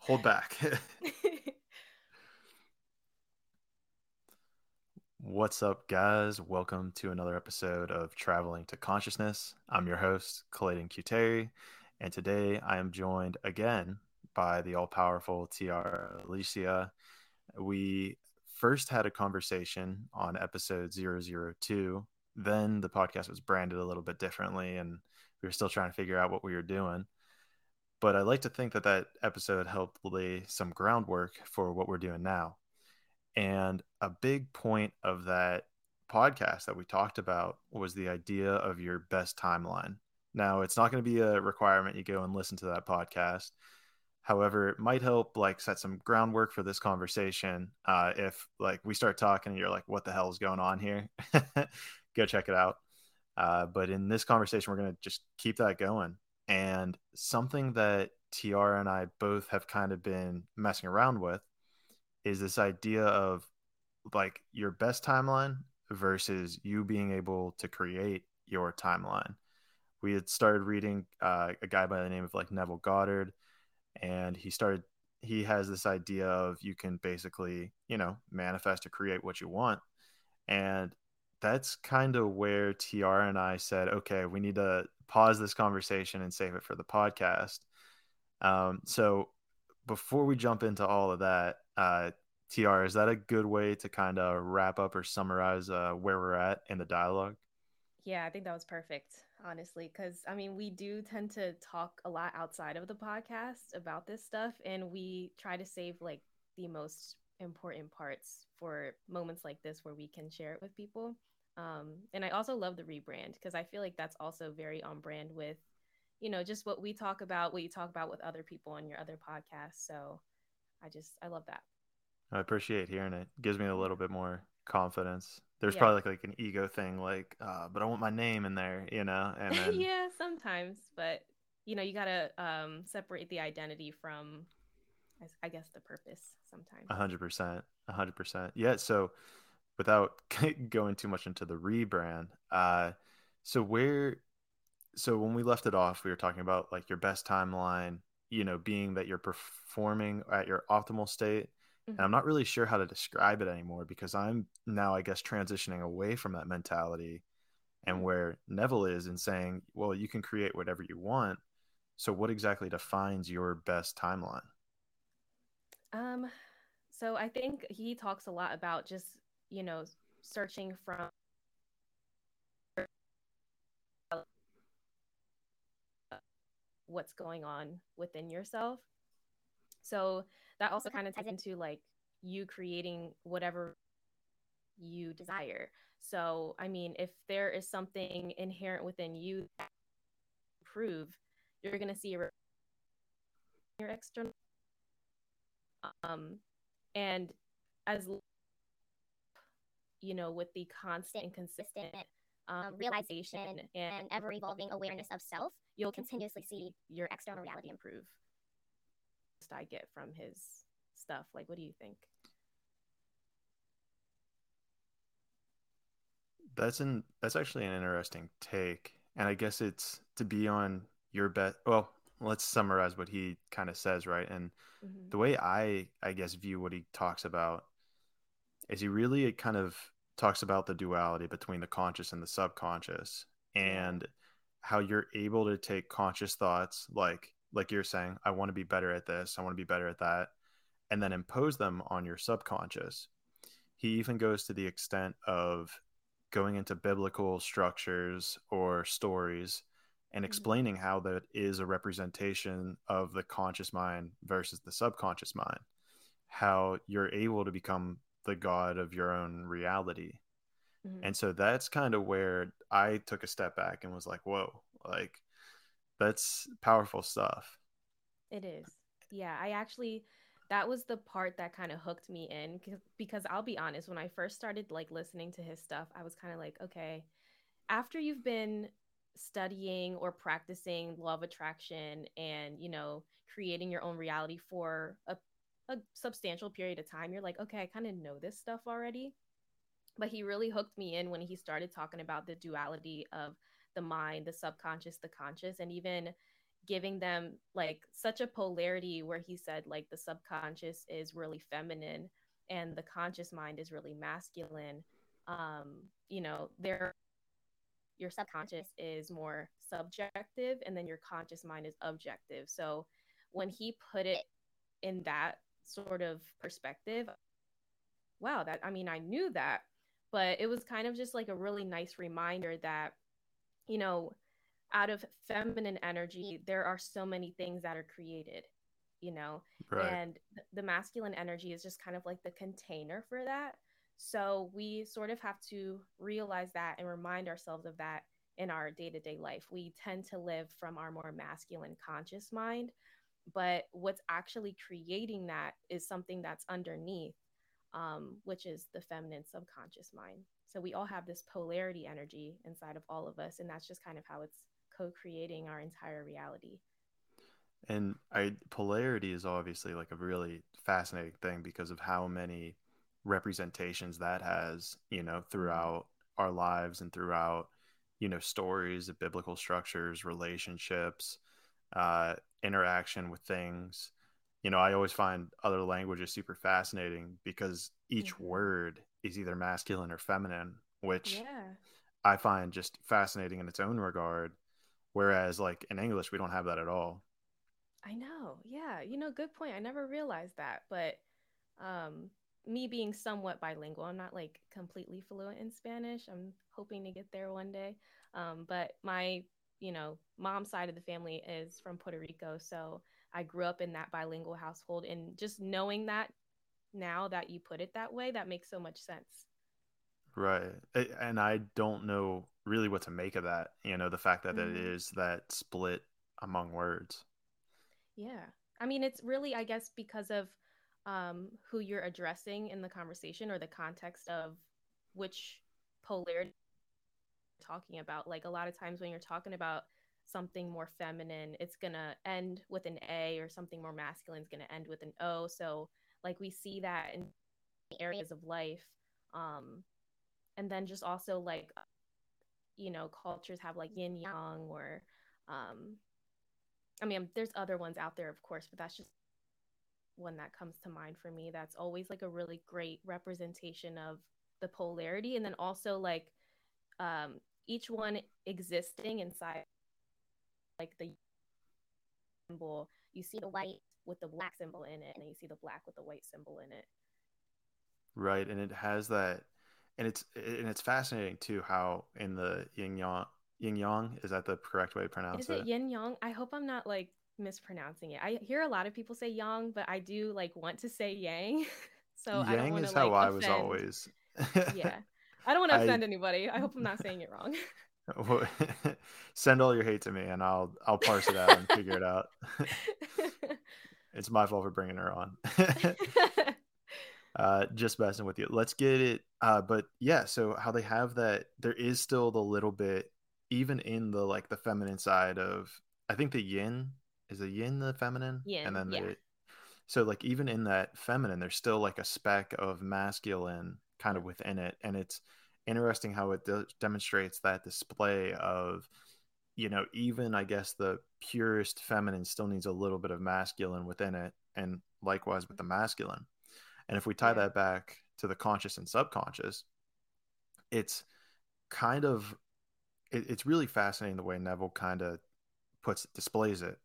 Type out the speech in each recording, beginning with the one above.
hold back. What's up, guys? Welcome to another episode of Traveling to Consciousness. I'm your host, Clayton Cuteri, and today I am joined again by the all powerful Tiara Alicea. We first had a conversation on episode 002. Then the podcast was branded a little bit differently, and we were still trying to figure out what we were doing. But I like to think that that episode helped lay some groundwork for what we're doing now. And a big point of that podcast that we talked about was the idea of your best timeline. Now, it's not going to be a requirement you go and listen to that podcast. However, it might help like set some groundwork for this conversation. Uh, if like we start talking and you're like, what the hell is going on here? go check it out. Uh, but in this conversation, we're going to just keep that going. And something that Tiara and I both have kind of been messing around with is this idea of like your best timeline versus you being able to create your timeline. We had started reading uh, a guy by the name of like Neville Goddard, and he started. He has this idea of you can basically, you know, manifest or create what you want, and that's kind of where Tiara and I said, okay, we need to pause this conversation and save it for the podcast. Um, so before we jump into all of that, uh, Tiara, is that a good way to kind of wrap up or summarize uh, where we're at in the dialogue? Yeah, I think that was perfect, honestly, because I mean, we do tend to talk a lot outside of the podcast about this stuff, and we try to save like the most important parts for moments like this where we can share it with people. Um, and I also love the rebrand because I feel like that's also very on brand with, you know, just what we talk about, what you talk about with other people on your other podcasts. So I just, I love that. I appreciate hearing it. Gives me a little bit more confidence. There's yeah. probably like, like an ego thing, like, uh, but I want my name in there, you know? And then... yeah, sometimes, but you know, you gotta um, separate the identity from, I guess, the purpose. Sometimes. A hundred percent, a hundred percent. Yeah. So, without going too much into the rebrand, uh, so where, so when we left it off, we were talking about like your best timeline, you know, being that you're performing at your optimal state Mm-hmm. And I'm not really sure how to describe it anymore because I'm now, I guess, transitioning away from that mentality and mm-hmm. where Neville is and saying, well, you can create whatever you want. So, what exactly defines your best timeline? Um, so I think he talks a lot about just, you know, searching from what's going on within yourself. So that also kind of ties into like you creating whatever you desire. So, I mean, if there is something inherent within you that you're going to see your external. Um, and as you know, with the constant and consistent um, realization and ever evolving awareness of self, you'll continuously see your external reality improve. I get from his stuff. Like, what do you think? That's an that's actually an interesting take, and I guess it's to be on your bet. Well, let's summarize what he kind of says, right? And mm-hmm. the way I I guess view what he talks about is he really kind of talks about the duality between the conscious and the subconscious, and how you're able to take conscious thoughts like like you're saying, I want to be better at this, I want to be better at that, and then impose them on your subconscious. He even goes to the extent of going into biblical structures or stories and mm-hmm. explaining how that is a representation of the conscious mind versus the subconscious mind. How you're able to become the god of your own reality. Mm-hmm. And so that's kind of where I took a step back and was like, whoa, like that's powerful stuff. It is. Yeah, I actually that was the part that kind of hooked me in because I'll be honest, when I first started like listening to his stuff, I was kind of like, okay, after you've been studying or practicing law of attraction and, you know, creating your own reality for a, a substantial period of time, you're like, okay, I kind of know this stuff already. But he really hooked me in when he started talking about the duality of the mind, the subconscious, the conscious, and even giving them like such a polarity where he said like the subconscious is really feminine and the conscious mind is really masculine um you know there your subconscious is more subjective and then your conscious mind is objective so when he put it in that sort of perspective. Wow that i mean i knew that but it was kind of just like a really nice reminder that you know out of feminine energy there are so many things that are created you know? Right. and the masculine energy is just kind of like the container for that. So we sort of have to realize that and remind ourselves of that in our day-to-day life. We tend to live from our more masculine conscious mind but what's actually creating that is something that's underneath um, which is the feminine subconscious mind. So we all have this polarity energy inside of all of us and that's just kind of how it's co-creating our entire reality. And I polarity is obviously like a really fascinating thing because of how many representations that has, you know, throughout our lives and throughout, you know, stories biblical structures, relationships, uh, interaction with things. You know, I always find other languages super fascinating because each mm-hmm. word is either masculine or feminine, which yeah. I find just fascinating in its own regard. Whereas, like in English, we don't have that at all. I know. Yeah. You know, good point. I never realized that. But um, me being somewhat bilingual, I'm not like completely fluent in Spanish. I'm hoping to get there one day. Um, but my, you know, mom's side of the family is from Puerto Rico. So I grew up in that bilingual household. And just knowing that now that you put it that way, that makes so much sense. Right. And I don't know really what to make of that. You know, the fact that mm-hmm. it is that split among words. Yeah. I mean, it's really, I guess, because of um, who you're addressing in the conversation or the context of which polarity talking about. Like a lot of times when you're talking about something more feminine, it's going to end with an A or something more masculine is going to end with an O. So, like, we see that in areas of life. Um, and then just also like, you know, cultures have like yin yang or um, I mean, there's other ones out there, of course, but that's just one that comes to mind for me. That's always like a really great representation of the polarity, and then also like um, each one existing inside like the symbol. You see the white with the black symbol in it, and then you see the black with the white symbol in it. Right, and it has that, and it's and it's fascinating too how in the yin yang Yin Yang. Is that the correct way to pronounce is it? Is it Yin Yang? I hope I'm not like mispronouncing it. I hear a lot of people say Yang, but I do like want to say Yang. so yang I don't to like how offend. I was always. yeah, I don't want to offend I... anybody. I hope I'm not saying it wrong. Send all your hate to me, and I'll I'll parse it out and figure it out. it's my fault for bringing her on. uh, just messing with you. Let's get it. Uh, but yeah, so how they have that, there is still the little bit even in the like the feminine side of I think the yin is the yin the feminine, yin, and then yeah. the so like even in that feminine, there's still like a speck of masculine kind of within it, and it's interesting how it de- demonstrates that display of you know even I guess the purest feminine still needs a little bit of masculine within it, and likewise with the masculine. And if we tie that back to the conscious and subconscious, it's kind of it, it's really fascinating the way Neville kind of puts displays it.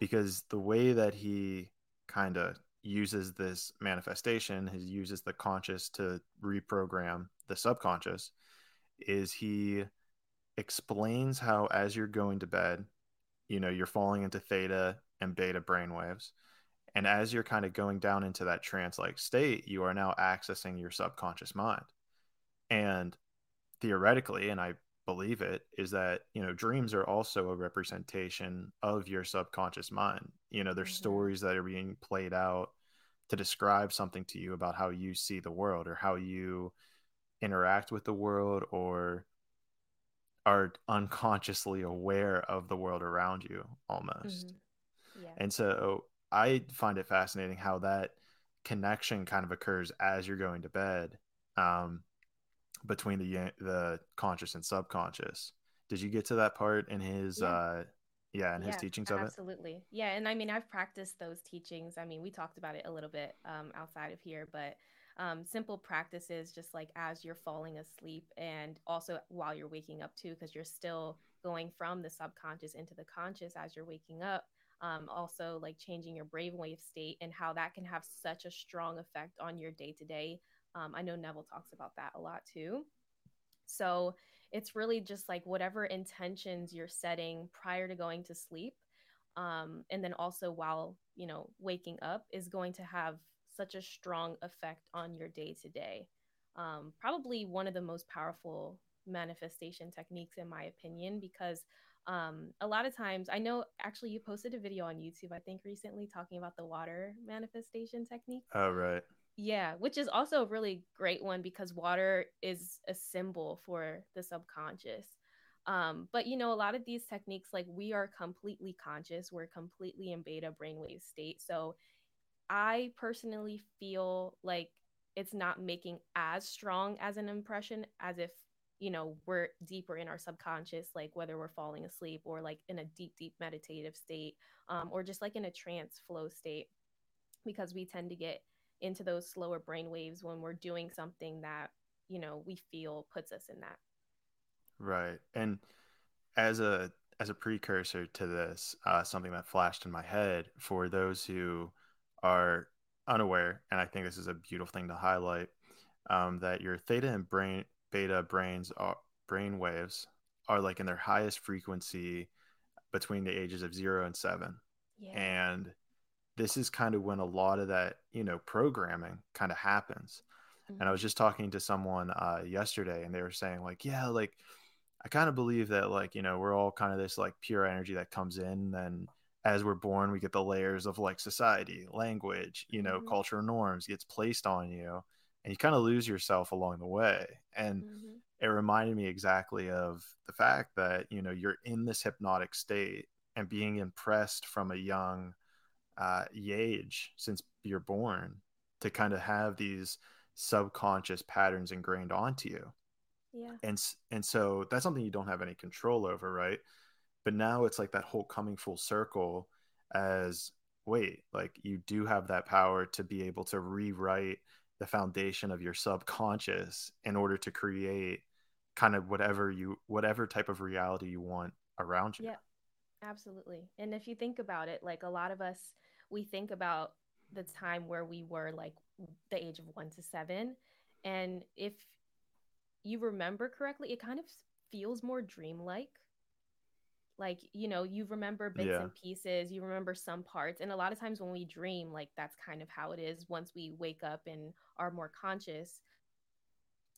Because the way that he kind of uses this manifestation, he uses the conscious to reprogram the subconscious, is he explains how as you're going to bed, you know, you're falling into theta and beta brainwaves. And as you're kind of going down into that trance like state, you are now accessing your subconscious mind. And theoretically, and I believe it is that you know dreams are also a representation of your subconscious mind you know there's mm-hmm. stories that are being played out to describe something to you about how you see the world or how you interact with the world or are unconsciously aware of the world around you almost mm-hmm. yeah. and so i find it fascinating how that connection kind of occurs as you're going to bed um, between the the conscious and subconscious. Did you get to that part in his yeah. uh Yeah, his Yeah, teachings of it. absolutely. Yeah, and I mean, I've practiced those teachings. I mean, we talked about it a little bit um, outside of here, but um, simple practices, just like as you're falling asleep, and also while you're waking up too, because you're still going from the subconscious into the conscious as you're waking up. Um, also, like changing your brainwave state and how that can have such a strong effect on your day to day. I know Neville talks about that a lot too. So it's really just like whatever intentions you're setting prior to going to sleep. Um, and then also while, you know, waking up is going to have such a strong effect on your day to day. Probably one of the most powerful manifestation techniques, in my opinion, because um, a lot of times I know actually you posted a video on YouTube, I think recently, talking about the water manifestation technique. Oh, right. Yeah, which is also a really great one because water is a symbol for the subconscious. Um, but you know, a lot of these techniques, like we are completely conscious, we're completely in beta brainwave state. So I personally feel like it's not making as strong as an impression as if, you know, we're deeper in our subconscious, like whether we're falling asleep or like in a deep, deep meditative state, um, or just like in a trance flow state, because we tend to get into those slower brain waves when we're doing something that you know we feel puts us in that. Right. And as a as a precursor to this uh, something that flashed in my head for those who are unaware and i think this is a beautiful thing to highlight um, that your theta and brain beta brains are brain waves are like in their highest frequency between the ages of zero and seven. Yeah. and this is kind of when a lot of that you know programming kind of happens mm-hmm. and i mm-hmm. was just talking to someone uh, yesterday and they were saying like yeah like i kind of believe that like you know we're all kind of this like pure energy that comes in and then as we're born we get the layers of like society language you know mm-hmm. cultural norms gets placed on you and you kind of lose yourself along the way and mm-hmm. it reminded me exactly of the fact that you know you're in this hypnotic state and being impressed from a young uh, age since you're born to kind of have these subconscious patterns ingrained onto you. Yeah. And and so that's something you don't have any control over, right? But now it's like that whole coming full circle as wait, like you do have that power to be able to rewrite the foundation of your subconscious in order to create kind of whatever you whatever type of reality you want around you. Yeah. Absolutely. And if you think about it, like a lot of us we think about the time where we were like the age of one to seven. And if you remember correctly, it kind of feels more dreamlike. Like, you know, you remember bits yeah. and pieces, you remember some parts. And a lot of times when we dream, like that's kind of how it is once we wake up and are more conscious.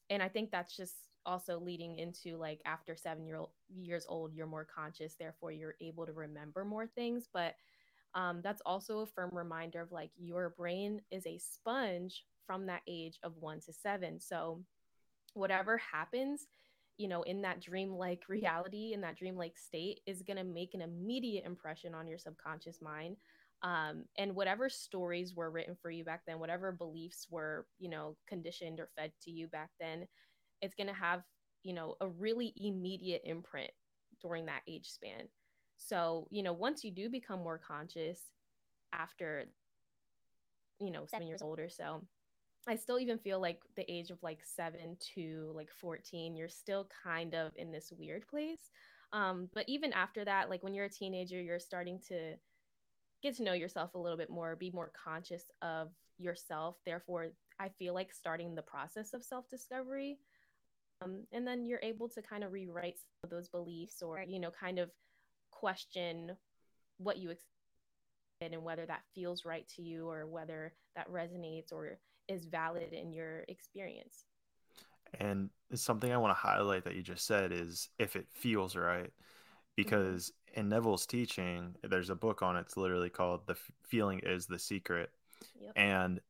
And I think that's just also leading into like after seven year old years old, you're more conscious, therefore you're able to remember more things. But um, that's also a firm reminder of like your brain is a sponge from that age of one to seven. So, whatever happens, you know, in that dreamlike reality, in that dreamlike state, is going to make an immediate impression on your subconscious mind. Um, and whatever stories were written for you back then, whatever beliefs were, you know, conditioned or fed to you back then, it's going to have, you know, a really immediate imprint during that age span. So, you know, once you do become more conscious after, you know, seven years old or so, I still even feel like the age of like seven to like 14, you're still kind of in this weird place. Um, but even after that, like when you're a teenager, you're starting to get to know yourself a little bit more, be more conscious of yourself. Therefore, I feel like starting the process of self discovery. Um, and then you're able to kind of rewrite those beliefs or, you know, kind of question what you expect and whether that feels right to you or whether that resonates or is valid in your experience. And something I want to highlight that you just said is if it feels right. Because mm-hmm. in Neville's teaching, there's a book on it. It's literally called "The Feeling Is the Secret," yep. and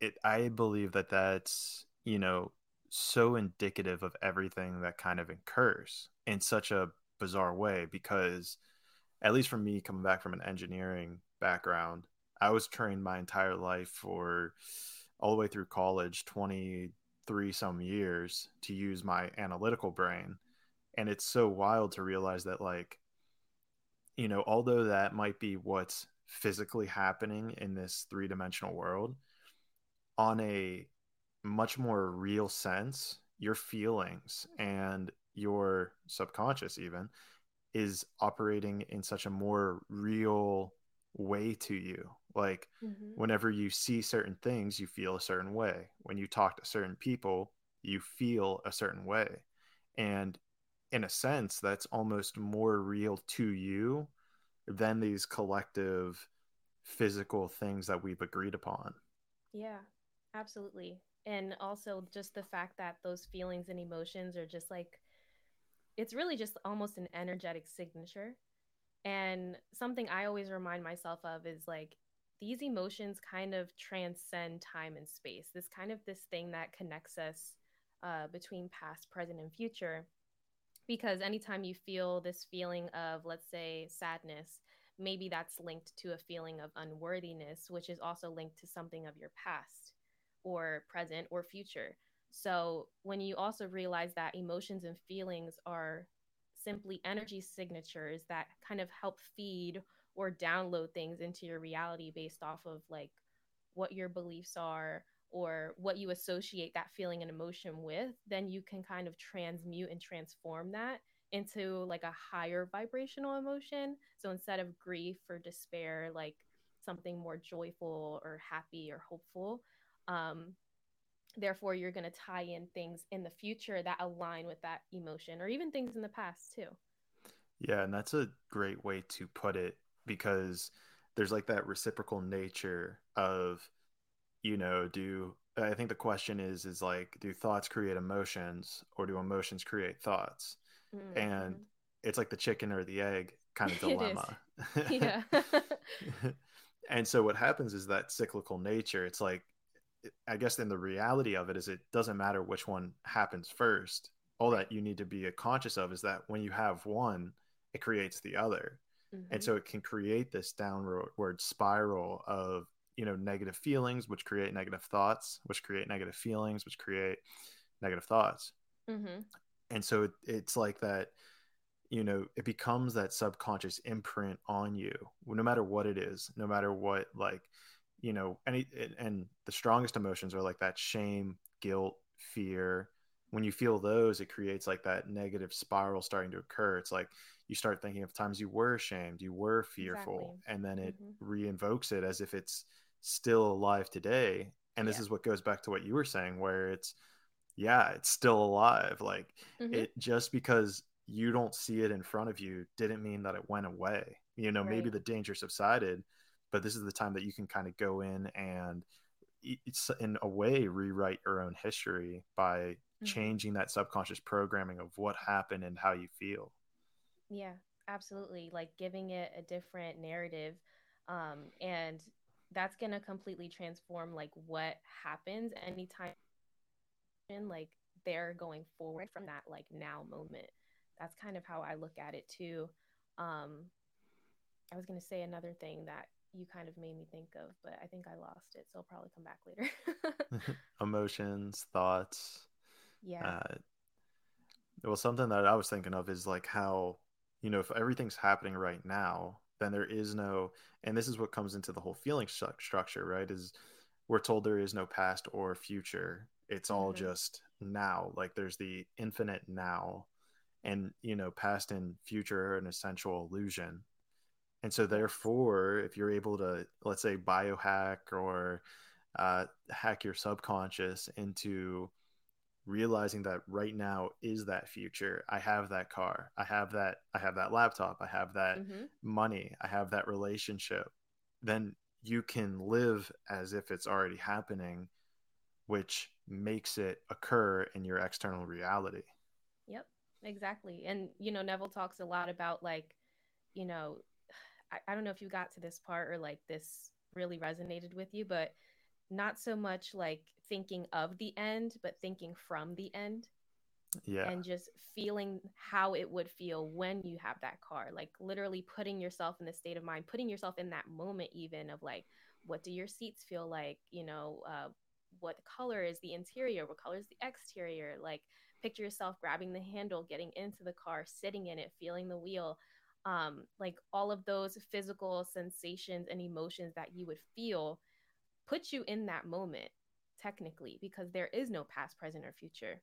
it. I believe that that's you know so indicative of everything that kind of occurs in such a bizarre way because at least for me coming back from an engineering background i was trained my entire life for all the way through college 23 some years to use my analytical brain. And it's so wild to realize that like you know, although that might be what's physically happening in this three dimensional world, on a much more real sense, your feelings and your subconscious, even, is operating in such a more real way to you. Like, mm-hmm. whenever you see certain things, you feel a certain way. When you talk to certain people, you feel a certain way. And in a sense, that's almost more real to you than these collective physical things that we've agreed upon. Yeah, absolutely. And also just the fact that those feelings and emotions are just like, it's really just almost an energetic signature. And something I always remind myself of is like, these emotions kind of transcend time and space. This kind of this thing that connects us uh, between past, present, and future. Because anytime you feel this feeling of, let's say, sadness, maybe that's linked to a feeling of unworthiness, which is also linked to something of your past or present or future. So when you also realize that emotions and feelings are simply energy signatures that kind of help feed or download things into your reality based off of like what your beliefs are or what you associate that feeling and emotion with, then you can kind of transmute and transform that into like a higher vibrational emotion. So instead of grief or despair, like something more joyful or happy or hopeful. Um, therefore, you're going to tie in things in the future that align with that emotion or even things in the past too. Yeah, and that's a great way to put it because there's like that reciprocal nature of you know do i think the question is is like do thoughts create emotions or do emotions create thoughts mm-hmm. and it's like the chicken or the egg kind of dilemma yeah and so what happens is that cyclical nature it's like i guess then the reality of it is it doesn't matter which one happens first all that you need to be conscious of is that when you have one it creates the other mm-hmm. and so it can create this downward spiral of you know negative feelings which create negative thoughts which create negative feelings which create negative thoughts mm-hmm. and so it, it's like that you know it becomes that subconscious imprint on you no matter what it is no matter what like you know any and the strongest emotions are like that shame guilt fear when you feel those it creates like that negative spiral starting to occur it's like you start thinking of times you were ashamed you were fearful exactly. and then it mm-hmm. reinvokes it as if it's still alive today and this yeah. is what goes back to what you were saying where it's yeah it's still alive like mm-hmm. it just because you don't see it in front of you didn't mean that it went away you know right. maybe the danger subsided but this is the time that you can kind of go in and it's in a way rewrite your own history by mm-hmm. changing that subconscious programming of what happened and how you feel. Yeah absolutely like giving it a different narrative um, and that's going to completely transform like what happens anytime And like they're going forward from that like now moment. That's kind of how i look at it too. Um i was going to say another thing that you kind of made me think of but i think i lost it so i'll probably come back later. Emotions thoughts yeah. uh, well something that i was thinking of is like how you know if everything's happening right now then there is no and this is what comes into the whole feeling st- structure right is we're told there is no past or future. It's all mm-hmm. just now like there's the infinite now and you know past and future are an essential illusion and so therefore if you're able to let's say biohack or uh, hack your subconscious into realizing that right now is that future i have that car i have that i have that laptop i have that mm-hmm. money i have that relationship then you can live as if it's already happening which makes it occur in your external reality yep exactly and you know neville talks a lot about like you know I, I don't know if you got to this part or like this really resonated with you but not so much like thinking of the end, but thinking from the end. Yeah. And just feeling how it would feel when you have that car. Like literally putting yourself in the state of mind, putting yourself in that moment, even of like, what do your seats feel like? You know, uh, what color is the interior? What color is the exterior? Like, picture yourself grabbing the handle, getting into the car, sitting in it, feeling the wheel. Um, like all of those physical sensations and emotions that you would feel put you in that moment technically because there is no past present or future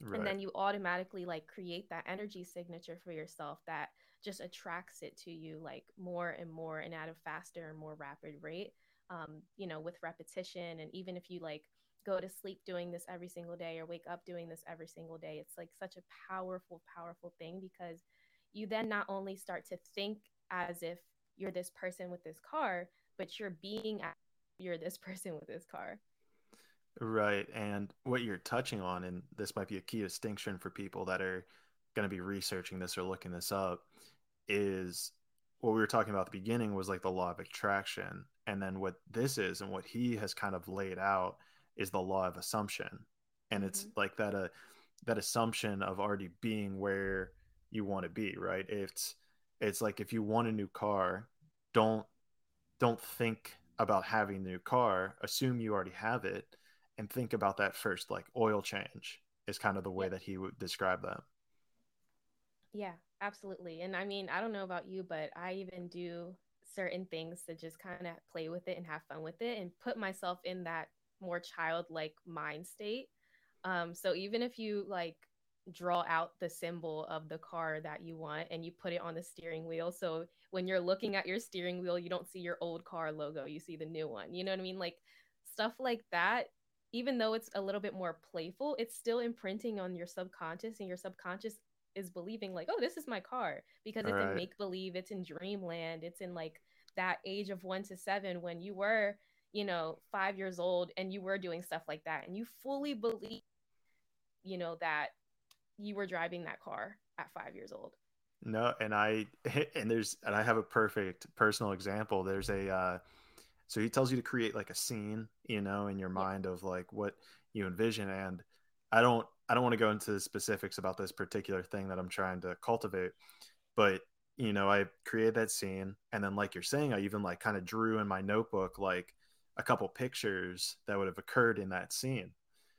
right. and then you automatically like create that energy signature for yourself that just attracts it to you like more and more and at a faster and more rapid rate um, you know with repetition and even if you like go to sleep doing this every single day or wake up doing this every single day it's like such a powerful powerful thing because you then not only start to think as if you're this person with this car but you're being you're this person with this car right and what you're touching on and this might be a key distinction for people that are going to be researching this or looking this up is what we were talking about at the beginning was like the law of attraction and then what this is and what he has kind of laid out is the law of assumption and mm-hmm. it's like that uh that assumption of already being where you want to be right? It's it's like if you want a new car don't don't think about having a new car. Assume you already have it and think about that first like oil change is kind of the way that he would describe that. Yeah absolutely. And i mean i don't know about you but i even do certain things to just kind of play with it and have fun with it and put myself in that more childlike mind state. Um so even if you like draw out the symbol of the car that you want and you put it on the steering wheel. So when you're looking at your steering wheel, you don't see your old car logo, you see the new one. You know what I mean? Like stuff like that, even though it's a little bit more playful, it's still imprinting on your subconscious and your subconscious is believing like, "Oh, this is my car" because it's right. in make believe, it's in dreamland, it's in like that age of 1 to 7 when you were, you know, 5 years old and you were doing stuff like that and you fully believe you know that you were driving that car at five years old. No, and I and there's and I have a perfect personal example. There's a uh, so he tells you to create like a scene, you know, in your mind yeah. of like what you envision. And I don't I don't want to go into the specifics about this particular thing that I'm trying to cultivate, but you know, I created that scene, and then like you're saying, I even like kind of drew in my notebook like a couple pictures that would have occurred in that scene.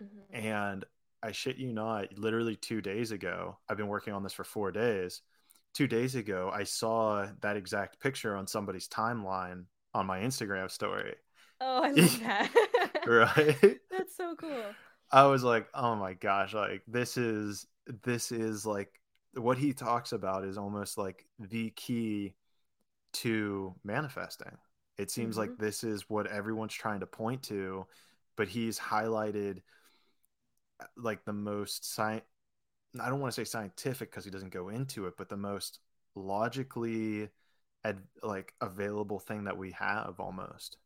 Mm-hmm. And I shit you not, literally two days ago, I've been working on this for four days. Two days ago, I saw that exact picture on somebody's timeline on my Instagram story. Oh, I love that. right? That's so cool. I was like, oh my gosh, like this is this is like what he talks about is almost like the key to manifesting. It seems mm-hmm. like this is what everyone's trying to point to, but he's highlighted like the most sci I don't want to say scientific because he doesn't go into it, but the most logically ad- like available thing that we have almost.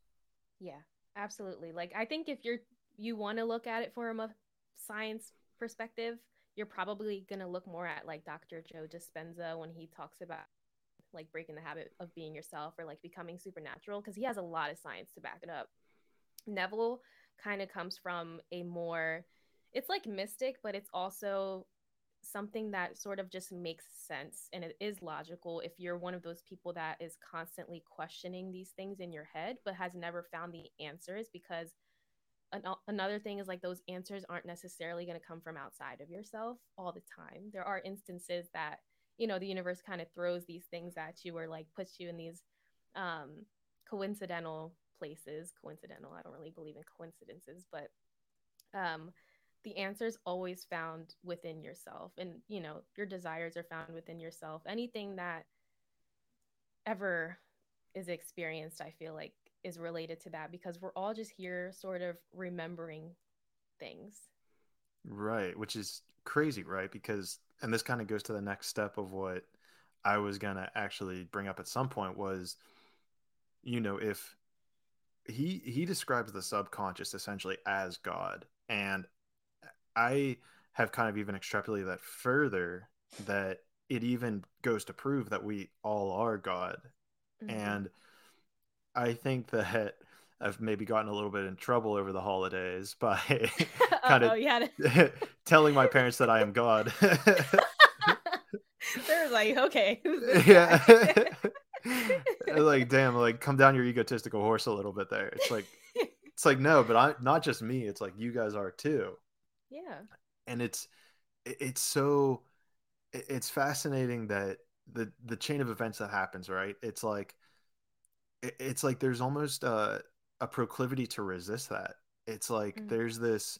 Yeah, absolutely. Like I think if you're you want to look at it from a science perspective, you're probably going to look more at like Dr. Joe Dispenza when he talks about like breaking the habit of being yourself or like becoming supernatural because he has a lot of science to back it up. Neville kind of comes from a more it's like mystic, but it's also something that sort of just makes sense and it is logical if you're one of those people that is constantly questioning these things in your head but has never found the answers because an- another thing is like those answers aren't necessarily going to come from outside of yourself all the time. There are instances that you know the universe kind of throws these things at you or like puts you in these um coincidental places. Coincidental i don't really believe in coincidences but um the answers always found within yourself and you know your desires are found within yourself. Anything that ever is experienced i feel like is related to that because we're all just here sort of remembering things. Right which is crazy right? Because and this kind of goes to the next step of what i was going to actually bring up at some point was you know if he he describes the subconscious essentially as god and I have kind of even extrapolated that further that it even goes to prove that we all are God. Mm-hmm. And I think that I've maybe gotten a little bit in trouble over the holidays by kind of telling my parents that I am God. They're like, okay. yeah. like, damn, like come down your egotistical horse a little bit there. It's like it's like no, but I'm not just me, it's like you guys are too. Yeah. And it's it's so it's fascinating that the the chain of events that happens, right? It's like it's like there's almost a, a proclivity to resist that. It's like mm-hmm. there's this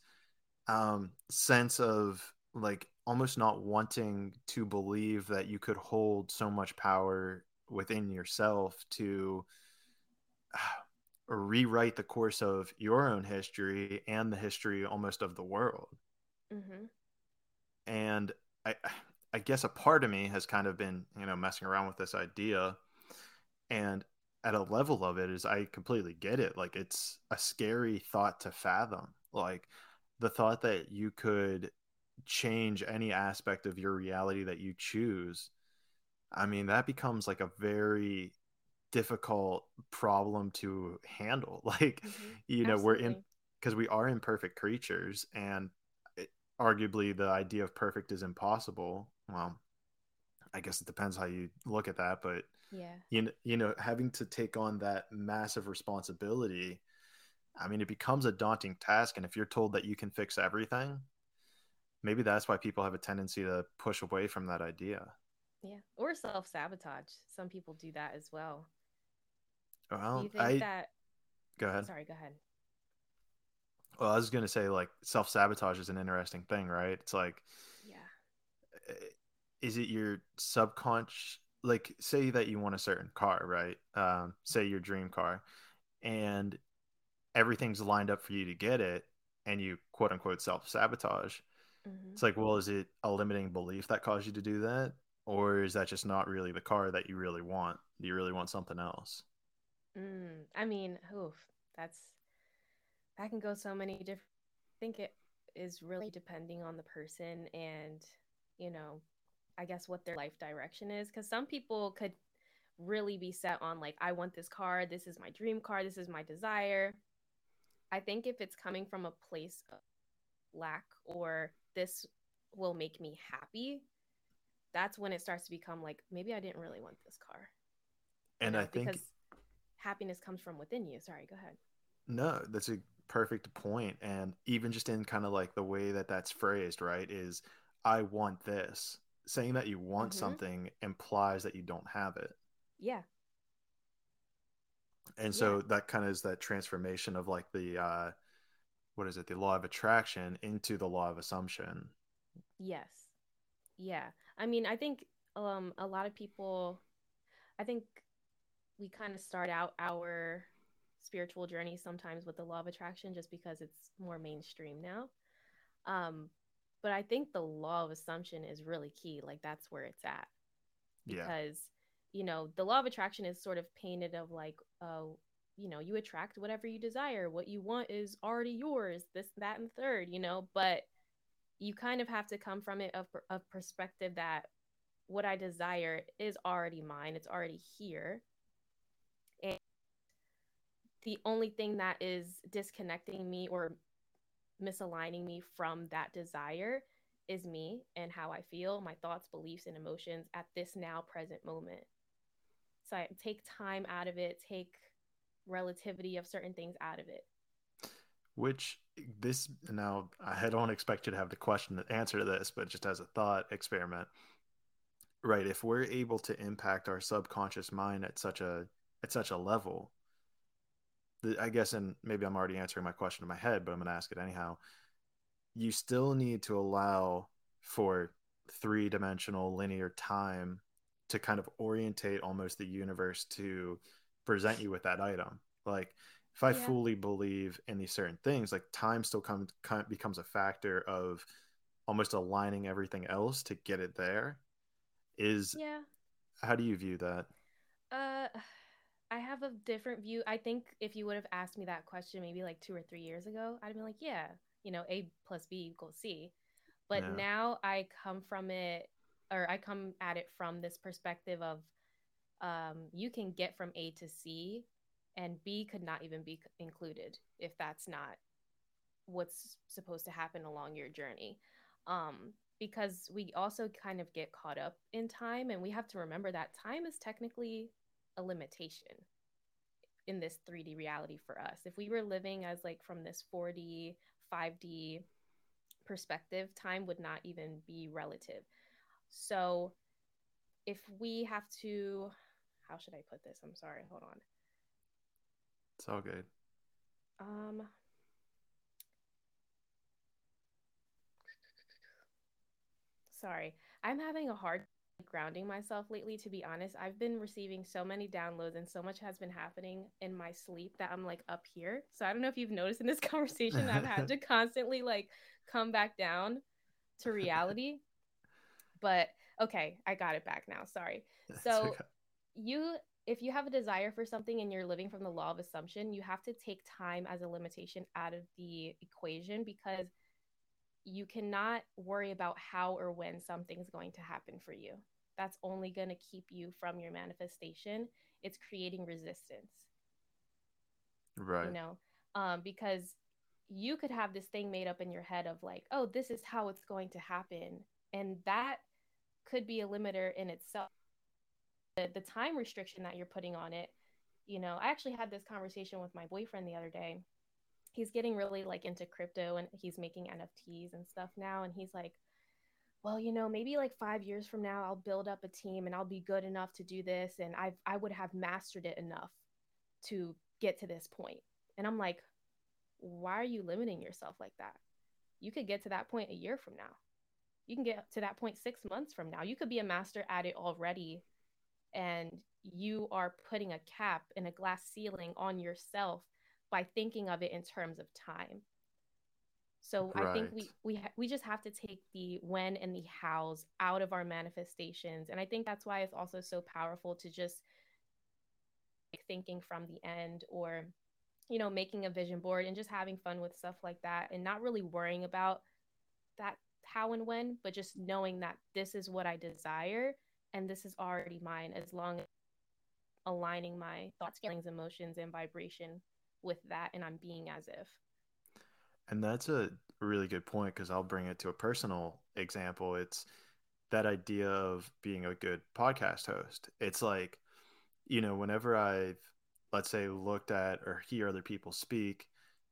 um, sense of like almost not wanting to believe that you could hold so much power within yourself to uh, rewrite the course of your own history and the history almost of the world. Mm-hmm. And I, I guess a part of me has kind of been, you know, messing around with this idea. And at a level of it is I completely get it. Like it's a scary thought to fathom. Like the thought that you could change any aspect of your reality that you choose. I mean, that becomes like a very difficult problem to handle. Like, mm-hmm. you know, Absolutely. we're in because we are imperfect creatures and it, arguably the idea of perfect is impossible. Well, I guess it depends how you look at that, but yeah, you know, you know, having to take on that massive responsibility, I mean, it becomes a daunting task. And if you're told that you can fix everything, maybe that's why people have a tendency to push away from that idea. Yeah, or self sabotage. Some people do that as well. Well, I, that? Go ahead. Sorry, go ahead. Well, I was going to say, like, self sabotage is an interesting thing, right? It's like, yeah, eh, is it your subconscious? Like, say that you want a certain car, right? Um, say your dream car, and everything's lined up for you to get it, and you quote unquote self sabotage. Mm-hmm. It's like, well, is it a limiting belief that caused you to do that? Or is that just not really the car that you really want? Do you really want something else? Mm, I mean, oof, that's that can go so many different. I think it is really depending on the person and you know, I guess what their life direction is. Because some people could really be set on like, I want this car. This is my dream car. This is my desire. I think if it's coming from a place of lack or this will make me happy, that's when it starts to become like maybe I didn't really want this car. And you know, I think because happiness comes from within you. Sorry, go ahead. No, that's a perfect point. and even just in kind of like the way that that's phrased, right, is I want this. Saying that you want mm-hmm. something implies that you don't have it. Yeah. And so yeah. that kind of is that transformation of like the uh what is it, the law of attraction into the law of assumption. Yes. Yeah. I mean, I think um a lot of people I think we kind of start out our spiritual journey sometimes with the law of attraction just because it's more mainstream now. Um but I think the law of assumption is really key. Like that's where it's at. Because yeah. you know, the law of attraction is sort of painted of like uh you know you attract whatever you desire what you want is already yours this that and third you know but you kind of have to come from it of a perspective that what i desire is already mine it's already here and the only thing that is disconnecting me or misaligning me from that desire is me and how i feel my thoughts beliefs and emotions at this now present moment so i take time out of it take relativity of certain things out of it. Which this now I don't expect you to have the question the answer to this, but just as a thought experiment. Right, if we're able to impact our subconscious mind at such a at such a level, that I guess, and maybe I'm already answering my question in my head, but I'm going to ask it anyhow. You still need to allow for three dimensional linear time to kind of orientate almost the universe to present you with that item. Like if I yeah. fully believe in these certain things, like time still comes becomes a factor of almost aligning everything else to get it there. Is yeah. How do you view that? Uh, I have a different view. I think if you would have asked me that question maybe like two or three years ago, I'd be like, yeah, you know, A plus B equals C. But now I come from it, or I come at it from this perspective of um, you can get from A to C, and B could not even be included if that's not what's supposed to happen along your journey. Um, because we also kind of get caught up in time, and we have to remember that time is technically a limitation in this 3D reality for us. If we were living as like from this 4D, 5D perspective, time would not even be relative. So if we have to how should I put this? I'm sorry, hold on. It's all good. Um sorry. I'm having a hard grounding myself lately to be honest. I've been receiving so many downloads and so much has been happening in my sleep that I'm like up here. So I don't know if you've noticed in this conversation I've had to constantly like come back down to reality. But okay, I got it back now. Sorry. So okay. you if you have a desire for something and you're living from the law of assumption, you have to take time as a limitation out of the equation because you cannot worry about how or when something's going to happen for you. That's only going to keep you from your manifestation. It's creating resistance. Right. You know, um, because you could have this thing made up in your head of like, oh, this is how it's going to happen. And that could be a limiter in itself. The, the time restriction that you're putting on it, you know, I actually had this conversation with my boyfriend the other day he's getting really like into crypto and he's making NFTs and stuff now. And he's like, well, you know, maybe like five years from now, I'll build up a team and I'll be good enough to do this. And I I would have mastered it enough to get to this point. And I'm like, why are you limiting yourself like that? You could get to that point a year from now. You can get to that point six months from now. You could be a master at it already. And you are putting a cap and a glass ceiling on yourself by thinking of it in terms of time. So right. I think we we ha- we just have to take the when and the hows out of our manifestations, and I think that's why it's also so powerful to just like, thinking from the end or you know making a vision board and just having fun with stuff like that, and not really worrying about that how and when, but just knowing that this is what I desire and this is already mine as long as aligning my thoughts, feelings, emotions, and vibration with that and I'm being as if. And that's a really good point because I'll bring it to a personal example. It's that idea of being a good podcast host. It's like, you know, whenever I've, let's say, looked at or hear other people speak,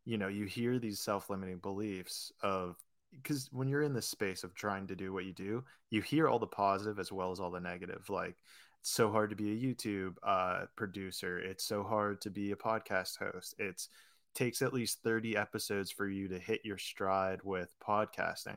you know, you hear these self limiting beliefs of, because when you're in this space of trying to do what you do, you hear all the positive as well as all the negative. Like, it's so hard to be a YouTube uh, producer. It's so hard to be a podcast host. It takes at least 30 episodes for you to hit your stride with podcasting.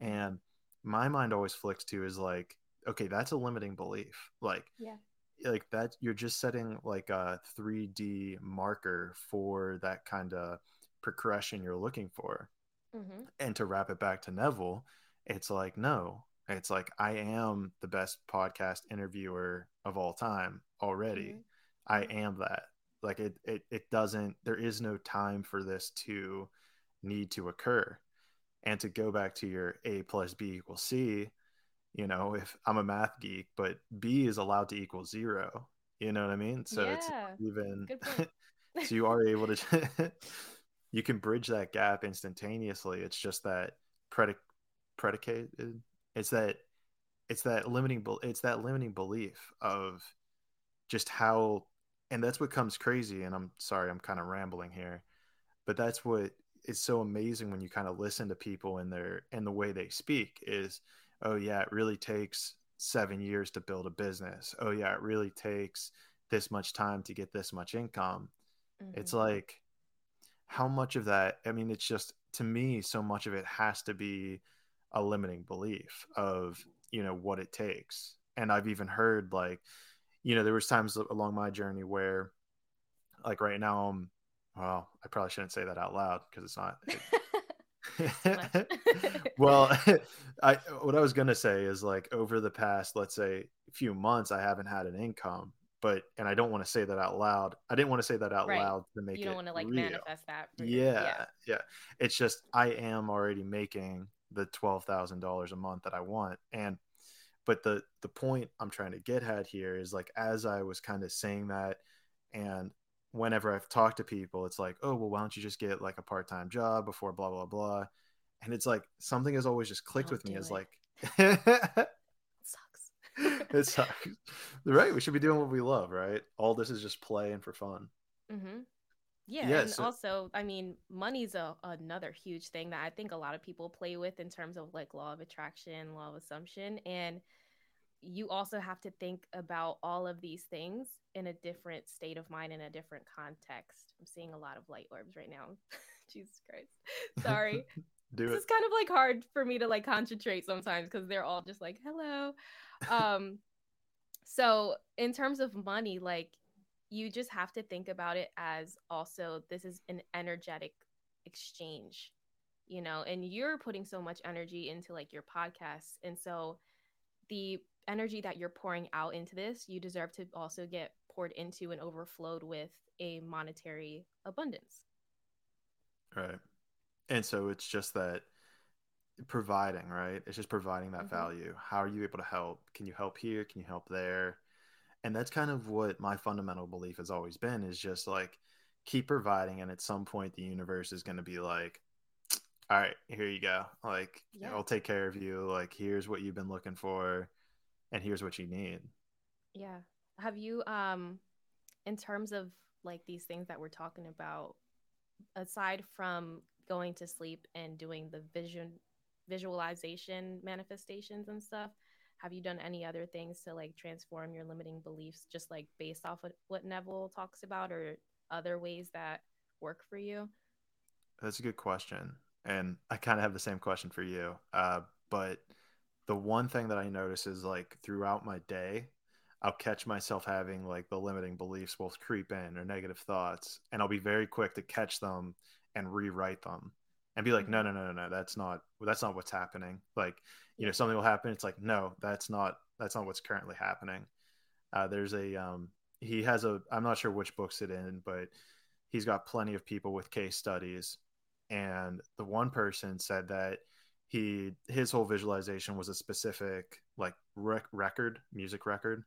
And my mind always flicks to is like, okay, that's a limiting belief. Like, yeah. Like that, you're just setting like a 3D marker for that kind of progression you're looking for. Mm-hmm. And to wrap it back to Neville, it's like, no, it's like I am the best podcast interviewer of all time already. Mm-hmm. I am that. Like it, it it doesn't there is no time for this to need to occur. And to go back to your A plus B equals C, you know, if I'm a math geek, but B is allowed to equal zero. You know what I mean? So yeah. it's even so you are able to you can bridge that gap instantaneously. It's just that predic predicated it's that it's that limiting it's that limiting belief of just how and that's what comes crazy and i'm sorry i'm kind of rambling here but that's what is so amazing when you kind of listen to people and their and the way they speak is oh yeah it really takes seven years to build a business oh yeah it really takes this much time to get this much income mm-hmm. it's like how much of that i mean it's just to me so much of it has to be a limiting belief of you know what it takes and i've even heard like you know there was times along my journey where like right now i'm well i probably shouldn't say that out loud because it's not it, well i what i was going to say is like over the past let's say few months i haven't had an income but and i don't want to say that out loud i didn't want to say that out right. loud to make you don't want to like real. manifest that yeah, yeah yeah it's just i am already making the twelve thousand dollars a month that I want. And but the the point I'm trying to get at here is like as I was kind of saying that, and whenever I've talked to people, it's like, oh well, why don't you just get like a part time job before blah blah blah, and it's like something has always just clicked don't with me. Is like. it sucks. it sucks. Right. We should be doing what we love, right? All this is just play and for fun. Mm-hmm. Yeah, yeah and so- also, I mean, money's a another huge thing that I think a lot of people play with in terms of like law of attraction, law of assumption, and you also have to think about all of these things in a different state of mind in a different context. I'm seeing a lot of light orbs right now. Jesus Christ. Sorry. Do this it. is kind of like hard for me to like concentrate sometimes because they're all just like hello um so in terms of money like you just have to think about it as also this is an energetic exchange you know and you're putting so much energy into like your podcast and so the energy that you're pouring out into this you deserve to also get poured into and overflowed with a monetary abundance Right. And so it's just that providing, right? It's just providing that Mhm. value. How are you able to help? Can you help here? Can you help there? And that's kind of what my fundamental belief has always been is just like keep providing and at some point the universe is going to be like all right, here you go. Like Yeah. I'll take care of you. Like here's what you've been looking for and here's what you need. Yeah. Have you um in terms of like these things that we're talking about aside from going to sleep and doing the vision visualization manifestations and stuff, have you done any other things to like transform your limiting beliefs just like based off of what Neville talks about or other ways that work for you? That's a good question. And I kind of have the same question for you. Uh, but the one thing that I notice is like throughout my day, I'll catch myself having like the limiting beliefs will creep in or negative thoughts, and I'll be very quick to catch them and rewrite them and be like, no, no, no, no, no, that's not that's not what's happening. Like, you know, something will happen. It's like, no, that's not that's not what's currently happening. Uh, there's a um, he has a I'm not sure which books it in, but he's got plenty of people with case studies, and the one person said that he his whole visualization was a specific like rec- record music record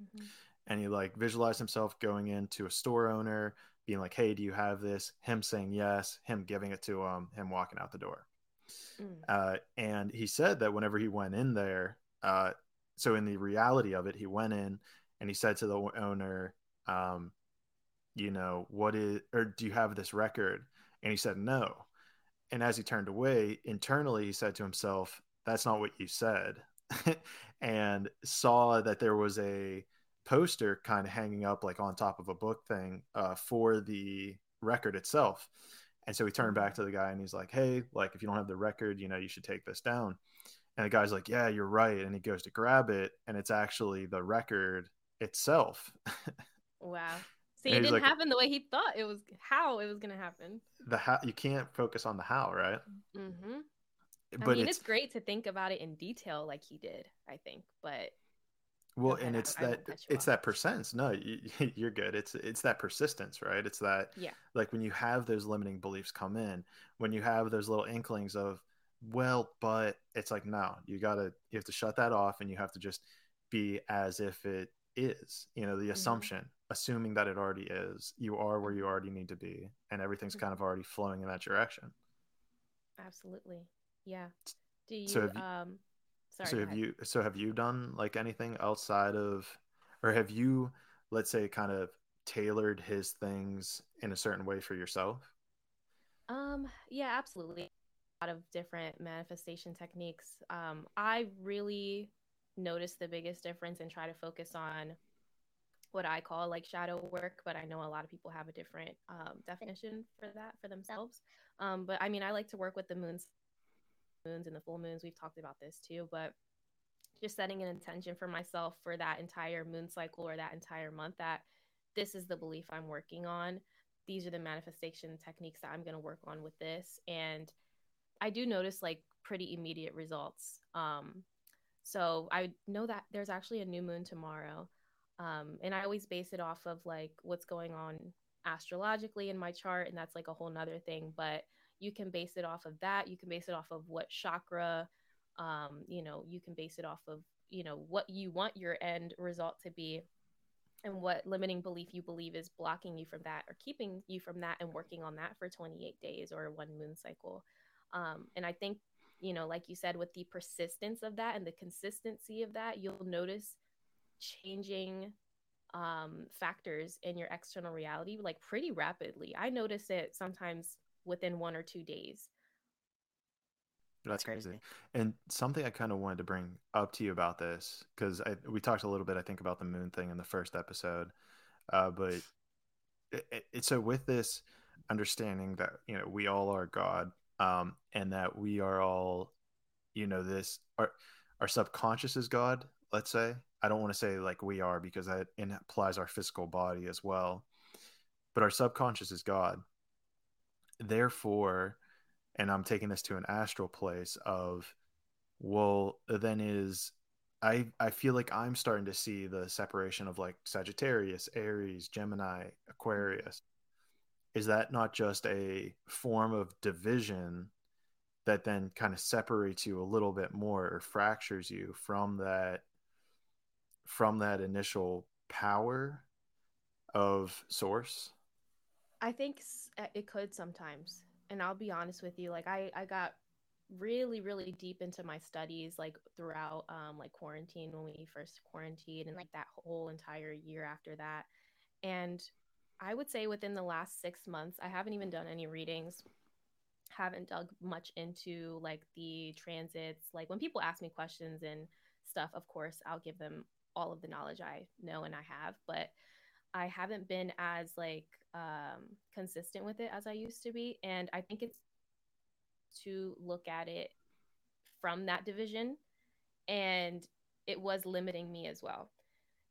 Mhm. and he like visualized himself going into a store owner being like hey do you have this? Him saying yes him giving it to him him walking out the door. Mm. uh, and he said that whenever he went in there uh, so in the reality of it he went in and he said to the owner um, you know what is or do you have this record? And he said no. And as he turned away internally he said to himself that's not what you said. And saw that there was a poster kind of hanging up like on top of a book thing uh, for the record itself and so he turned back to the guy and he's like hey like if you don't have the record you know you should take this down and the guy's like yeah you're right and he goes to grab it and it's actually the record itself Wow. See, And it didn't like- happen the way he thought it was how it was gonna happen. the how you can't focus on the how right Mm-hmm. I but mean, it's it's great to think about it in detail, like he did. I think, but Well, Okay, and it's that it's that percent. No, you, you're good. It's it's that persistence, right? It's that Yeah. like when you have those limiting beliefs come in, when you have those little inklings of, well, but it's like no, you gotta you have to shut that off, and you have to just be as if it is. You know, the Mm-hmm. assumption, assuming that it already is. You are where you already need to be, and everything's Mhm. kind of already flowing in that direction. absolutely, yeah. Do you So you- um? Sorry. so have ahead. you so have you done like anything outside of or have you let's say kind of tailored his things in a certain way for yourself Um, yeah, absolutely. A lot of different manifestation techniques. Um, I really notice the biggest difference and try to focus on what I call like shadow work, but I know a lot of people have a different um, definition for that for themselves. Um, but I mean, I like to work with the moons, moons and the full moons. We've talked about this too, but just setting an intention for myself for that entire moon cycle or that entire month that this is the belief I'm working on these are the manifestation techniques that I'm going to work on with this. And I do notice like pretty immediate results. Um, so I know that there's actually a new moon tomorrow. Um, and I always base it off of like what's going on astrologically in my chart. And that's like a whole nother thing. But you can base it off of that. You can base it off of what chakra, um, you know, you can base it off of, you know, what you want your end result to be and what limiting belief you believe is blocking you from that or keeping you from that and working on that for 28 days or one moon cycle um, and i think you know like you said with the persistence of that and the consistency of that you'll notice changing um, factors in your external reality like pretty rapidly i notice it sometimes within one or two days That's crazy. And something I kind of wanted to bring up to you about this because we talked a little bit, I think, about the moon thing in the first episode, uh, but it, it, it, so with this understanding that you know we all are God, um, and that we are all, you know, this our our subconscious is God. Let's say I don't want to say like we are because that implies our physical body as well, but our subconscious is God. Therefore and I'm taking this to an astral place of, well, then is I I feel like I'm starting to see the separation of like Sagittarius, Aries, Gemini, Aquarius. Is that not just a form of division that then kind of separates you a little bit more or fractures you from that from that initial power of source? I think it could sometimes and I'll be honest with you, like I I got really really deep into my studies like throughout um like quarantine when we first quarantined and like that whole entire year after that. And I would say within the last 6 months I haven't even done any readings. Haven't dug much into like the transits. Like when people ask me questions and stuff, of course, I'll give them all of the knowledge I know and I have, but I haven't been as like um, consistent with it as I used to be, and I think it's to look at it from that division, and it was limiting me as well.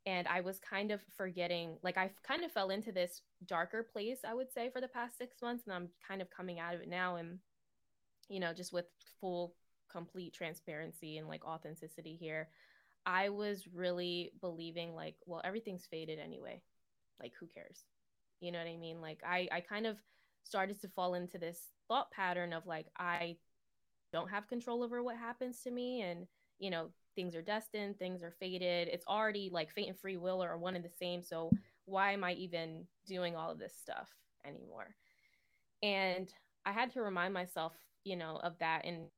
And I was kind of forgetting, like I kind of fell into this darker place, I would say, for the past six months, and I'm kind of coming out of it now, and you know, just with full, complete transparency and like authenticity here. I was really believing like, well, everything's fated anyway like who cares? You know what i mean? Like i i kind of started to fall into this thought pattern of like i don't have control over what happens to me and you know things are destined things are fated. It's already like fate and free will are one and the same. So why am i even doing all of this stuff anymore? And i had to remind myself you know of that. And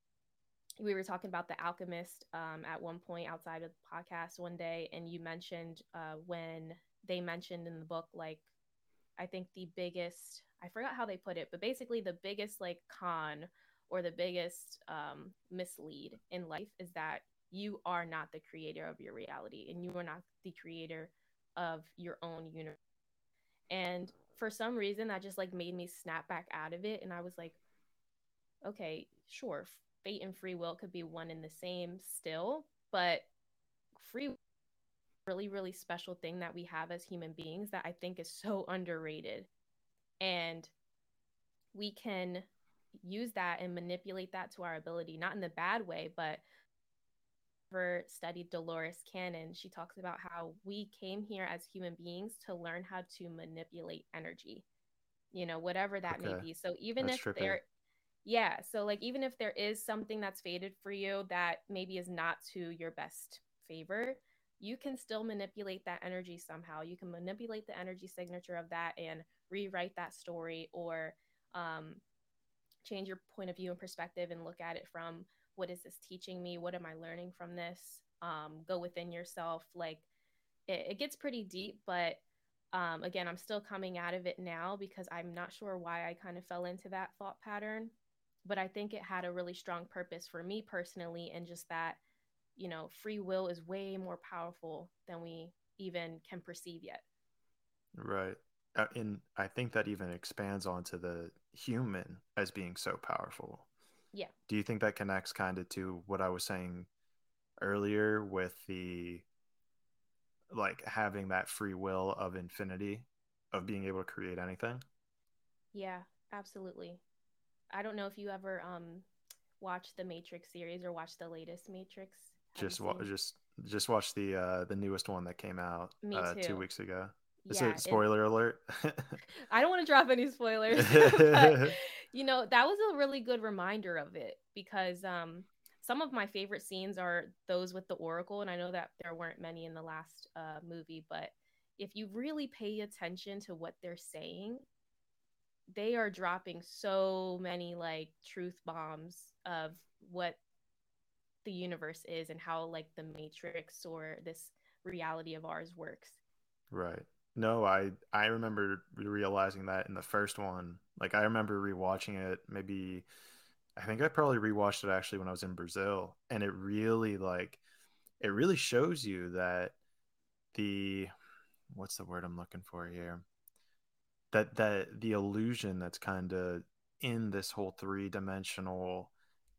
we were talking about the alchemist um, at one point outside of the podcast one day and you mentioned uh, when they mentioned in the book like I think the biggest I forgot how they put it, but basically the biggest like con or the biggest um, mislead in life is that you are not the creator of your reality and you are not the creator of your own universe. And for some reason that just like made me snap back out of it and I was like okay, sure, fate and free will could be one and the same still, but free really really special thing that we have as human beings that I think is so underrated. And we can use that and manipulate that to our ability, not in the bad way, but ever studied Dolores Cannon, she talks about how we came here as human beings to learn how to manipulate energy. You know, whatever that okay. may be. So even that's if trippy. there yeah, so like even if there is something that's fated for you that maybe is not to your best favor, you can still manipulate that energy somehow. You can manipulate the energy signature of that and rewrite that story or um, change your point of view and perspective and look at it from what is this teaching me? What am I learning from this? Um, go within yourself. Like it, it gets pretty deep, but um, again, I'm still coming out of it now because I'm not sure why I kind of fell into that thought pattern. But I think it had a really strong purpose for me personally, and just that you know, free will is way more powerful than we even can perceive yet. Right. Uh, and I think that even expands onto the human as being so powerful. Yeah. Do you think that connects kind of to what I was saying earlier with the like having that free will of infinity of being able to create anything? Yeah, absolutely. I don't know if you ever um watched the Matrix series or watched the latest Matrix just wa- just just watch the uh the newest one that came out uh, two weeks ago. Is yeah, it spoiler it, alert? I don't want to drop any spoilers. but, you know, that was a really good reminder of it because um some of my favorite scenes are those with the Oracle, and I know that there weren't many in the last uh, movie, but if you really pay attention to what they're saying, they are dropping so many like truth bombs of what the universe is and how like the matrix or this reality of ours works. Right. No i i remember realizing that in the first one. Like i remember rewatching it maybe I think I probably rewatched it actually when I was in Brazil, and it really like it really shows you that the what's the word I'm looking for here? That that the illusion that's kind of in this whole three dimensional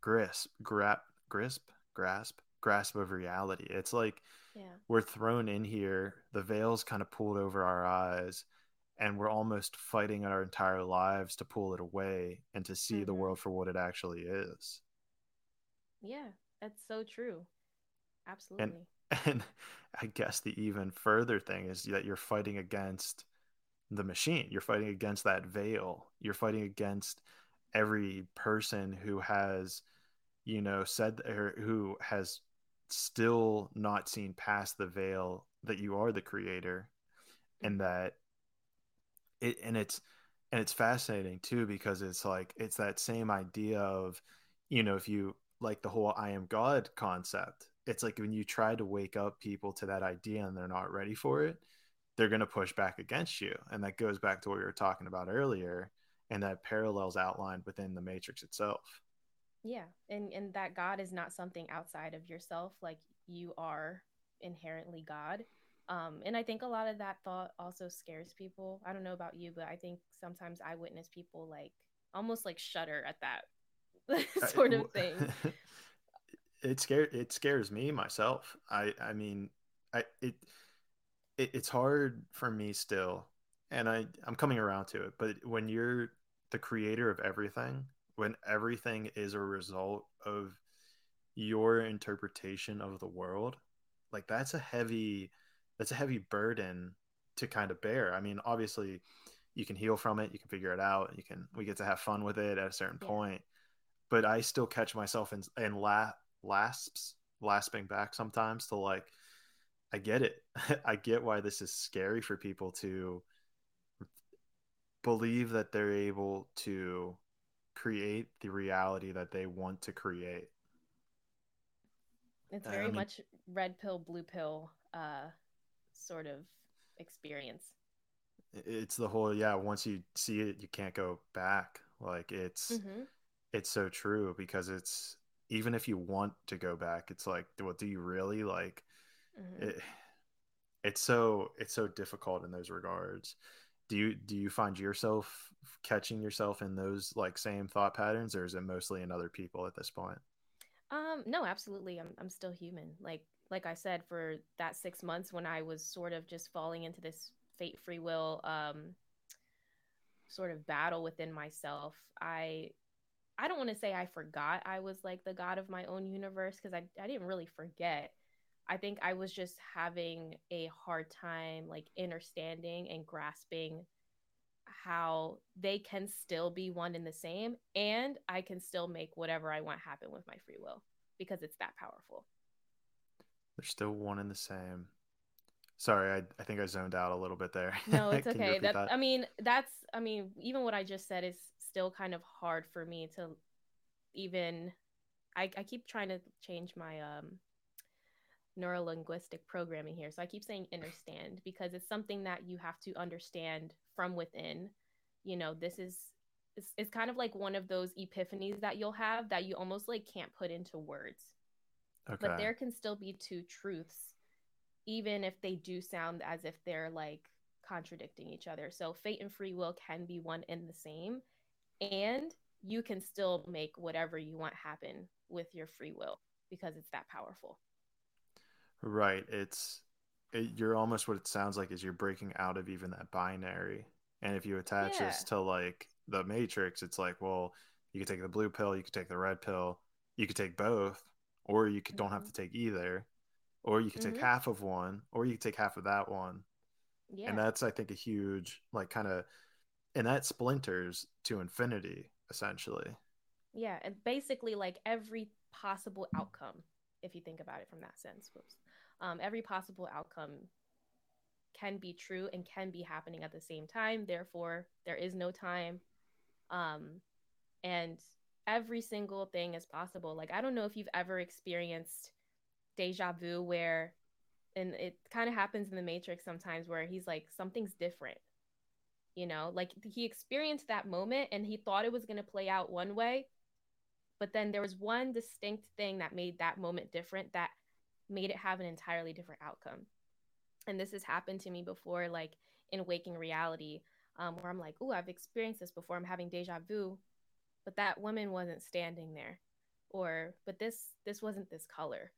grasp grasp grasp grasp grasp of reality. It's like yeah. we're thrown in here, the veil's kind of pulled over our eyes, and we're almost fighting our entire lives to pull it away and to see mm-hmm. the world for what it actually is. Yeah, that's so true. Absolutely. And, and I guess the even further thing is that you're fighting against the machine. You're fighting against that veil. You're fighting against every person who has, you know, said or who has still not seen past the veil that you are the creator and that it and it's and it's fascinating too because it's like it's that same idea of you know if you like the whole i am god concept it's like when you try to wake up people to that idea and they're not ready for it they're going to push back against you. And that goes back to what we were talking about earlier and that parallels outlined within the matrix itself yeah and and that god is not something outside of yourself like you are inherently god um, and I think a lot of that thought also scares people. I don't know about you, but I think sometimes I witness people like almost like shudder at that sort of thing. it scares it scares me myself. I I mean, I it, it it's hard for me still, and I I'm coming around to it. But when you're the creator of everything, when everything is a result of your interpretation of the world, like that's a heavy that's a heavy burden to kind of bear. I mean, obviously you can heal from it, you can figure it out, you can we get to have fun with it at a certain yeah. point. But I still catch myself in in la- lasps, lasping back sometimes to like I get it. I get why this is scary for people to believe that they're able to create the reality that they want to create. It's very I mean, much red pill, blue pill uh, sort of experience. It's the whole yeah. Once you see it, you can't go back. Like it's mm-hmm. it's so true because it's even if you want to go back, it's like, well, do you really like? Mm-hmm. It, it's so it's so difficult in those regards. Do you do you find yourself catching yourself in those like same thought patterns, or is it mostly in other people at this point? Um, no, absolutely. I'm I'm still human. Like like I said, for that six months when I was sort of just falling into this fate free will um, sort of battle within myself, I I don't want to say I forgot I was like the god of my own universe because I I didn't really forget. I think I was just having a hard time like understanding and grasping how they can still be one and the same and I can still make whatever I want happen with my free will because it's that powerful. They're still one and the same. Sorry, I, I think I zoned out a little bit there. No, it's okay. That, that, I mean, that's I mean, even what I just said is still kind of hard for me to even I, I keep trying to change my um neurolinguistic programming here. So I keep saying understand because it's something that you have to understand from within. You know, this is it's, it's kind of like one of those epiphanies that you'll have that you almost like can't put into words. Okay. But there can still be two truths, even if they do sound as if they're like contradicting each other. So fate and free will can be one and the same. And you can still make whatever you want happen with your free will because it's that powerful. Right. It's it, you're almost what it sounds like is you're breaking out of even that binary. And if you attach yeah. this to like the matrix, it's like, well, you could take the blue pill, you could take the red pill, you could take both, or you could, mm-hmm. don't have to mm-hmm. take either, or you could mm-hmm. take half of one, or you could take half of that one. Yeah. And that's I think a huge like kind of and that splinters to infinity essentially. Yeah, and basically like every possible outcome if you think about it from that sense. Whoops. Um, every possible outcome can be true and can be happening at the same time. Therefore, there is no time. Um, and every single thing is possible. Like I don't know if you've ever experienced deja vu where and it kind of happens in the matrix sometimes where he's like something's different. You know, like he experienced that moment and he thought it was going to play out one way, But then there was one distinct thing that made that moment different that made it have an entirely different outcome. And this has happened to me before, like in waking reality, um, where I'm like, oh, I've experienced this before. I'm having deja vu, but that woman wasn't standing there, or but this this wasn't this color,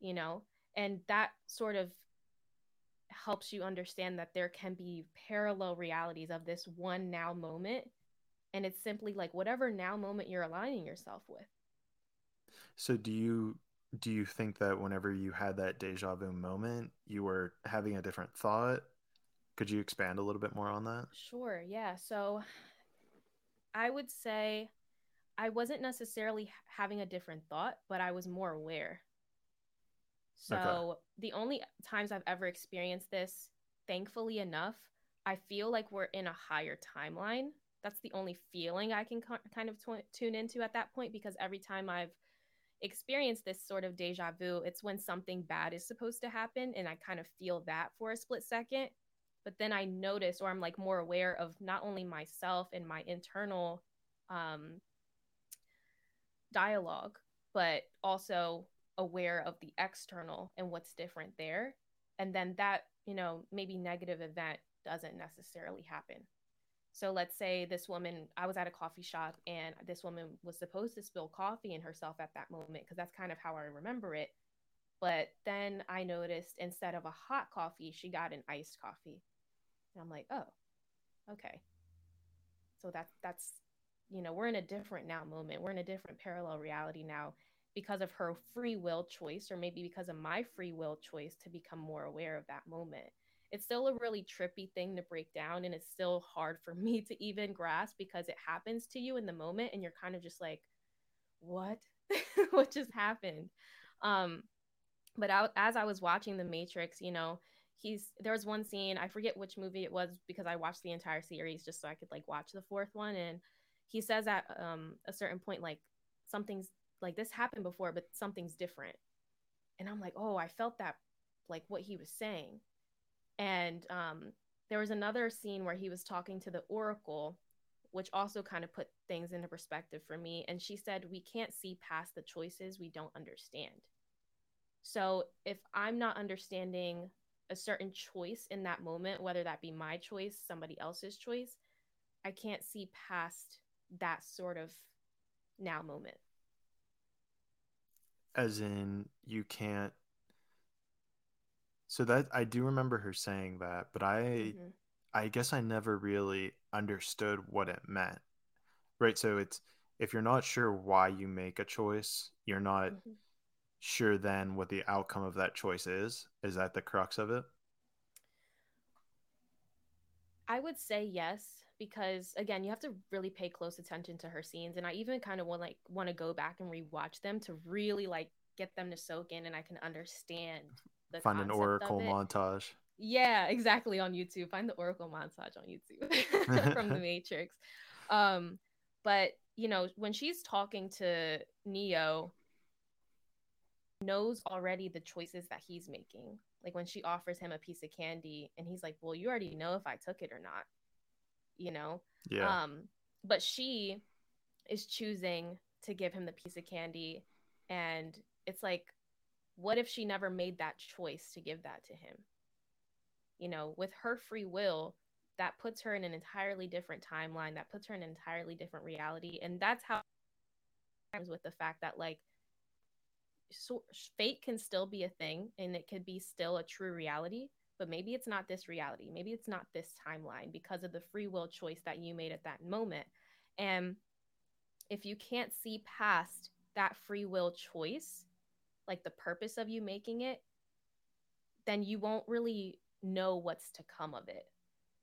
you know. And that sort of helps you understand that there can be parallel realities of this one now moment and it's simply like whatever now moment you're aligning yourself with so do you do you think that whenever you had that deja vu moment you were having a different thought could you expand a little bit more on that sure yeah so i would say i wasn't necessarily having a different thought but i was more aware so okay. the only times I've ever experienced this, thankfully enough, I feel like we're in a higher timeline. That's the only feeling I can kind of t- tune into at that point because every time I've experienced this sort of deja vu, it's when something bad is supposed to happen and I kind of feel that for a split second. But then I notice, or I'm like more aware of not only myself and my internal um, dialogue, but also aware of the external and what's different there and then that you know maybe negative event doesn't necessarily happen so let's say this woman i was at a coffee shop and this woman was supposed to spill coffee in herself at that moment because that's kind of how i remember it. But then i noticed instead of a hot coffee she got an iced coffee. And i'm like oh okay. So that's that's you know we're in a different now moment. We're in a different parallel reality now because of her free will choice, or maybe because of my free will choice to become more aware of that moment. It's still a really trippy thing to break down, and it's still hard for me to even grasp because it happens to you in the moment, and you're kind of just like, what? what just happened? Um, but I, as I was watching The Matrix, you know, he's there was one scene I forget which movie it was because I watched the entire series just so I could like watch the fourth one, and he says at um, a certain point like something's like this happened before, but something's different. And I'm like, oh, I felt that like what he was saying. And um, there was another scene where he was talking to the Oracle, which also kind of put things into perspective for me. And she said, we can't see past the choices we don't understand. So if I'm not understanding a certain choice in that moment, whether that be my choice, somebody else's choice, I can't see past that sort of now moment as in you can't so that i do remember her saying that but i mm-hmm. i guess i never really understood what it meant right so it's if you're not sure why you make a choice you're not mm-hmm. sure then what the outcome of that choice is is that the crux of it i would say yes because again you have to really pay close attention to her scenes and i even kind of want like want to go back and rewatch them to really like get them to soak in and i can understand the find an oracle montage yeah exactly on youtube find the oracle montage on youtube from the matrix um but you know when she's talking to neo knows already the choices that he's making like when she offers him a piece of candy and he's like well you already know if i took it or not you know? Yeah. Um, but she is choosing to give him the piece of candy. And it's like, what if she never made that choice to give that to him? You know, with her free will, that puts her in an entirely different timeline, that puts her in an entirely different reality. And that's how with the fact that like so fate can still be a thing and it could be still a true reality but maybe it's not this reality. Maybe it's not this timeline because of the free will choice that you made at that moment. And if you can't see past that free will choice, like the purpose of you making it, then you won't really know what's to come of it.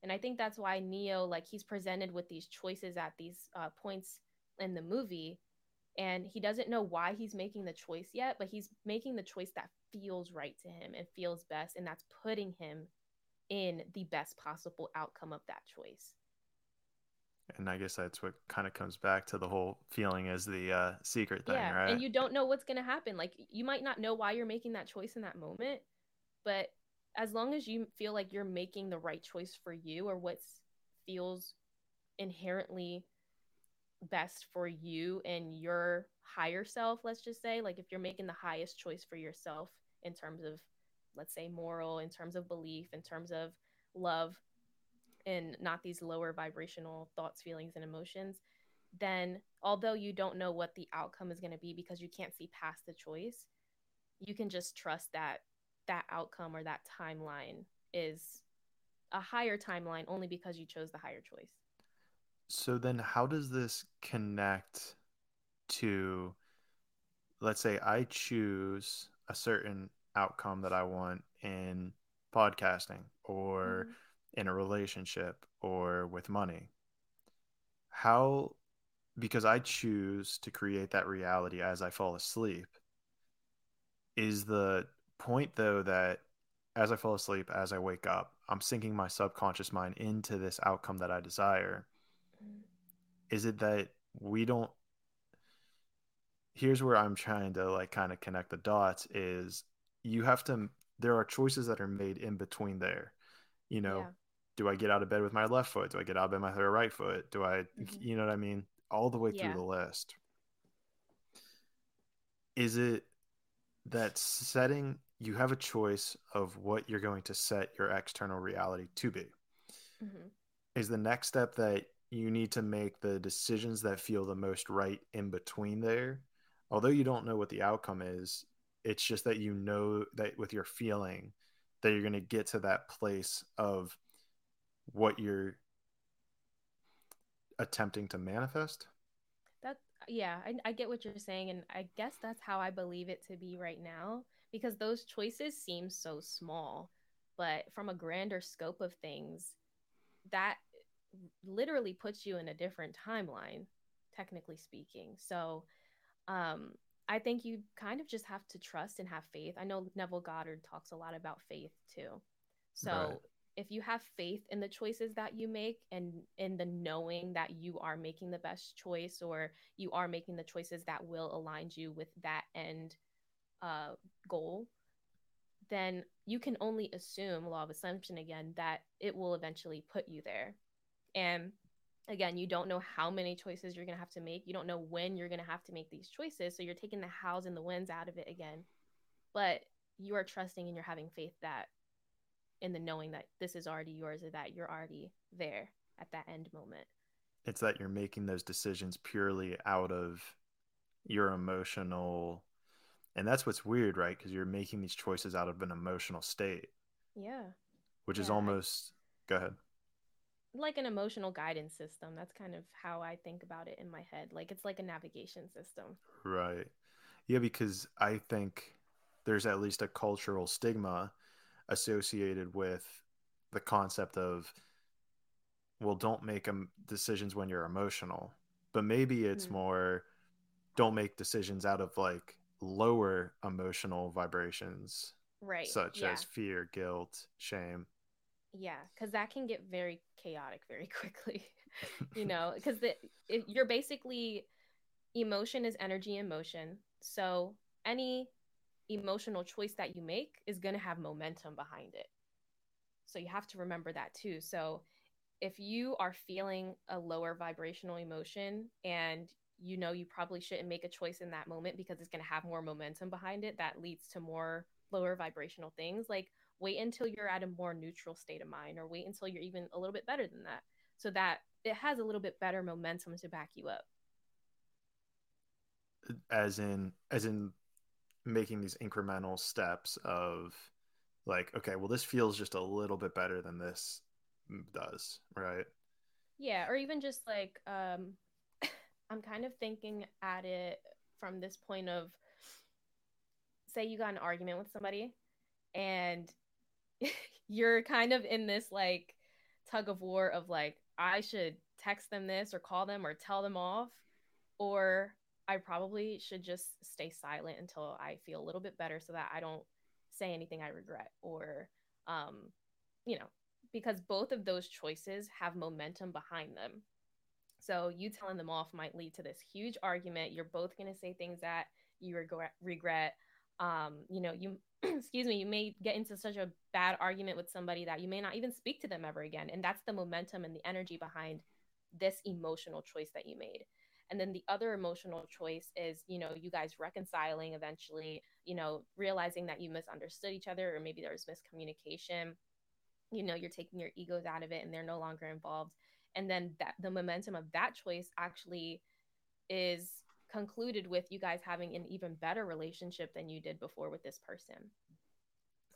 And I think that's why Neo, like, he's presented with these choices at these uh, points in the movie and he doesn't know why he's making the choice yet but he's making the choice that feels right to him and feels best and that's putting him in the best possible outcome of that choice and i guess that's what kind of comes back to the whole feeling as the uh, secret thing yeah, right? and you don't know what's going to happen. Like you might not know why you're making that choice in that moment but as long as you feel like you're making the right choice for you or what feels inherently best for you and your higher self, let's just say, like if you're making the highest choice for yourself in terms of, let's say, moral, in terms of belief, in terms of love, and not these lower vibrational thoughts, feelings, and emotions, then although you don't know what the outcome is going to be because you can't see past the choice, you can just trust that that outcome or that timeline is a higher timeline only because you chose the higher choice. So then how does this connect to let's say I choose a certain outcome that I want in podcasting or mm-hmm. In a relationship or with money. How because I choose to create that reality as I fall asleep is the point though that as I fall asleep, as I wake up, I'm sinking my subconscious mind into this outcome that I desire. Is it that we don't here's where I'm trying to like kind of connect the dots is you have to there are choices that are made in between there. You know, yeah. Do I get out of bed with my left foot? Do I get out of bed with my right foot? Do I mm-hmm. you know what I mean? All the way yeah. through the list. Is it that setting you have a choice of what you're going to set your external reality to be. Mm-hmm. Is the next step that you need to make the decisions that feel the most right in between there. Although you don't know what the outcome is, it's just that you know that with your feeling that you're going to get to that place of what you're attempting to manifest. That yeah, I, I get what you're saying, and I guess that's how I believe it to be right now because those choices seem so small, but from a grander scope of things, that literally puts you in a different timeline, technically speaking. So, um, I think you kind of just have to trust and have faith. I know Neville Goddard talks a lot about faith too. So, right. If you have faith in the choices that you make and in the knowing that you are making the best choice or you are making the choices that will align you with that end uh, goal, then you can only assume law of assumption again that it will eventually put you there. And again, you don't know how many choices you're going to have to make. You don't know when you're going to have to make these choices. So you're taking the hows and the whens out of it again. But you are trusting and you're having faith that in the knowing that this is already yours or that you're already there at that end moment. It's that you're making those decisions purely out of your emotional and that's what's weird right? Because you're making these choices out of an emotional state. Yeah. Which yeah, is almost go ahead. Like an emotional guidance system. That's kind of how i think about it in my head. Like it's like a navigation system. Right. Yeah because i think there's at least a cultural stigma associated with the concept of well don't make decisions when you're emotional but maybe it's mm. more don't make decisions out of like lower emotional vibrations right such yeah. as fear guilt shame yeah because that can get very chaotic very quickly you know because you're basically emotion is energy in motion so any emotional choice that you make is going to have momentum behind it. So you have to remember that too. So if you are feeling a lower vibrational emotion and you know you probably shouldn't make a choice in that moment because it's going to have more momentum behind it that leads to more lower vibrational things like wait until you're at a more neutral state of mind or wait until you're even a little bit better than that so that it has a little bit better momentum to back you up. As in as in making these incremental steps of like okay well this feels just a little bit better than this does right? Yeah or even just like um I'm kind of thinking at it from this point of say you got an argument with somebody and you're kind of in this like tug of war of like I should text them this or call them or tell them off or I probably should just stay silent until I feel a little bit better so that I don't say anything I regret or um you know because both of those choices have momentum behind them so you telling them off might lead to this huge argument. You're both going to say things that you regret. Um, you know, you excuse me, you may get into such a bad argument with somebody that you may not even speak to them ever again. And that's the momentum and the energy behind this emotional choice that you made. And then the other emotional choice is you know you guys reconciling eventually you know realizing that you misunderstood each other or maybe there was miscommunication. You know you're taking your egos out of it and they're no longer involved. And then that the momentum of that choice actually is concluded with you guys having an even better relationship than you did before with this person.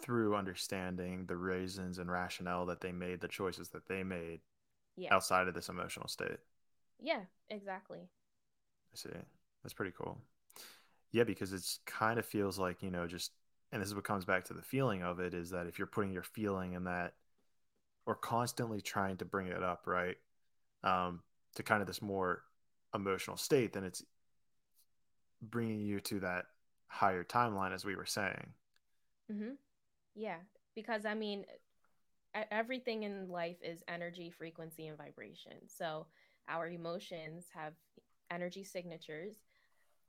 Through understanding the reasons and rationale that they made the choices that they made yeah. outside of this emotional state. Yeah exactly i see. That's pretty cool. Yeah because it's kind of feels like you know just and this is what comes back to the feeling of it is that if you're putting your feeling in that or constantly trying to bring it up right um, to kind of this more emotional state then it's bringing you to that higher timeline as we were saying. Mm-hmm. yeah because i mean everything in life is energy frequency and vibration. So our emotions have energy signatures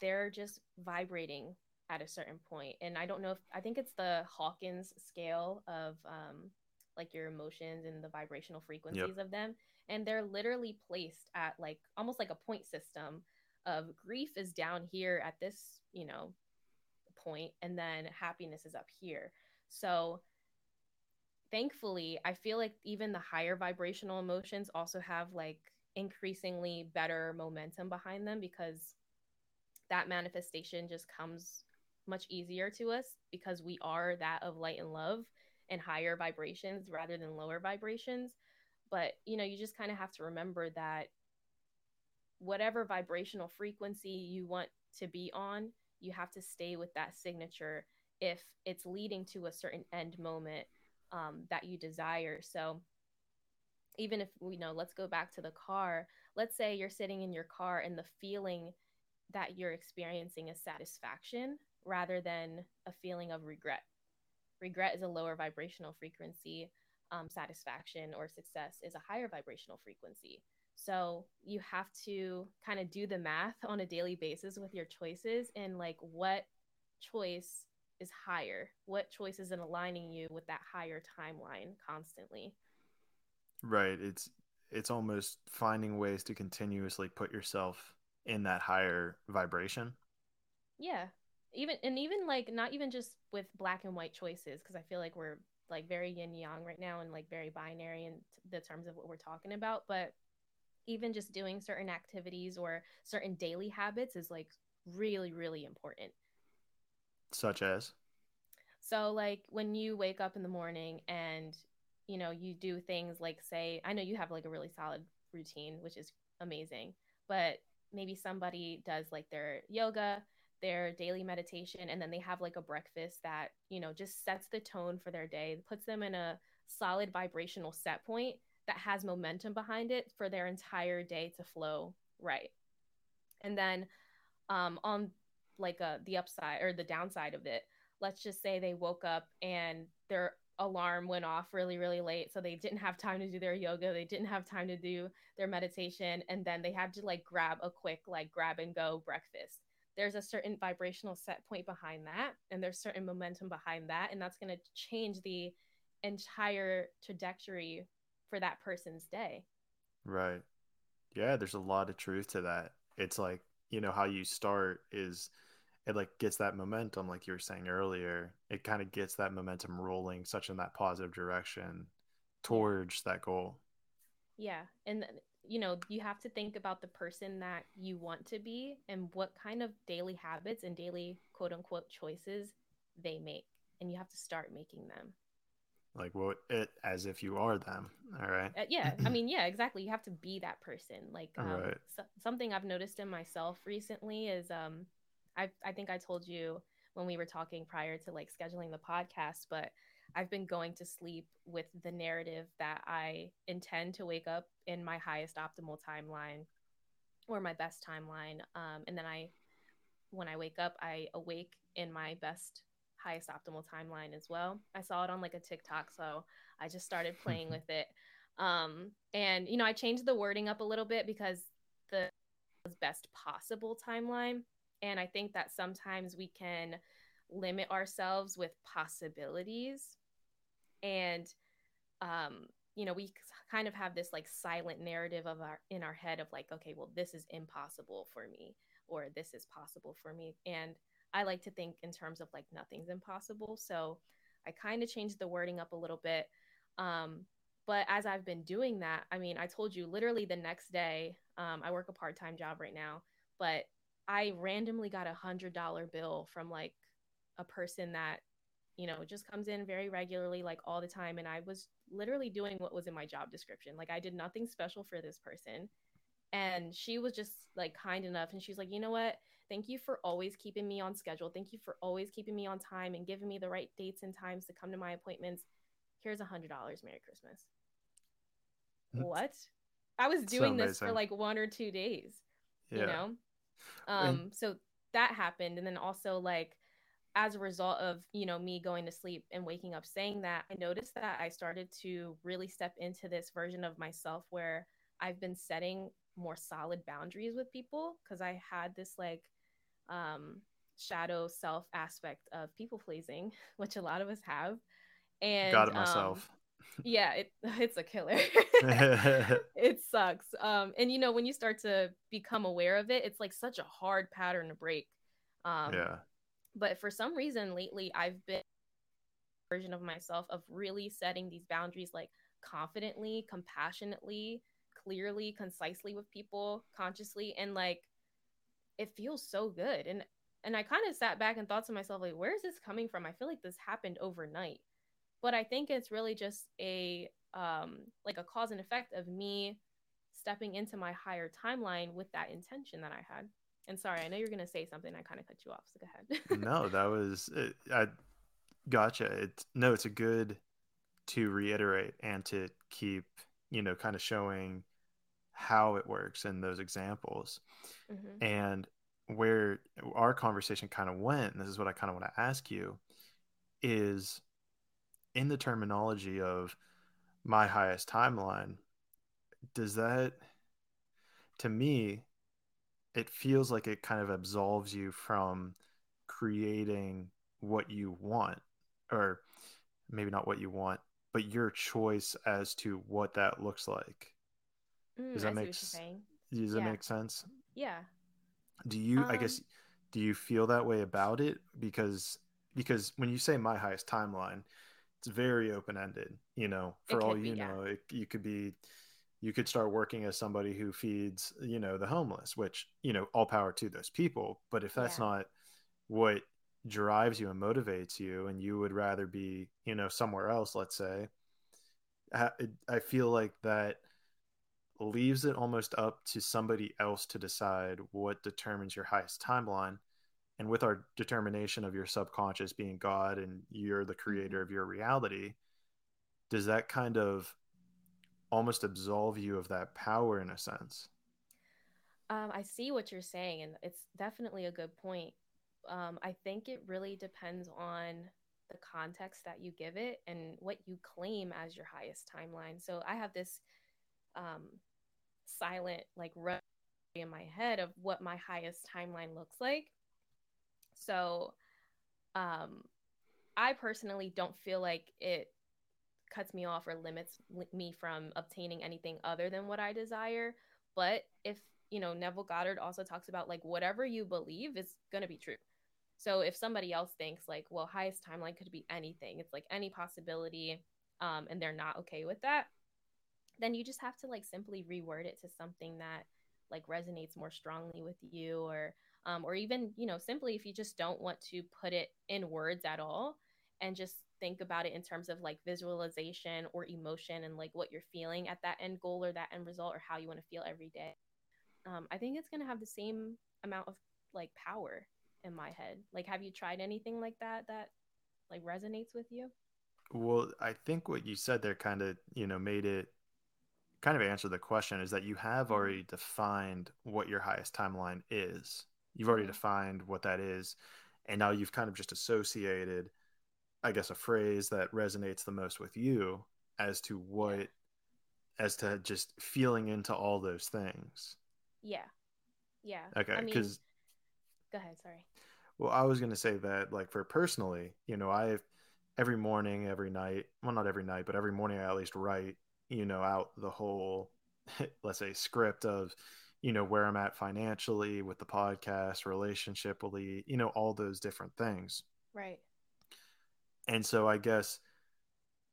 they're just vibrating at a certain point. And i don't know if i think it's the hawkins scale of um like your emotions and the vibrational frequencies yep. of them. And they're literally placed at like almost like a point system of grief is down here at this you know point and then happiness is up here. So thankfully i feel like even the higher vibrational emotions also have like increasingly better momentum behind them because that manifestation just comes much easier to us because we are that of light and love and higher vibrations rather than lower vibrations. But you know you just kind of have to remember that whatever vibrational frequency you want to be on you have to stay with that signature if it's leading to a certain end moment um, that you desire. So even if you know let's go back to the car let's say you're sitting in your car and the feeling that you're experiencing is satisfaction rather than a feeling of regret. Regret is a lower vibrational frequency. Um, satisfaction or success is a higher vibrational frequency. So you have to kind of do the math on a daily basis with your choices and like what choice is higher, what choice is in aligning you with that higher timeline constantly. Right. It's it's almost finding ways to continuously put yourself in that higher vibration. Yeah. Even and even like not even just with black and white choices because I feel like we're like very yin yang right now and like very binary in the terms of what we're talking about, but even just doing certain activities or certain daily habits is like really really important. Such as so like when you wake up in the morning and you know you do things like say I know you have like a really solid routine which is amazing, but maybe somebody does like their yoga their daily meditation and then they have like a breakfast that you know just sets the tone for their day puts them in a solid vibrational set point that has momentum behind it for their entire day to flow right. And then um, on like a, uh, the upside or the downside of it let's just say they woke up and their alarm went off really really late so they didn't have time to do their yoga they didn't have time to do their meditation and then they had to like grab a quick like grab and go breakfast. There's a certain vibrational set point behind that and there's certain momentum behind that and that's going to change the entire trajectory for that person's day. Right. Yeah there's a lot of truth to that. It's like you know how you start is it like gets that momentum like you were saying earlier it kind of gets that momentum rolling such in that positive direction towards that goal. Yeah and you know you have to think about the person that you want to be and what kind of daily habits and daily quote unquote choices they make and you have to start making them. Like what it as if you are them all right? Uh, yeah i mean yeah exactly you have to be that person like um, right. so, something i've noticed in myself recently is um I I think I told you when we were talking prior to like scheduling the podcast, but I've been going to sleep with the narrative that I intend to wake up in my highest optimal timeline or my best timeline. Um, and then I, when I wake up, I awake in my best, highest optimal timeline as well. I saw it on like a TikTok, so I just started playing with it. Um, and you know, I changed the wording up a little bit because the best possible timeline and I think that sometimes we can limit ourselves with possibilities. And um, you know, we kind of have this like silent narrative of our in our head of like, okay, well, this is impossible for me, or this is possible for me. And I like to think in terms of like nothing's impossible. So I kind of changed the wording up a little bit. Um, but as I've been doing that, I mean, I told you literally the next day, um, I work a part time job right now, but I randomly got a hundred dollar bill from like a person that you know, just comes in very regularly, like all the time. And I was literally doing what was in my job description. Like I did nothing special for this person. And she was just like kind enough. And she's like, you know what? Thank you for always keeping me on schedule. Thank you for always keeping me on time and giving me the right dates and times to come to my appointments. Here's a hundred dollars. Merry Christmas. What? I was doing so this for like one or two days. Yeah. You know? Um, and- so that happened. And then also like as a result of you know me going to sleep and waking up saying that i noticed that i started to really step into this version of myself where i've been setting more solid boundaries with people because i had this like um shadow self aspect of people pleasing which a lot of us have and got it myself um, yeah it, it's a killer it sucks um and you know when you start to become aware of it it's like such a hard pattern to break um yeah but for some reason lately, I've been version of myself of really setting these boundaries like confidently, compassionately, clearly, concisely with people, consciously, and like it feels so good. And and I kind of sat back and thought to myself, like, where is this coming from? I feel like this happened overnight. But I think it's really just a um like a cause and effect of me stepping into my higher timeline with that intention that I had. And sorry, I know you're going to say something. I kind of cut you off. So go ahead. no, that was, it, I gotcha. It, no, it's a good to reiterate and to keep, you know, kind of showing how it works in those examples. Mm-hmm. And where our conversation kind of went, and this is what I kind of want to ask you, is in the terminology of my highest timeline, does that, to me, it feels like it kind of absolves you from creating what you want or maybe not what you want but your choice as to what that looks like. Mm, does that make sense does that make sense? Yeah. Do you um, i guess do you feel that way about it? Because because when you say my highest timeline it's very open ended you know for all you be, know yeah. it, you could be you could start working as somebody who feeds you know the homeless which you know all power to those people but if that's yeah. not what drives you and motivates you and you would rather be you know somewhere else let's say i feel like that leaves it almost up to somebody else to decide what determines your highest timeline and with our determination of your subconscious being god and you're the creator mm-hmm. of your reality does that kind of almost absolve you of that power in a sense. Um, I see what you're saying, and it's definitely a good point. Um, I think it really depends on the context that you give it and what you claim as your highest timeline. So I have this um, silent, like, run in my head of what my highest timeline looks like. So um, I personally don't feel like it cuts me off or limits me from obtaining anything other than what I desire. But if, you know, Neville Goddard also talks about like whatever you believe is going to be true. So if somebody else thinks like, well, highest timeline could be anything, it's like any possibility, um, and they're not okay with that, then you just have to like simply reword it to something that like resonates more strongly with you or um, or even you know simply if you just don't want to put it in words at all and just think about it in terms of like visualization or emotion and like what you're feeling at that end goal or that end result or how you want to feel every day um, i think it's going to have the same amount of like power in my head. Like have you tried anything like that that like resonates with you? Well i think what you said there kind of you know made it kind of answer the question is that you have mm-hmm. already defined what your highest timeline is you've already defined what that is and now you've kind of just associated I guess a phrase that resonates the most with you as to what as to just feeling into all those things. Yeah. Yeah. Okay, cuz Go ahead, sorry. Well, I was going to say that like for personally, you know, I every morning, every night, well not every night, but every morning I at least write you know out the whole let's say script of you know where i'm at financially with the podcast relationshiply you know all those different things. Right. And so i guess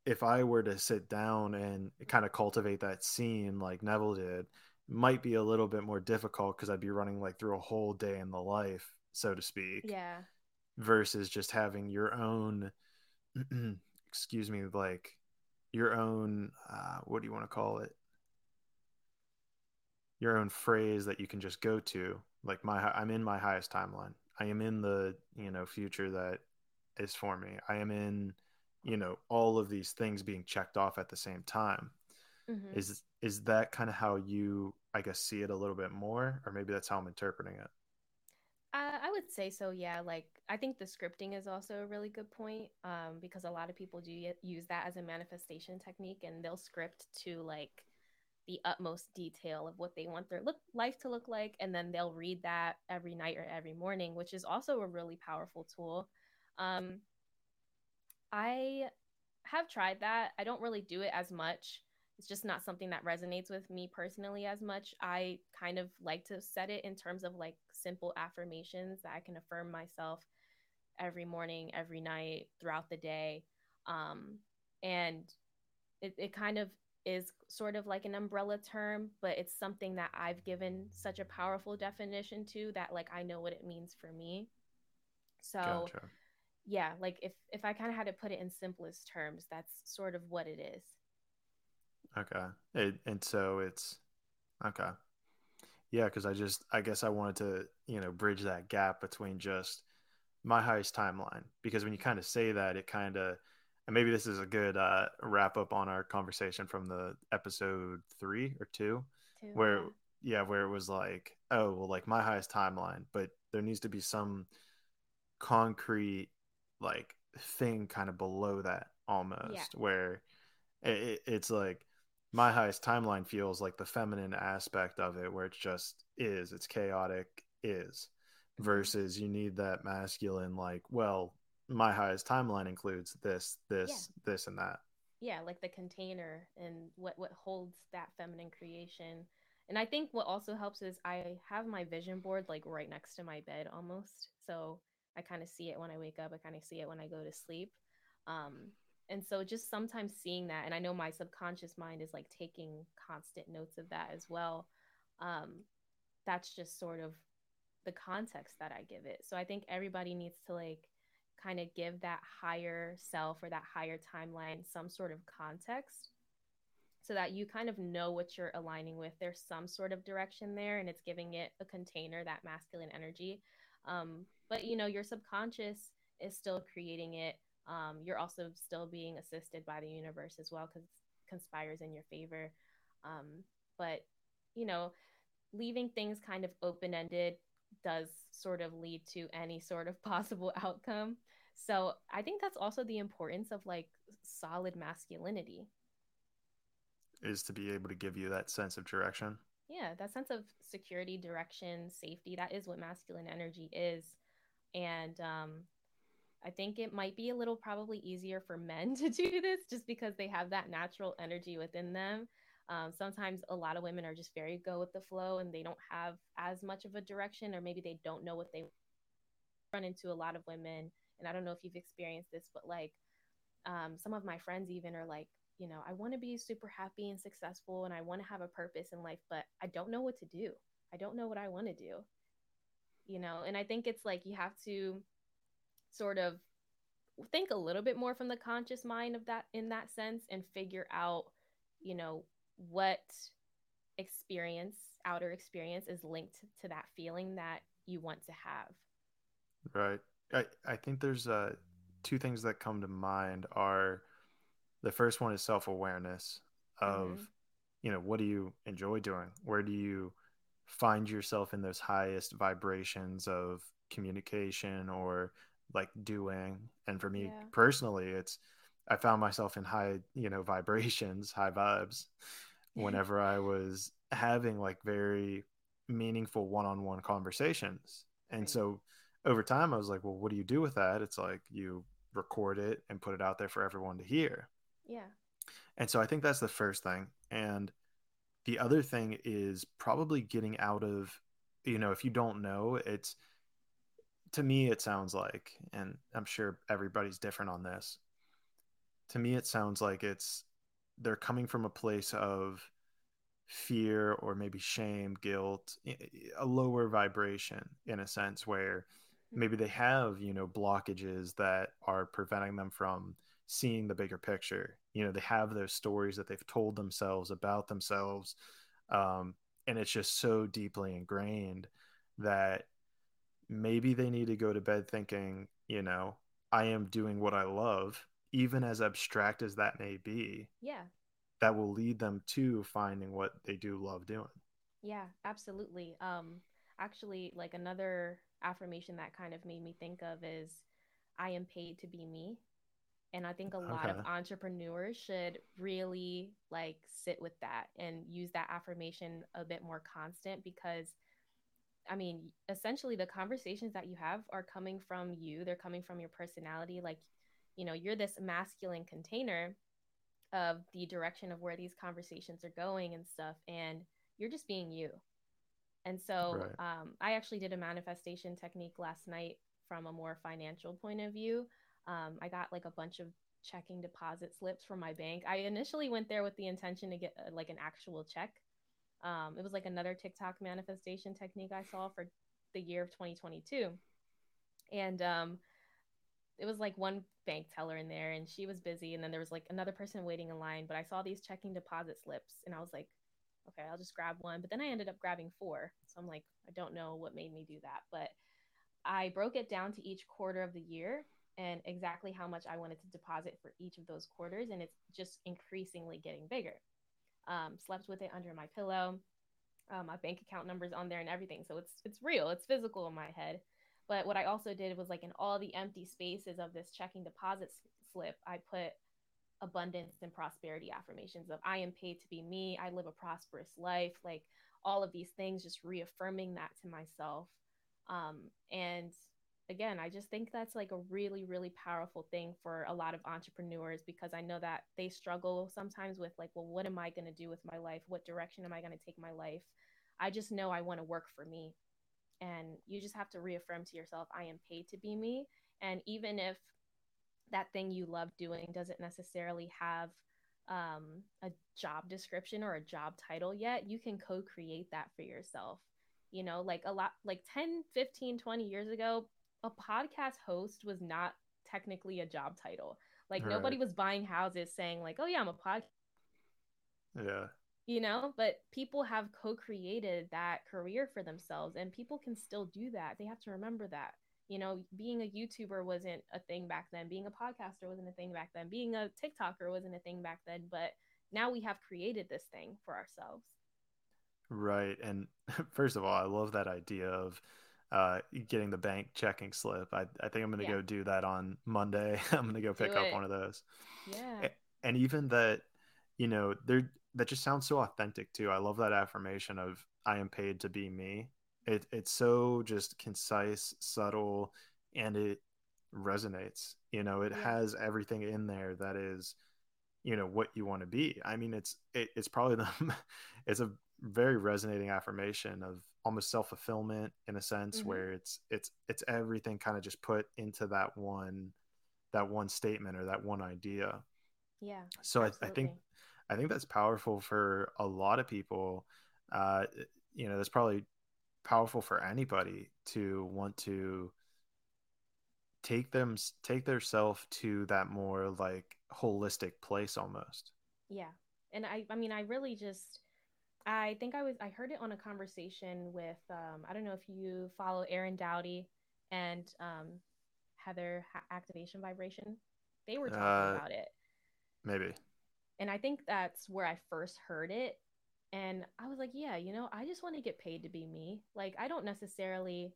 if i were to sit down and kind of cultivate that scene like neville did might be a little bit more difficult because i'd be running like through a whole day in the life so to speak yeah. versus just having your own excuse me like your own uh, what do you want to call it your own phrase that you can just go to like my i'm in my highest timeline. I am in the you know future that is for me. I am in you know all of these things being checked off at the same time. Mm-hmm. is is that kind of how you i guess see it a little bit more? Or maybe that's how i'm interpreting it. Uh, I would say so, yeah. Like, I think the scripting is also a really good point um, because a lot of people do use that as a manifestation technique and they'll script to like the utmost detail of what they want their look life to look like and then they'll read that every night or every morning which is also a really powerful tool. Um, i have tried that. I don't really do it as much. It's just not something that resonates with me personally as much. I kind of like to set it in terms of like simple affirmations that i can affirm myself every morning every night throughout the day. Um, and it, it kind of is sort of like an umbrella term, but it's something that I've given such a powerful definition to that like I know what it means for me. So gotcha. yeah, like if if I kind of had to put it in simplest terms, that's sort of what it is. Okay. It, and so it's okay. Yeah, because I just I guess I wanted to, you know, bridge that gap between just my highest timeline because when you kind of say that it kind of and maybe this is a good uh, wrap up on our conversation from the episode three or two, two where yeah. yeah, where it was like, oh, well, like my highest timeline, but there needs to be some concrete like thing kind of below that almost, yeah. where it, it's like my highest timeline feels like the feminine aspect of it, where it's just is, it's chaotic, is, mm-hmm. versus you need that masculine, like, well, my highest timeline includes this, this, yeah. this, and that. Yeah, like the container and what what holds that feminine creation. And I think what also helps is I have my vision board like right next to my bed almost. So I kind of see it when I wake up. I kind of see it when I go to sleep. Um, and so just sometimes seeing that, and I know my subconscious mind is like taking constant notes of that as well. Um, that's just sort of the context that I give it. So I think everybody needs to like kind of give that higher self or that higher timeline some sort of context so that you kind of know what you're aligning with. There's some sort of direction there, and it's giving it a container, that masculine energy. Um, but you know, your subconscious is still creating it. Um, you're also still being assisted by the universe as well because conspires in your favor. Um, but you know, leaving things kind of open ended does sort of lead to any sort of possible outcome. So I think that's also the importance of like solid masculinity. Is to be able to give you that sense of direction. Yeah, that sense of security, direction, safety. That is what masculine energy is. And um, I think it might be a little probably easier for men to do this just because they have that natural energy within them. Um, sometimes a lot of women are just very go with the flow and they don't have as much of a direction, or maybe they don't know what they run into. A lot of women and I don't know if you've experienced this, but like um, some of my friends even are like, you know, I want to be super happy and successful and I want to have a purpose in life, but I don't know what to do. I don't know what I want to do. You know, and I think it's like you have to sort of think a little bit more from the conscious mind of that in that sense and figure out, you know, what experience, outer experience is linked to that feeling that you want to have. Right. I, I think there's uh, two things that come to mind are the first one is self-awareness of mm-hmm. you know what do you enjoy doing where do you find yourself in those highest vibrations of communication or like doing and for me yeah. personally it's i found myself in high you know vibrations high vibes whenever i was having like very meaningful one-on-one conversations and right. so over time, I was like, well, what do you do with that? It's like you record it and put it out there for everyone to hear. Yeah. And so I think that's the first thing. And the other thing is probably getting out of, you know, if you don't know, it's to me, it sounds like, and I'm sure everybody's different on this. To me, it sounds like it's they're coming from a place of fear or maybe shame, guilt, a lower vibration in a sense where maybe they have, you know, blockages that are preventing them from seeing the bigger picture. You know, they have those stories that they've told themselves about themselves. Um, and it's just so deeply ingrained that maybe they need to go to bed thinking, you know, I am doing what I love, even as abstract as that may be. Yeah. That will lead them to finding what they do love doing. Yeah, absolutely. Um actually like another affirmation that kind of made me think of is I am paid to be me. And I think a lot okay. of entrepreneurs should really like sit with that and use that affirmation a bit more constant because I mean, essentially the conversations that you have are coming from you. They're coming from your personality. Like, you know, you're this masculine container of the direction of where these conversations are going and stuff. And you're just being you. And so right. um, I actually did a manifestation technique last night from a more financial point of view. Um, I got like a bunch of checking deposit slips from my bank. I initially went there with the intention to get uh, like an actual check um, it was like another TikTok manifestation technique I saw for the year of 2022. And um, it was like one bank teller in there and she was busy. And then there was like another person waiting in line. But I saw these checking deposit slips and I was like, okay, I'll just grab one. But then I ended up grabbing four. So I'm like, I don't know what made me do that. But I broke it down to each quarter of the year and exactly how much I wanted to deposit for each of those quarters. And it's just increasingly getting bigger um, slept with it under my pillow. Um, my bank account numbers on there and everything. So it's it's real. It's physical in my head. But what I also did was like in all the empty spaces of this checking deposit slip, I put abundance and prosperity affirmations of I am paid to be me. I live a prosperous life. Like all of these things, just reaffirming that to myself. Um, and again, I just think that's like a really, really powerful thing for a lot of entrepreneurs because I know that they struggle sometimes with, like, well, what am I going to do with my life? What direction am I going to take my life? I just know I want to work for me. And you just have to reaffirm to yourself, I am paid to be me. And even if that thing you love doing doesn't necessarily have um, a job description or a job title yet, you can co create that for yourself you know like a lot like 10 15 20 years ago a podcast host was not technically a job title. Like right. nobody was buying houses saying like, "Oh yeah, I'm a podcast." Yeah. You know, but people have co-created that career for themselves and people can still do that. They have to remember that. You know, being a YouTuber wasn't a thing back then. Being a podcaster wasn't a thing back then. Being a TikToker wasn't a thing back then, but now we have created this thing for ourselves. Right. And first of all, I love that idea of uh, getting the bank checking slip. I, I think I'm going to yeah. go do that on Monday. I'm going to go pick up one of those. Yeah. And even that, you know, there that just sounds so authentic too. I love that affirmation of I am paid to be me. It it's so just concise, subtle, and it resonates. You know, it yeah. has everything in there that is, you know, what you want to be. I mean, it's it, it's probably the it's a very resonating affirmation of almost self-fulfillment in a sense mm-hmm. where it's it's it's everything kind of just put into that one that one statement or that one idea yeah so I, I, think i think that's powerful for a lot of people uh you know that's probably powerful for anybody to want to take them take their self to that more like holistic place almost yeah and i i mean i really just I think I was I heard it on a conversation with um, I don't know if you follow Aaron Doughty and um, Heather Activation Vibration. They were talking uh, about it. Maybe. And I think that's where I first heard it. And I was like, yeah, you know, I just want to get paid to be me. Like, I don't necessarily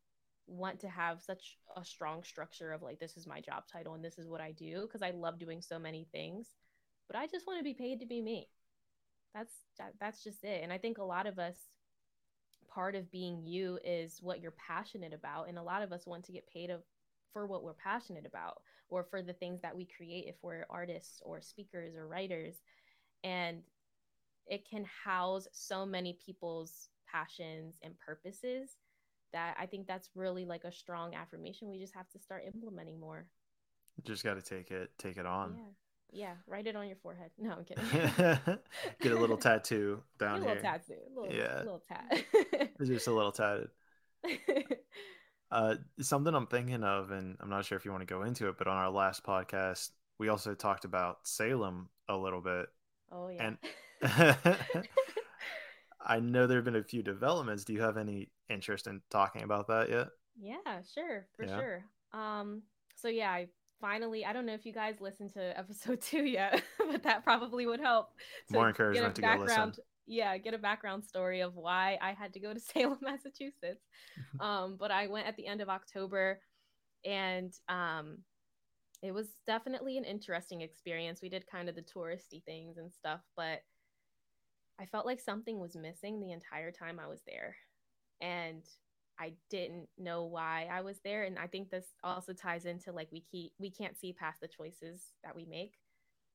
want to have such a strong structure of like, this is my job title and this is what I do because I love doing so many things. But I just want to be paid to be me that's that, that's just it and i think a lot of us part of being you is what you're passionate about and a lot of us want to get paid of, for what we're passionate about or for the things that we create if we're artists or speakers or writers and it can house so many people's passions and purposes that I think that's really like a strong affirmation. We just have to start implementing more. Just got to take it, take it on. Yeah. Yeah, write it on your forehead. No, I'm kidding. Get a little tattoo down a little here. tattoo. A little, Yeah. little tat. Just a little tatted. Uh, something I'm thinking of, and I'm not sure if you want to go into it, but on our last podcast, we also talked about Salem a little bit. oh yeah. And- I know there have been a few developments. Do you have any interest in talking about that yet? Yeah, sure, for Yeah. sure. Um, so yeah, I finally I don't know if you guys listened to episode two yet, but that probably would help. More encouragement to go listen. Yeah, get a background story of why I had to go to Salem, Massachusetts. um, but I went at the end of October, and um, it was definitely an interesting experience. We did kind of the touristy things and stuff, but I felt like something was missing the entire time I was there. And I didn't know why I was there. And I think this also ties into like we keep we can't see past the choices that we make.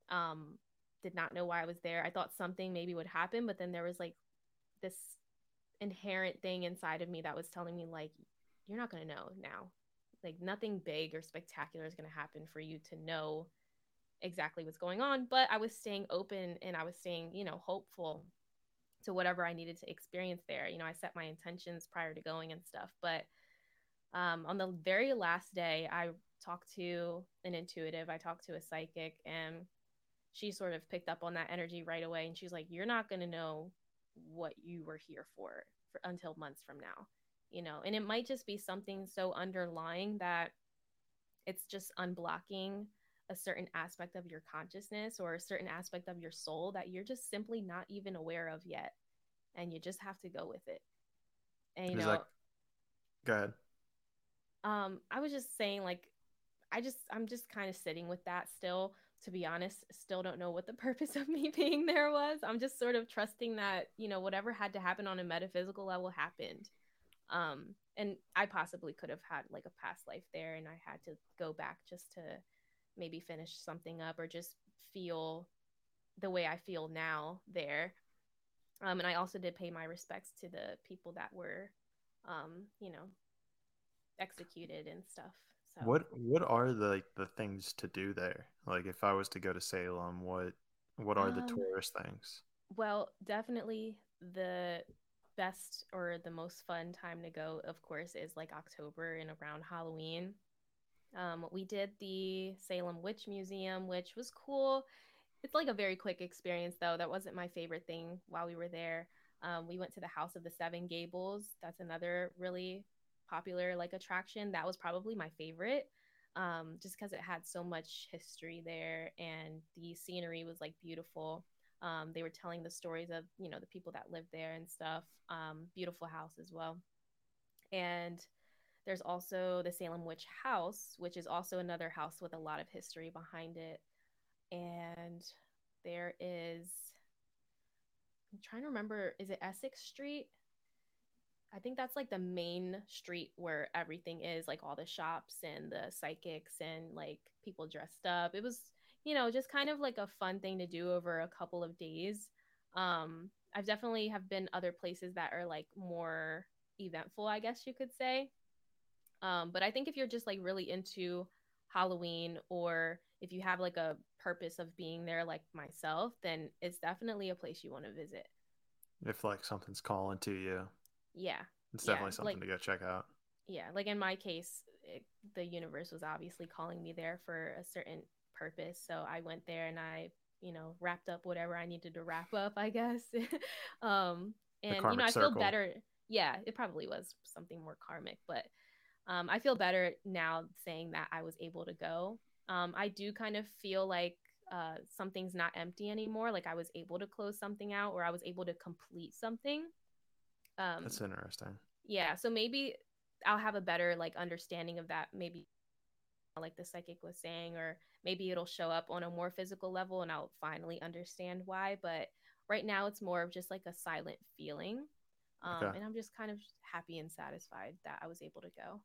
Um, did not know why I was there. I thought something maybe would happen, but then there was like this inherent thing inside of me that was telling me like you're not gonna know now. Like nothing big or spectacular is gonna happen for you to know exactly what's going on. But I was staying open and I was staying, you know, hopeful to whatever I needed to experience there. You know, I set my intentions prior to going and stuff. But um, on the very last day, I talked to an intuitive, I talked to a psychic, and she sort of picked up on that energy right away. And she's like, You're not going to know what you were here for, for until months from now, you know, and it might just be something so underlying that it's just unblocking a certain aspect of your consciousness or a certain aspect of your soul that you're just simply not even aware of yet and you just have to go with it. And you Is know that- Go ahead. um i was just saying like i just i'm just kind of sitting with that still. To be honest still don't know what the purpose of me being there was. I'm just sort of trusting that you know whatever had to happen on a metaphysical level happened. Um and i possibly could have had like a past life there and i had to go back just to maybe finish something up or just feel the way i feel now there um and i also did pay my respects to the people that were um you know executed and stuff so What What are the like, the things to do there? Like, if I was to go to Salem, what What are the Um, tourist things? Well, definitely the best or the most fun time to go, of course, is like October and around Halloween. Um, we did the Salem Witch Museum, which was cool. It's like a very quick experience, though. That wasn't my favorite thing while we were there. Um, we went to the House of the Seven Gables. That's another really popular like attraction. That was probably my favorite, um, just because it had so much history there and the scenery was like beautiful. Um, they were telling the stories of you know the people that lived there and stuff. Um, beautiful house as well, and there's also the Salem Witch House, which is also another house with a lot of history behind it. And there is, I'm trying to remember, is it Essex Street? I think that's like the main street where everything is, like all the shops and the psychics and like people dressed up. It was, you know, just kind of like a fun thing to do over a couple of days. Um, I've definitely have been other places that are like more eventful, I guess you could say. Um, but I think if you're just like really into Halloween or if you have like a purpose of being there like myself, then it's definitely a place you want to visit. If like something's calling to you, Yeah. it's Yeah, definitely something like- to go check out. Yeah. Like in my case, it, the universe was obviously calling me there for a certain purpose. So I went there and I, you know, wrapped up whatever I needed to wrap up, I guess. um, and, you know, I feel better. Yeah. It probably was something more karmic, but um, I feel better now saying that I was able to go. Um, I do kind of feel like uh, something's not empty anymore. Like I was able to close something out or I was able to complete something. Um, That's interesting. yeah so maybe i'll have a better like understanding of that maybe like the psychic was saying or maybe it'll show up on a more physical level and i'll finally understand why but right now it's more of just like a silent feeling um, Okay. and i'm just kind of happy and satisfied that i was able to go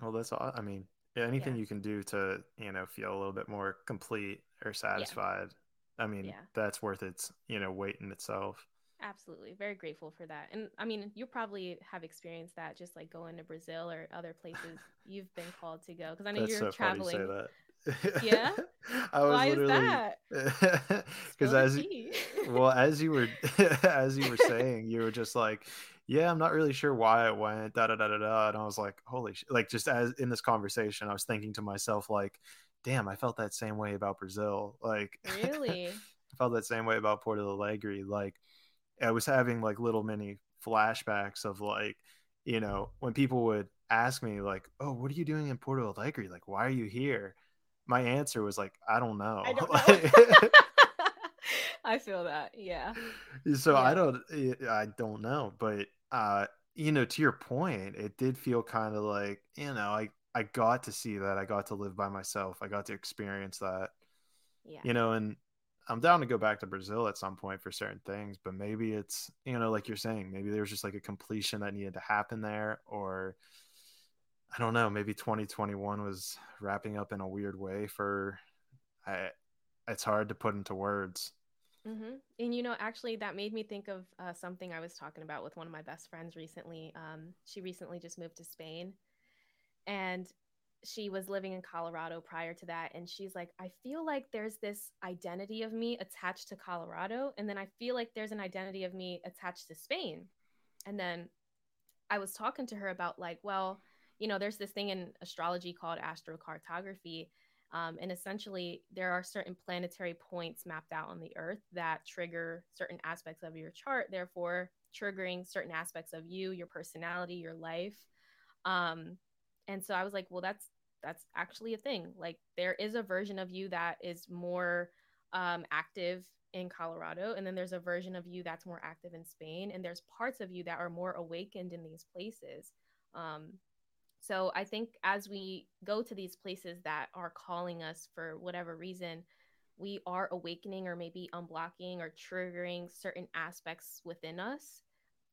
Well, that's all. I mean, anything Yeah. you can do to you know feel a little bit more complete or satisfied. I mean, Yeah. that's worth its, you know, weight in itself. Absolutely. Very grateful for that. And I mean, you probably have experienced that just like going to Brazil or other places you've been called to go. Because I know That's you're so traveling. you say that. Yeah? I was Why is that? because as tea. well as you were as you were saying, you were just like, yeah, I'm not really sure why it went da da da da da, and I was like, holy shit! Like just as in this conversation, I was thinking to myself like, damn, I felt that same way about Brazil. Like really? I felt that same way about Porto Alegre. Like I was having like little mini flashbacks of like, you know, when people would ask me like, "Oh, what are you doing in Porto Alegre? Like, why are you here?" My answer was like, "I don't know." I don't know. I feel that. Yeah. so I don't, eh, I don't know, but uh, you know, to your point, it did feel kind of like, you know, I I got to see that. I got to live by myself. I got to experience that. Yeah. you know, and I'm down to go back to Brazil at some point for certain things, but maybe it's, you know, like you're saying, maybe there's just like a completion that needed to happen there, or I don't know, maybe 2021 was wrapping up in a weird way for, I, it's hard to put into words. Hmm And you know, actually, that made me think of uh, something I was talking about with one of my best friends recently. Um, she recently just moved to Spain, and she was living in Colorado prior to that. And she's like, I feel like there's this identity of me attached to Colorado, and then I feel like there's an identity of me attached to Spain. And then I was talking to her about like, well, you know, there's this thing in astrology called astrocartography. Um, and essentially, there are certain planetary points mapped out on the Earth that trigger certain aspects of your chart, therefore, triggering certain aspects of you, your personality, your life. Um, and so I was like, well, that's that's actually a thing. Like, there is a version of you that is more um, active in Colorado, and then there's a version of you that's more active in Spain, and there's parts of you that are more awakened in these places. Um, so I think as we go to these places that are calling us for whatever reason, we are awakening or maybe unblocking or triggering certain aspects within us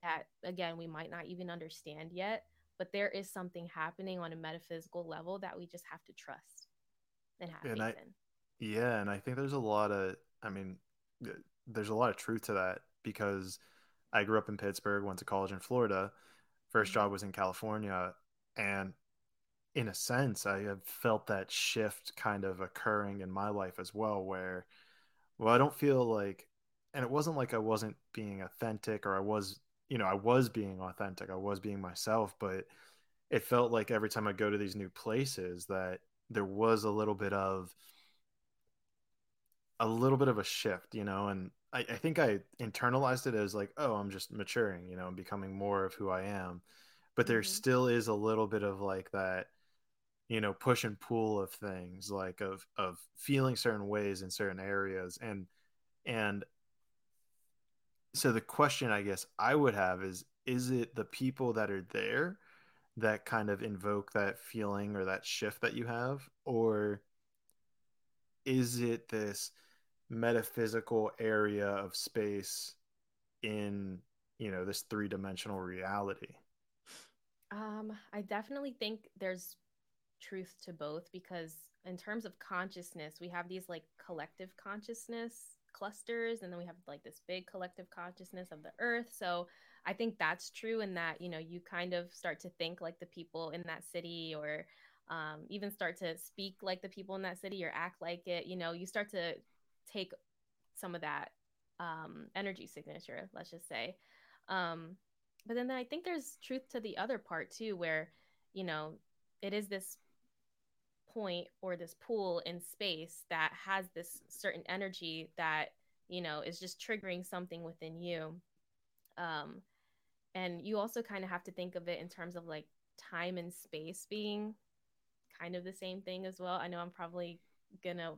that, again, we might not even understand yet. But there is something happening on a metaphysical level that we just have to trust and have And faith I- in. Yeah. And I think there's a lot of, I mean, there's a lot of truth to that because I grew up in Pittsburgh, went to college in Florida. First Mhm. job was in California. And in a sense, I have felt that shift kind of occurring in my life as well, where, well, I don't feel like, and it wasn't like I wasn't being authentic or I was, you know, I was being authentic, I was being myself, but it felt like every time I go to these new places that there was a little bit of, a little bit of a shift, you know, and I, I think I internalized it as like, oh, I'm just maturing, you know, and becoming more of who I am. But there Mhm. still is a little bit of like that, you know, push and pull of things, like of of feeling certain ways in certain areas. And and so the question I guess I would have is is it the people that are there that kind of invoke that feeling or that shift that you have? Or is it this metaphysical area of space in you know this three-dimensional reality Um, I definitely think there's truth to both because in terms of consciousness, we have these like collective consciousness clusters, and then we have like this big collective consciousness of the earth. So I think that's true in that, you know, you kind of start to think like the people in that city or um, even start to speak like the people in that city or act like it. You know, you start to take some of that um, energy signature, let's just say. Um, but then I think there's truth to the other part too, where, you know, it is this point or this pool in space that has this certain energy that, you know, is just triggering something within you. Um, and you also kind of have to think of it in terms of like time and space being kind of the same thing as well. I know I'm probably gonna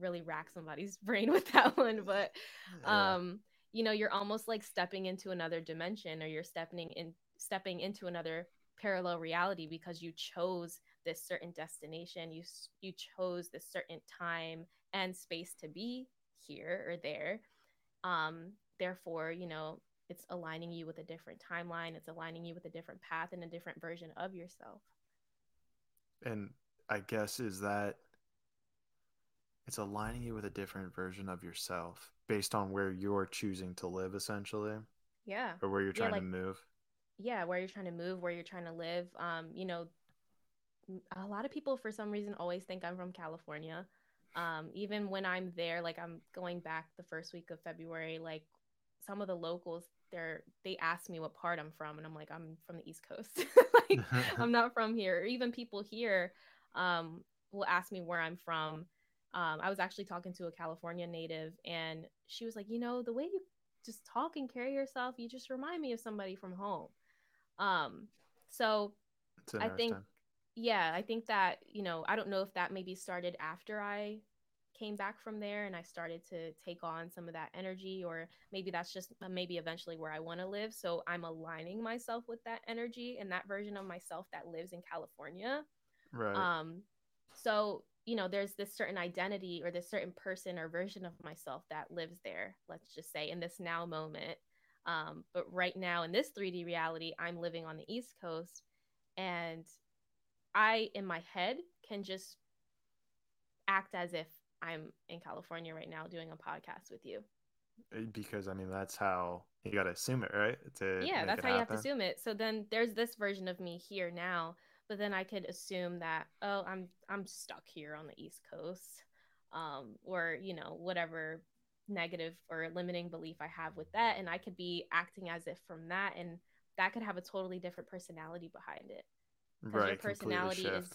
really rack somebody's brain with that one, but Yeah. You know you're almost like stepping into another dimension or you're stepping in stepping into another parallel reality because you chose this certain destination you you chose this certain time and space to be here or there. Um therefore you know it's aligning you with a different timeline it's aligning you with a different path and a different version of yourself. And i guess is that it's aligning you with a different version of yourself based on where you're choosing to live essentially Yeah. or where you're Yeah, trying like- to move? Yeah where you're trying to move where you're trying to live um you know a lot of people for some reason always think i'm from california. Um even when i'm there like i'm going back the first week of february like some of the locals they're they ask me what part i'm from and i'm like i'm from the east coast. Like i'm not from here. Or even people here um will ask me where i'm from. Um i was actually talking to a california native and she was like you know the way you just talk and carry yourself you just remind me of somebody from home. Um so I think- yeah i think that you know i don't know if that maybe started after i came back from there and i started to take on some of that energy or maybe that's just uh, maybe eventually where i want to live. So i'm aligning myself with that energy and that version of myself that lives in california. Right. Um so you know there's this certain identity or this certain person or version of myself that lives there let's just say in this now moment. Um but right now in this 3d reality i'm living on the east coast and i in my head can just act as if i'm in california right now doing a podcast with you. Uh, because i mean that's how you got to assume it right? To yeah that's how you have to assume it. So then there's this version of me here now but then i could assume that oh i'm i'm stuck here on the east coast um or you know whatever negative or limiting belief i have with that and i could be acting as if from that and that could have a totally different personality behind it right your personality is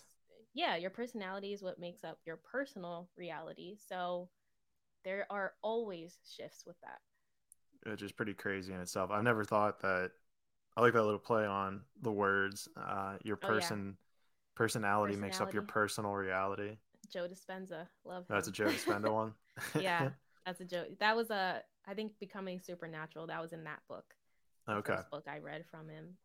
yeah your personality is what makes up your personal reality so there are always shifts with that which is pretty crazy in itself. I've never thought that. I like that little play on the words. Uh, your Oh, yeah. person, personality, makes up your personal reality. joe dispenza love him. That's a Joe Dispenza one. yeah that's a joke that was a i think becoming supernatural that was in that book okay. book i read from him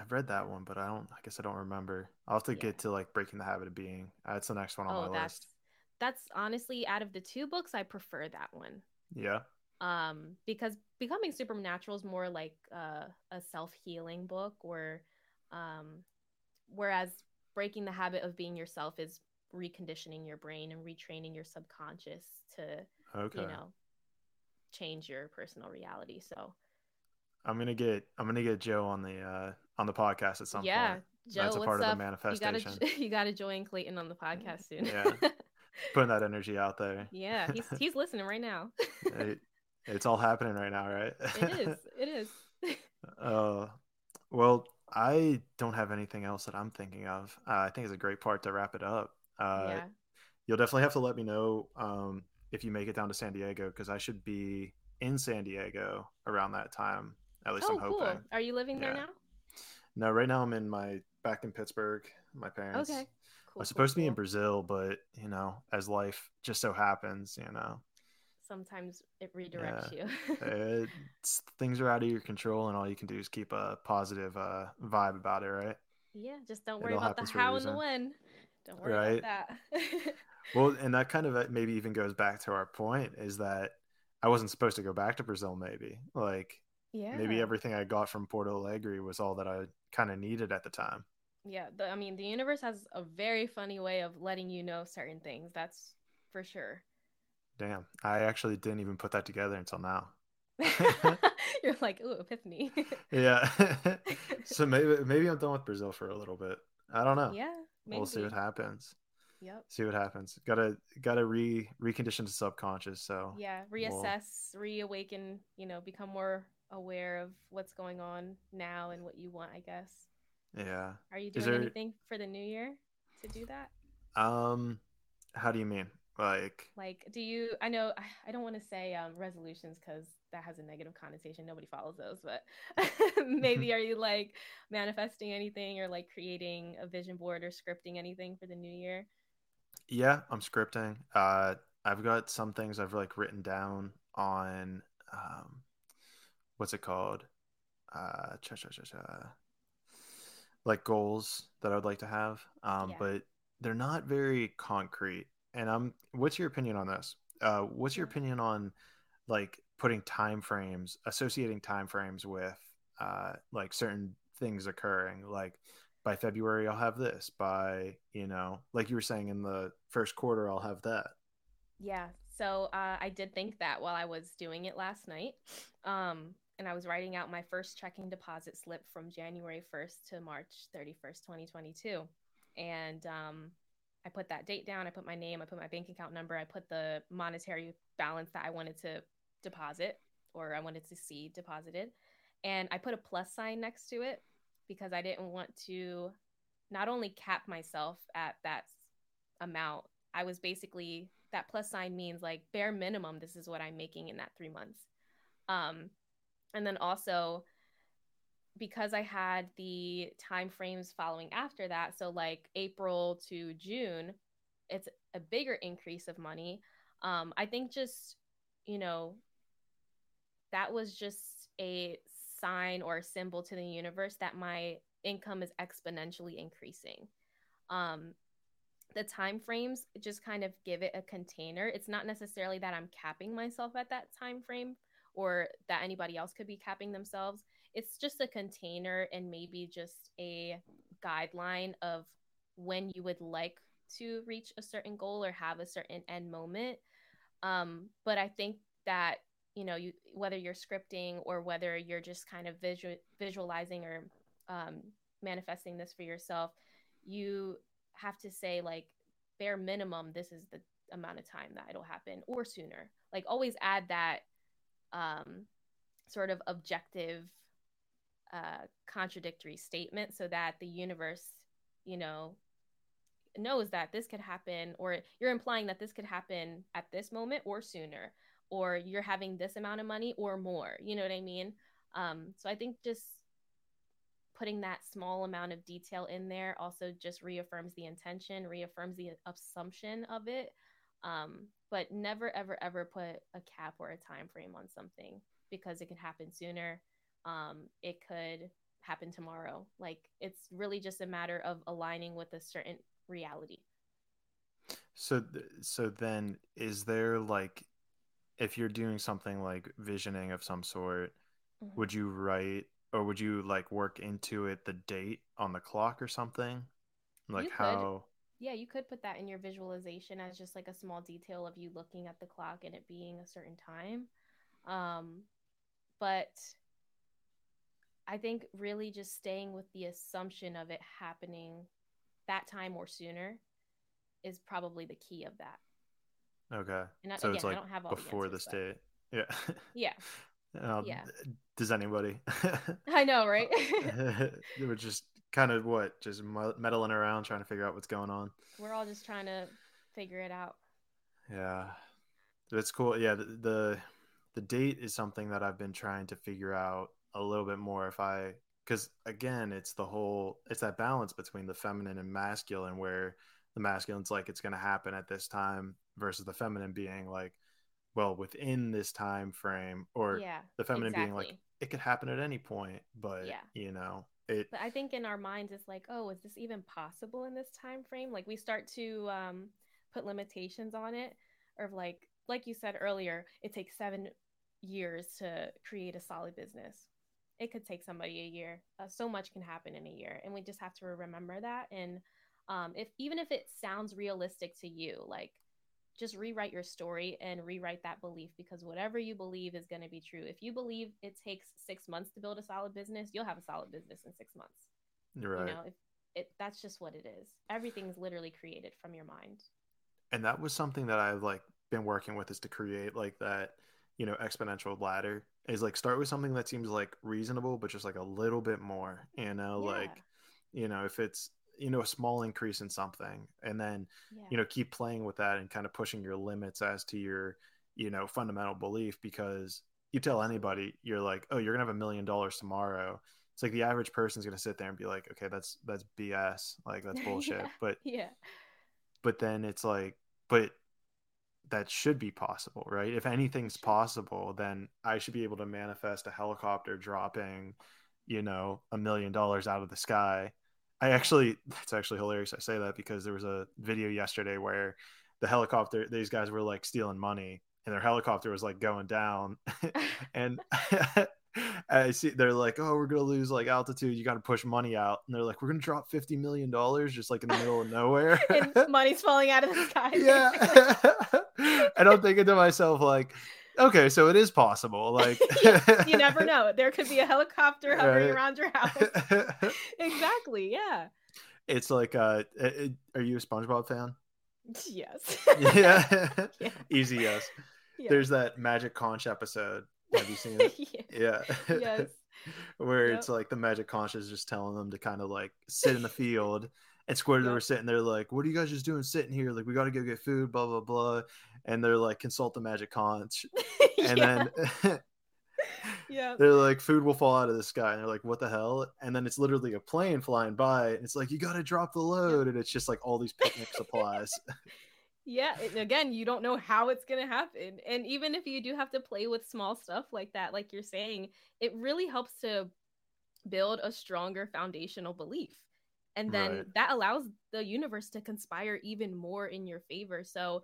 I've read that one, but I don't. I guess I don't remember. I'll have to Yeah. get to like breaking the habit of being. That's the next one on oh my that's list. that's honestly out of the two books i prefer that one Yeah. Um because becoming supernatural is more like uh, a self-healing book or um whereas breaking the habit of being yourself is reconditioning your brain and retraining your subconscious to Okay. you know change your personal reality so I'm gonna get. I'm gonna get Joe on the uh on the podcast at some yeah point. joe That's a what's part of up the you manifestation. gotta you gotta join clayton on the podcast soon Yeah. Putting that energy out there. yeah he's he's listening right now it's all happening right now, right? it is it is Uh, well, I don't have anything else that I'm thinking of. Uh, I think it's a great part to wrap it up. Uh, yeah You'll definitely have to let me know um, if you make it down to San Diego because I should be in San Diego around that time. At least oh I'm hoping. cool are you living there now No, right now I'm in my back in Pittsburgh. My parents. okay I cool was cool, supposed to be in. Brazil, but you know, as life just so happens, you know, sometimes it redirects you it's, things are out of your control, and all you can do is keep a positive uh, vibe about it, right? yeah just don't worry about the happens for a how and the when don't worry Right. about that Well, and that kind of uh, maybe even goes back to our point is that I wasn't supposed to go back to Brazil. Maybe like yeah maybe everything I got from Porto Alegre was all that I kind of needed at the time. yeah the, i mean the universe has a very funny way of letting you know certain things that's for sure Damn, I actually didn't even put that together until now. you're like ooh epiphany Yeah, so maybe maybe I'm done with Brazil for a little bit. I don't know. yeah maybe. we'll see what happens. yep See what happens. Gotta gotta re recondition the subconscious. So yeah reassess reawaken you know become more aware of what's going on now and what you want i guess yeah. are you doing there- anything for the new year to do that Um, how do you mean? Like, like do you i know i don't want to say um, resolutions because that has a negative connotation nobody follows those but maybe are you like manifesting anything or like creating a vision board or scripting anything for the new year Yeah, I'm scripting. Uh, I've got some things I've like written down on um, what's it called? Uh, cha cha cha cha. Like goals that I'd like to have. Um, Yeah. but they're not very concrete. And I'm. What's your opinion on this? Uh, what's your opinion on like putting time frames, associating time frames with uh, like certain things occurring, like by February I'll have this. By you know, like you were saying in the first quarter, I'll have that. Yeah. So uh, I did think that while I was doing it last night. Um, and I was writing out my first checking deposit slip from January 1st to March 31st, 2022. And um, I put that date down. I put my name, I put my bank account number, I put the monetary balance that I wanted to deposit or I wanted to see deposited. And I put a plus sign next to it because I didn't want to not only cap myself at that amount, I was basically that plus sign means like bare minimum, this is what I'm making in that three months. Um, and then also because I had the time frames following after that, so like April to June, it's a bigger increase of money. Um, I think just, you know, that was just a sign or a symbol to the universe that my income is exponentially increasing. Um, the time frames just kind of give it a container. It's not necessarily that I'm capping myself at that time frame or that anybody else could be capping themselves. It's just a container and maybe just a guideline of when you would like to reach a certain goal or have a certain end moment. Um, but I think that you know you whether you're scripting or whether you're just kind of visual, visualizing or um, manifesting this for yourself, you have to say like bare minimum this is the amount of time that it'll happen or sooner. Like always add that um, sort of objective uh, contradictory statement so that the universe, you know, knows that this could happen, or you're implying that this could happen at this moment or sooner, or you're having this amount of money or more. You know what I mean? Um, so I think just putting that small amount of detail in there also just reaffirms the intention, reaffirms the assumption of it. Um, but never, ever, ever put a cap or a time frame on something because it could happen sooner. Um, it could happen tomorrow. Like it's really just a matter of aligning with a certain reality. So, th- so then, is there like, if you're doing something like visioning of some sort, mm-hmm. would you write or would you like work into it the date on the clock or something? Like how? Yeah, you could put that in your visualization as just like a small detail of you looking at the clock and it being a certain time. Um, but I think really just staying with the assumption of it happening that time or sooner is probably the key of that. Okay. And so again, it's like I don't have all before the, answers, the state. Yeah. Yeah. Um, yeah. Does anybody? I know, right? They were just kind of what, just meddling around, trying to figure out what's going on. We're all just trying to figure it out. Yeah, that's cool. Yeah, the, the the date is something that I've been trying to figure out a little bit more. If I, because again, it's the whole, it's that balance between the feminine and masculine, where the masculine's like it's going to happen at this time versus the feminine being like well within this time frame or yeah, the feminine exactly. being like it could happen at any point but yeah. you know it but i think in our minds it's like oh is this even possible in this time frame like we start to um put limitations on it or like like you said earlier it takes seven years to create a solid business it could take somebody a year uh, so much can happen in a year and we just have to remember that and um, if even if it sounds realistic to you like just rewrite your story and rewrite that belief because whatever you believe is going to be true. If you believe it takes six months to build a solid business, you'll have a solid business in six months. Right. You know, if it that's just what it is. Everything's literally created from your mind. And that was something that I've like been working with is to create like that, you know, exponential ladder. Is like start with something that seems like reasonable, but just like a little bit more. You know, yeah. like you know, if it's you know a small increase in something and then yeah. you know keep playing with that and kind of pushing your limits as to your you know fundamental belief because you tell anybody you're like oh you're gonna have a million dollars tomorrow it's like the average person's gonna sit there and be like okay that's that's bs like that's bullshit yeah. but yeah but then it's like but that should be possible right if anything's possible then i should be able to manifest a helicopter dropping you know a million dollars out of the sky I actually, that's actually hilarious. I say that because there was a video yesterday where the helicopter, these guys were like stealing money and their helicopter was like going down. and I see they're like, oh, we're going to lose like altitude. You got to push money out. And they're like, we're going to drop $50 million just like in the middle of nowhere. and money's falling out of the sky. yeah. And I'm thinking to myself, like, okay, so it is possible. Like, you never know. There could be a helicopter hovering right. around your house. exactly. Yeah. It's like, uh, are you a SpongeBob fan? Yes. yeah. yeah. Easy yes. Yeah. There's that Magic Conch episode. Have you seen it? yeah. yeah. Yes. Where yep. it's like the Magic Conch is just telling them to kind of like sit in the field. And Squidward yep. were sitting there like, "What are you guys just doing sitting here? Like, we got to go get food, blah blah blah." And they're like, "Consult the Magic Conch," and then yeah, they're like, "Food will fall out of the sky," and they're like, "What the hell?" And then it's literally a plane flying by, and it's like, "You got to drop the load," and it's just like all these picnic supplies. yeah again you don't know how it's going to happen and even if you do have to play with small stuff like that like you're saying it really helps to build a stronger foundational belief and then right. that allows the universe to conspire even more in your favor so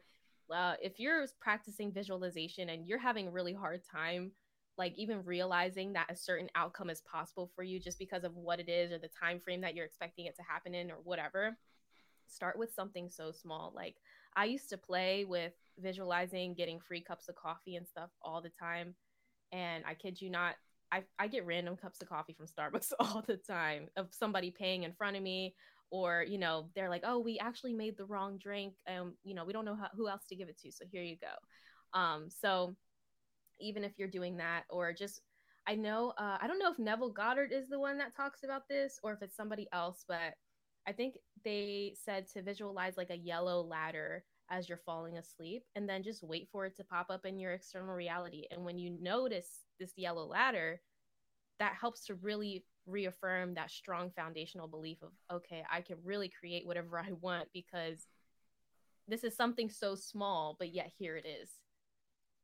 uh, if you're practicing visualization and you're having a really hard time like even realizing that a certain outcome is possible for you just because of what it is or the time frame that you're expecting it to happen in or whatever start with something so small like I used to play with visualizing getting free cups of coffee and stuff all the time. And I kid you not, I, I get random cups of coffee from Starbucks all the time of somebody paying in front of me or you know they're like oh we actually made the wrong drink and you know we don't know how, who else to give it to so here you go um so even if you're doing that or just i know uh, i don't know if neville goddard is the one that talks about this or if it's somebody else but I think they said to visualize like a yellow ladder as you're falling asleep and then just wait for it to pop up in your external reality. And when you notice this yellow ladder, that helps to really reaffirm that strong foundational belief of, okay, I can really create whatever I want because this is something so small, but yet here it is.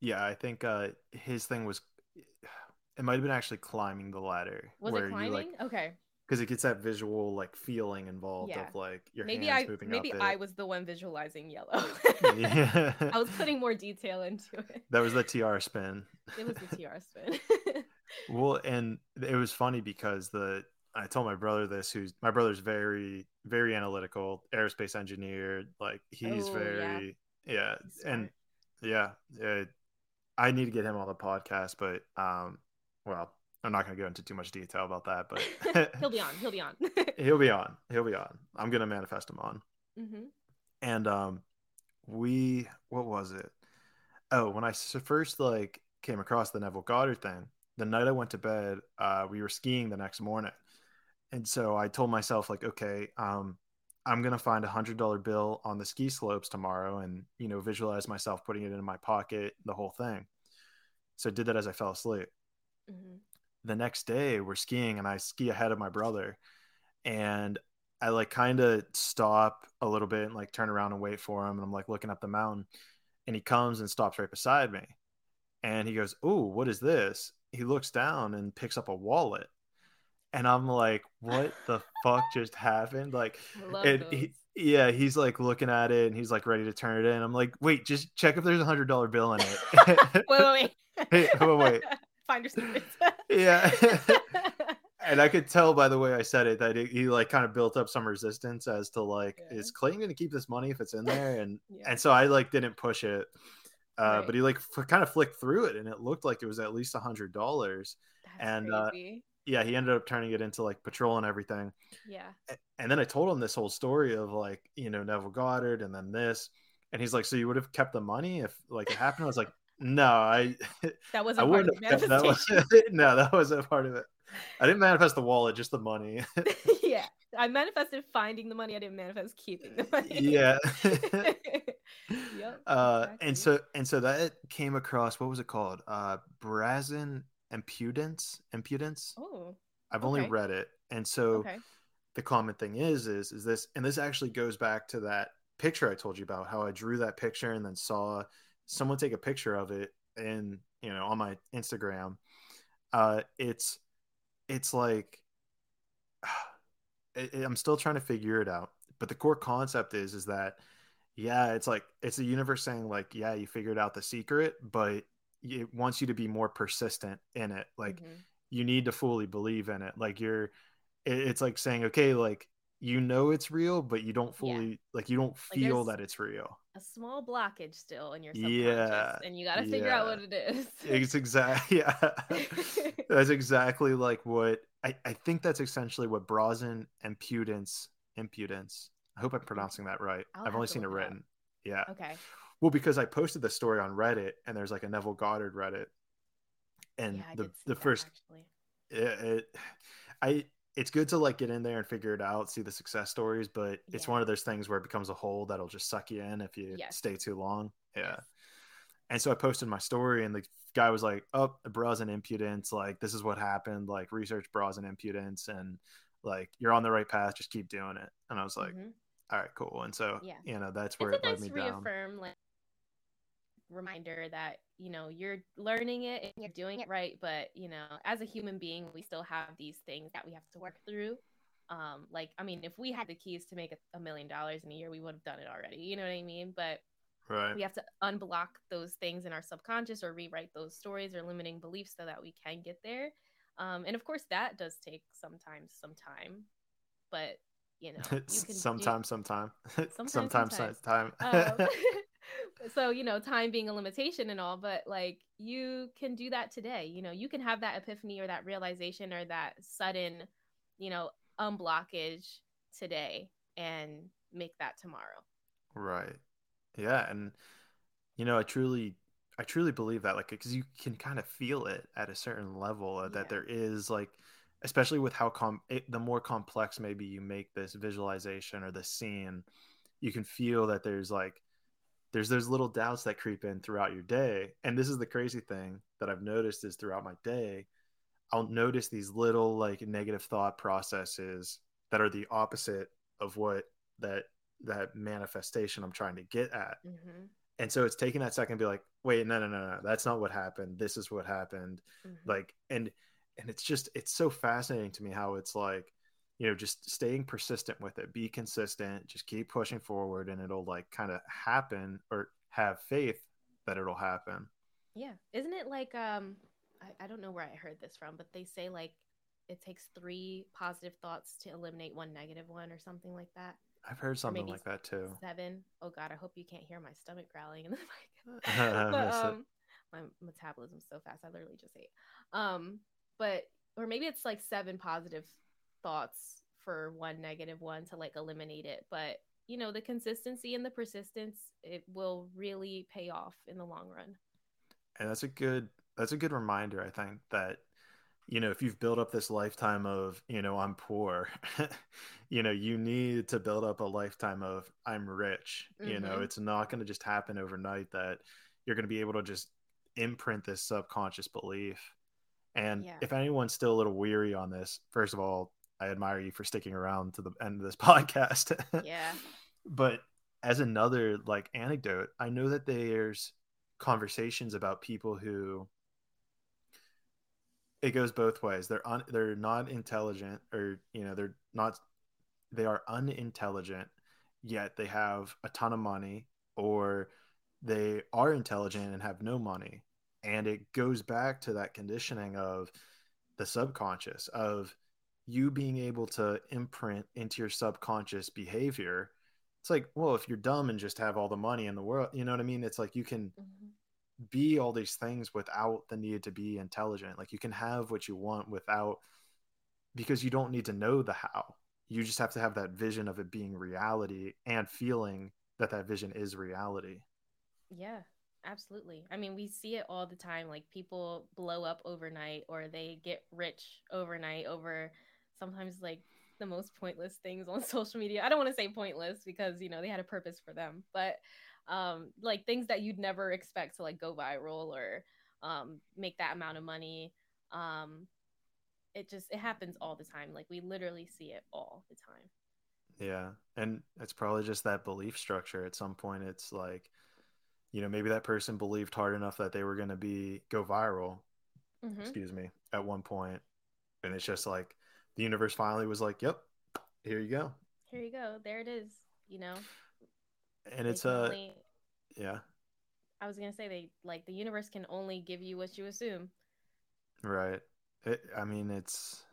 Yeah, I think uh, his thing was, it might have been actually climbing the ladder. Was it climbing? like, okay because it gets that visual like feeling involved yeah. of like your maybe hands I, moving maybe up I was the one visualizing yellow. yeah. I was putting more detail into it. That was the TR spin. It was the TR spin. well, and it was funny because the I told my brother this, who's my brother's very very analytical, aerospace engineer. Like he's oh, very yeah, yeah and yeah, it, I need to get him on the podcast, but um, well, I'm not going to go into too much detail about that, but he'll be on. He'll be on. he'll be on. He'll be on. I'm going to manifest him on. Mm-hmm. And um, we, what was it? Oh, when I first like came across the Neville Goddard thing, the night I went to bed, uh, we were skiing the next morning, and so I told myself like, okay, um, I'm gonna find a hundred dollar bill on the ski slopes tomorrow, and you know, visualize myself putting it in my pocket, the whole thing. So I did that as I fell asleep. Mm-hmm the next day we're skiing and I ski ahead of my brother and I like kind of stop a little bit and like turn around and wait for him and I'm like looking up the mountain and he comes and stops right beside me and he goes, "Oh, what is this?" He looks down and picks up a wallet. And I'm like, "What the fuck just happened?" Like and he, yeah, he's like looking at it and he's like ready to turn it in. I'm like, "Wait, just check if there's a $100 bill in it." wait, wait, wait. hey, wait, wait find secrets. yeah. and I could tell by the way I said it that it, he like kind of built up some resistance as to like, yeah. is Clayton going to keep this money if it's in there? And yeah. and so I like didn't push it, uh, right. but he like f- kind of flicked through it, and it looked like it was at least a hundred dollars. And uh, yeah, he ended up turning it into like patrol and everything. Yeah. And then I told him this whole story of like you know Neville Goddard, and then this, and he's like, "So you would have kept the money if like it happened?" I was like, no, I that wasn't I part of manifestation. That was, no, that wasn't part of it. I didn't manifest the wallet, just the money. yeah, I manifested finding the money. I didn't manifest keeping the money. Yeah. yep. Uh, exactly. and so and so that came across. What was it called? Uh, Brazen impudence. Impudence. Oh. I've okay. only read it, and so okay. the common thing is is is this, and this actually goes back to that picture I told you about. How I drew that picture and then saw someone take a picture of it and you know on my Instagram. Uh, it's it's like it, I'm still trying to figure it out, but the core concept is is that yeah, it's like it's the universe saying like yeah, you figured out the secret, but it wants you to be more persistent in it. Like mm-hmm. you need to fully believe in it. Like you're, it's like saying okay, like you know it's real, but you don't fully yeah. like you don't feel like that it's real. A small blockage still in your subconscious, yeah, and you got to figure yeah. out what it is. It's exactly yeah. that's exactly like what I, I think that's essentially what Brazen impudence impudence. I hope I'm pronouncing that right. i have only seen it written. It yeah. Okay. Well, because I posted the story on Reddit, and there's like a Neville Goddard Reddit, and yeah, the the that, first actually. It, it, I it's good to like get in there and figure it out, see the success stories, but yeah. it's one of those things where it becomes a hole that'll just suck you in if you yes. stay too long. Yeah. Yes. And so I posted my story and the guy was like, Oh, brazen impudence, like this is what happened, like research brazen impudence and like you're on the right path, just keep doing it. And I was like, mm-hmm. All right, cool. And so yeah. you know, that's where it's it led nice me reaffirm, down. Like reminder that you know you're learning it and you're doing it right but you know as a human being we still have these things that we have to work through. Um like i mean if we had the keys to make a, a million dollars in a year we would have done it already you know what i mean? But right. we have to unblock those things in our subconscious or rewrite those stories or limiting beliefs so that we can get there. Um and of course that does take sometimes some time but you know you can sometime sometime. Sometimes sometimes time um, so you know time being a limitation and all but like you can do that today you know you can have that epiphany or that realization or that sudden you know unblockage today and make that tomorrow. Right. Yeah and you know i truly i truly believe that like because you can kind of feel it at a certain level uh, that there is like especially with how com it, the more complex maybe you make this visualization or the scene you can feel that there's like there's those little doubts that creep in throughout your day and this is the crazy thing that i've noticed is throughout my day i'll notice these little like negative thought processes that are the opposite of what that that manifestation i'm trying to get at mm-hmm. and so it's taking that second to be like wait no no no no that's not what happened this is what happened mm-hmm. like and and it's just it's so fascinating to me how it's like you know just staying persistent with it be consistent just keep pushing forward and it'll like kind of happen or have faith that it'll happen. Yeah isn't it like um I, I don't know where i heard this from but they say like it takes three positive thoughts to eliminate one negative one or something like that? I've heard something like that too. seven. Oh god i hope you can't hear my stomach growling in the mic. But, um, my metabolism's so fast i literally just ate. Um but or maybe it's like seven positive thoughts for one negative one to like eliminate it but you know the consistency and the persistence it will really pay off in the long run and that's a good that's a good reminder i think that you know if you've built up this lifetime of you know i'm poor you know you need to build up a lifetime of i'm rich mm-hmm. you know mm-hmm. it's not going to just happen overnight that you're going to be able to just imprint this subconscious belief and yeah. if anyone's still a little weary on this first of all I admire you for sticking around to the end of this podcast. yeah. But as another like anecdote, I know that there's conversations about people who it goes both ways. They're un, they're not intelligent or you know, they're not they are unintelligent yet they have a ton of money or they are intelligent and have no money. And it goes back to that conditioning of the subconscious of you being able to imprint into your subconscious behavior it's like well if you're dumb and just have all the money in the world you know what i mean? It's like you can mm-hmm. be all these things without the need to be intelligent. Like you can have what you want without because you don't need to know the how. You just have to have that vision of it being reality and feeling that that vision is reality. Yeah absolutely. I mean we see it all the time. Like people blow up overnight or they get rich overnight over sometimes like the most pointless things on social media. I don't want to say pointless because you know they had a purpose for them, but um, like things that you'd never expect to like go viral or um, make that amount of money. Um, it just it happens all the time. Like we literally see it all the time. Yeah, and it's probably just that belief structure. At some point, it's like, you know, maybe that person believed hard enough that they were going to be go viral. Mm-hmm. Excuse me. At one point, and it's just like the universe finally was like, "Yep, here you go. Here you go. There it is." You know. And it's a, uh, yeah. I was gonna say they like the universe can only give you what you assume. Right. It, I mean, it's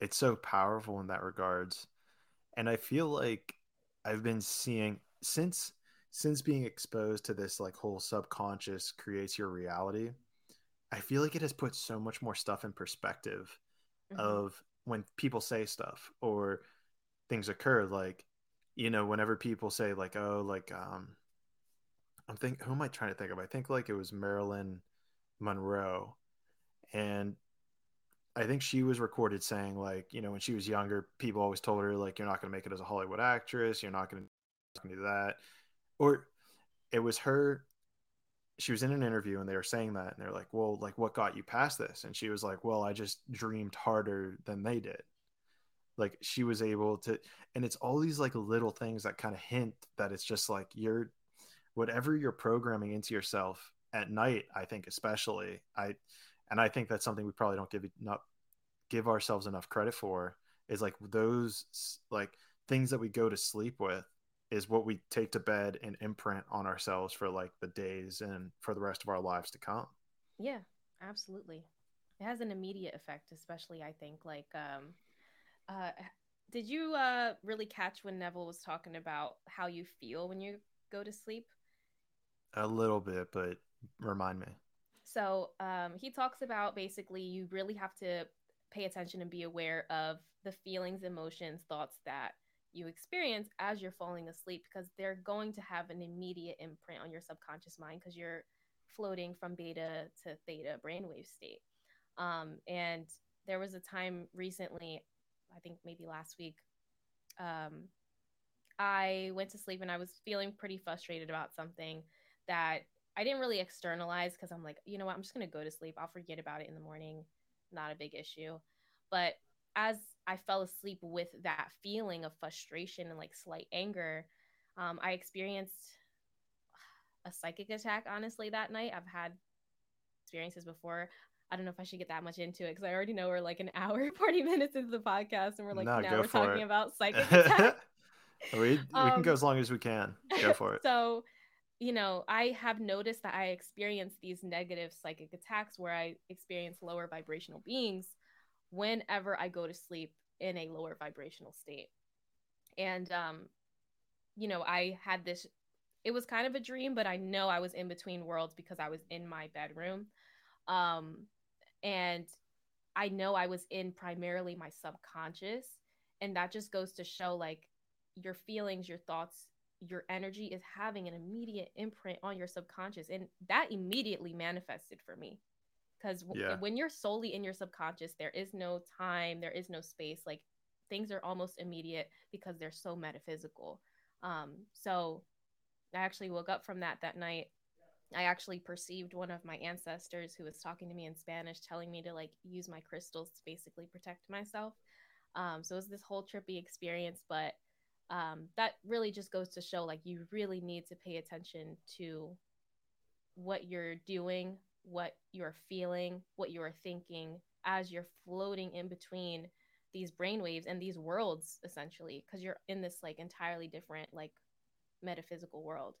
it's so powerful in that regards, and I feel like I've been seeing since since being exposed to this like whole subconscious creates your reality. I feel like it has put so much more stuff in perspective mm-hmm. of when people say stuff or things occur like you know whenever people say like oh like um i'm think who am i trying to think of? I think like it was marilyn monroe. And i think she was recorded saying like you know when she was younger people always told her like you're not going to make it as a hollywood actress. You're not going to do that. Or it was her she was in an interview and they were saying that and they're like well like what got you past this? And she was like well i just dreamed harder than they did. Like she was able to and it's all these like little things that kind of hint that it's just like you're whatever you're programming into yourself at night i think especially i and i think that's something we probably don't give not give ourselves enough credit for is like those like things that we go to sleep with is what we take to bed and imprint on ourselves for like the days and for the rest of our lives to come. Yeah, absolutely. It has an immediate effect, especially I think like um uh did you uh really catch when Neville was talking about how you feel when you go to sleep? A little bit, but remind me. So, um he talks about basically you really have to pay attention and be aware of the feelings, emotions, thoughts that you experience as you're falling asleep because they're going to have an immediate imprint on your subconscious mind because you're floating from beta to theta brainwave state. Um, and there was a time recently, I think maybe last week, um, I went to sleep and I was feeling pretty frustrated about something that I didn't really externalize because I'm like, you know what, I'm just going to go to sleep. I'll forget about it in the morning. Not a big issue. But as I fell asleep with that feeling of frustration and like slight anger, um, I experienced a psychic attack. Honestly, that night I've had experiences before. I don't know if I should get that much into it because I already know we're like an hour, forty minutes into the podcast, and we're like no, now we're talking it. about psychic attack. we we um, can go um, as long as we can. Go for it. so, you know, I have noticed that I experience these negative psychic attacks where I experience lower vibrational beings whenever I go to sleep in a lower vibrational state. And um you know, I had this it was kind of a dream, but I know I was in between worlds because I was in my bedroom. Um and I know I was in primarily my subconscious and that just goes to show like your feelings, your thoughts, your energy is having an immediate imprint on your subconscious and that immediately manifested for me because w- yeah. when you're solely in your subconscious there is no time there is no space like things are almost immediate because they're so metaphysical. Um so i actually woke up from that that night. I actually perceived one of my ancestors who was talking to me in spanish telling me to like use my crystals to basically protect myself. Um so it was this whole trippy experience but um that really just goes to show like you really need to pay attention to what you're doing what you're feeling, what you're thinking as you're floating in between these brainwaves and these worlds essentially because you're in this like entirely different like metaphysical world.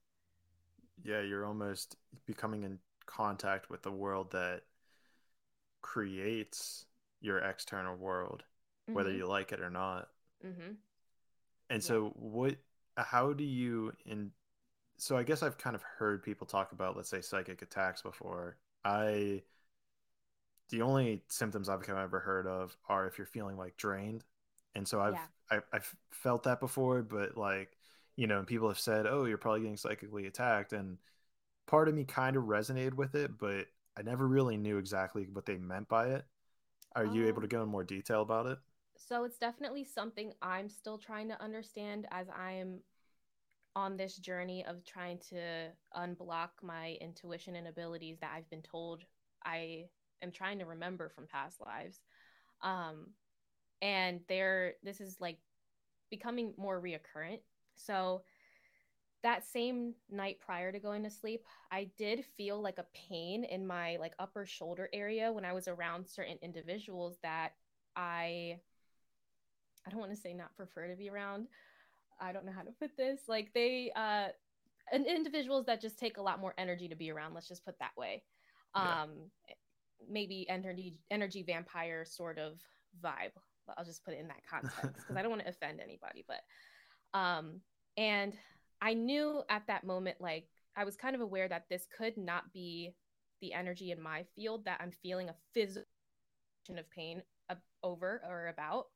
Yeah, you're almost becoming in contact with the world that creates your external world, mm-hmm. whether you like it or not. Mm-hmm. And yeah. so, what? How do you in? So I guess I've kind of heard people talk about, let's say, psychic attacks before, I the only symptoms I've ever heard of are if you're feeling like drained, and so I've yeah. I, I've felt that before, but like you know, people have said, "Oh, you're probably getting psychically attacked," and part of me kind of resonated with it, but I never really knew exactly what they meant by it. Are um, you able to um, go in more detail about it? So it's definitely something I'm still trying to understand as I'm on this journey of trying to unblock my intuition and abilities that I've been told I am trying to remember from past lives. Um, and there, this is like becoming more reoccurrent. So that same night prior to going to sleep, I did feel like a pain in my like upper shoulder area when I was around certain individuals that I I don't want to say not prefer to be around, I don't know how to put this. Like they uh and individuals that just take a lot more energy to be around, let's just put that way. Um yeah. maybe energy energy vampire sort of vibe, I'll just put it in that context because I don't want to offend anybody. But, um, and I knew at that moment, like, I was kind of aware that this could not be the energy in my field that I'm feeling a physical sensation of pain over or about.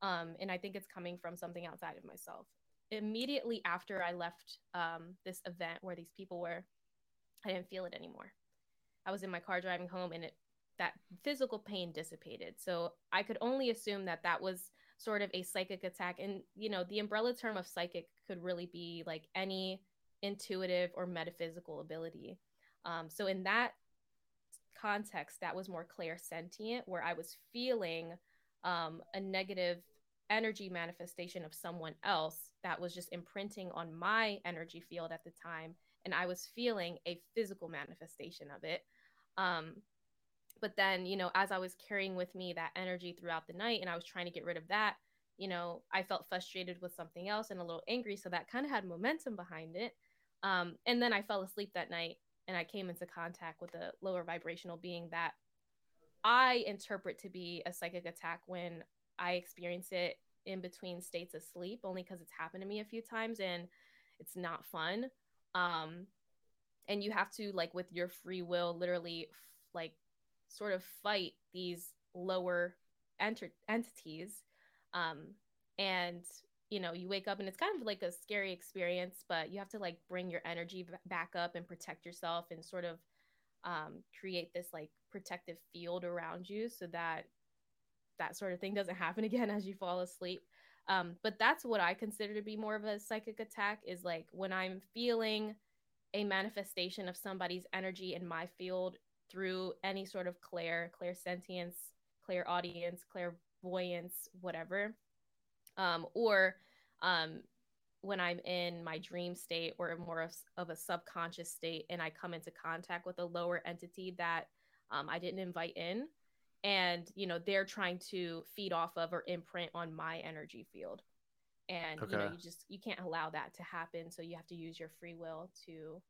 Um, and I think it's coming from something outside of myself. Immediately after I left um, this event where these people were, I didn't feel it anymore. I was in my car driving home, and it that physical pain dissipated. So I could only assume that that was sort of a psychic attack. And you know, the umbrella term of psychic could really be like any intuitive or metaphysical ability. Um, so in that context, that was more clairsentient, where I was feeling um, a negative energy manifestation of someone else that was just imprinting on my energy field at the time. And I was feeling a physical manifestation of it. Um, but then, you know, as I was carrying with me that energy throughout the night and I was trying to get rid of that, you know, I felt frustrated with something else and a little angry. So that kind of had momentum behind it. Um, and then I fell asleep that night and I came into contact with a lower vibrational being that I interpret to be a psychic attack when I experience it in between states of sleep, only because it's happened to me a few times and it's not fun. Um, and you have to like with your free will, literally like sort of fight these lower enter- entities. Um, and you know you wake up and it's kind of like a scary experience but you have to like bring your energy b- back up and protect yourself and sort of um, create this like protective field around you so that that sort of thing doesn't happen again as you fall asleep um, but that's what i consider to be more of a psychic attack is like when i'm feeling a manifestation of somebody's energy in my field through any sort of clair clairsentience clairaudience clairvoyance whatever um, or um, when I'm in my dream state or more of, of, a subconscious state and I come into contact with a lower entity that um, I didn't invite in. And, you know, they're trying to feed off of or imprint on my energy field. And, okay. you know, you just, you can't allow that to happen. So you have to use your free will to,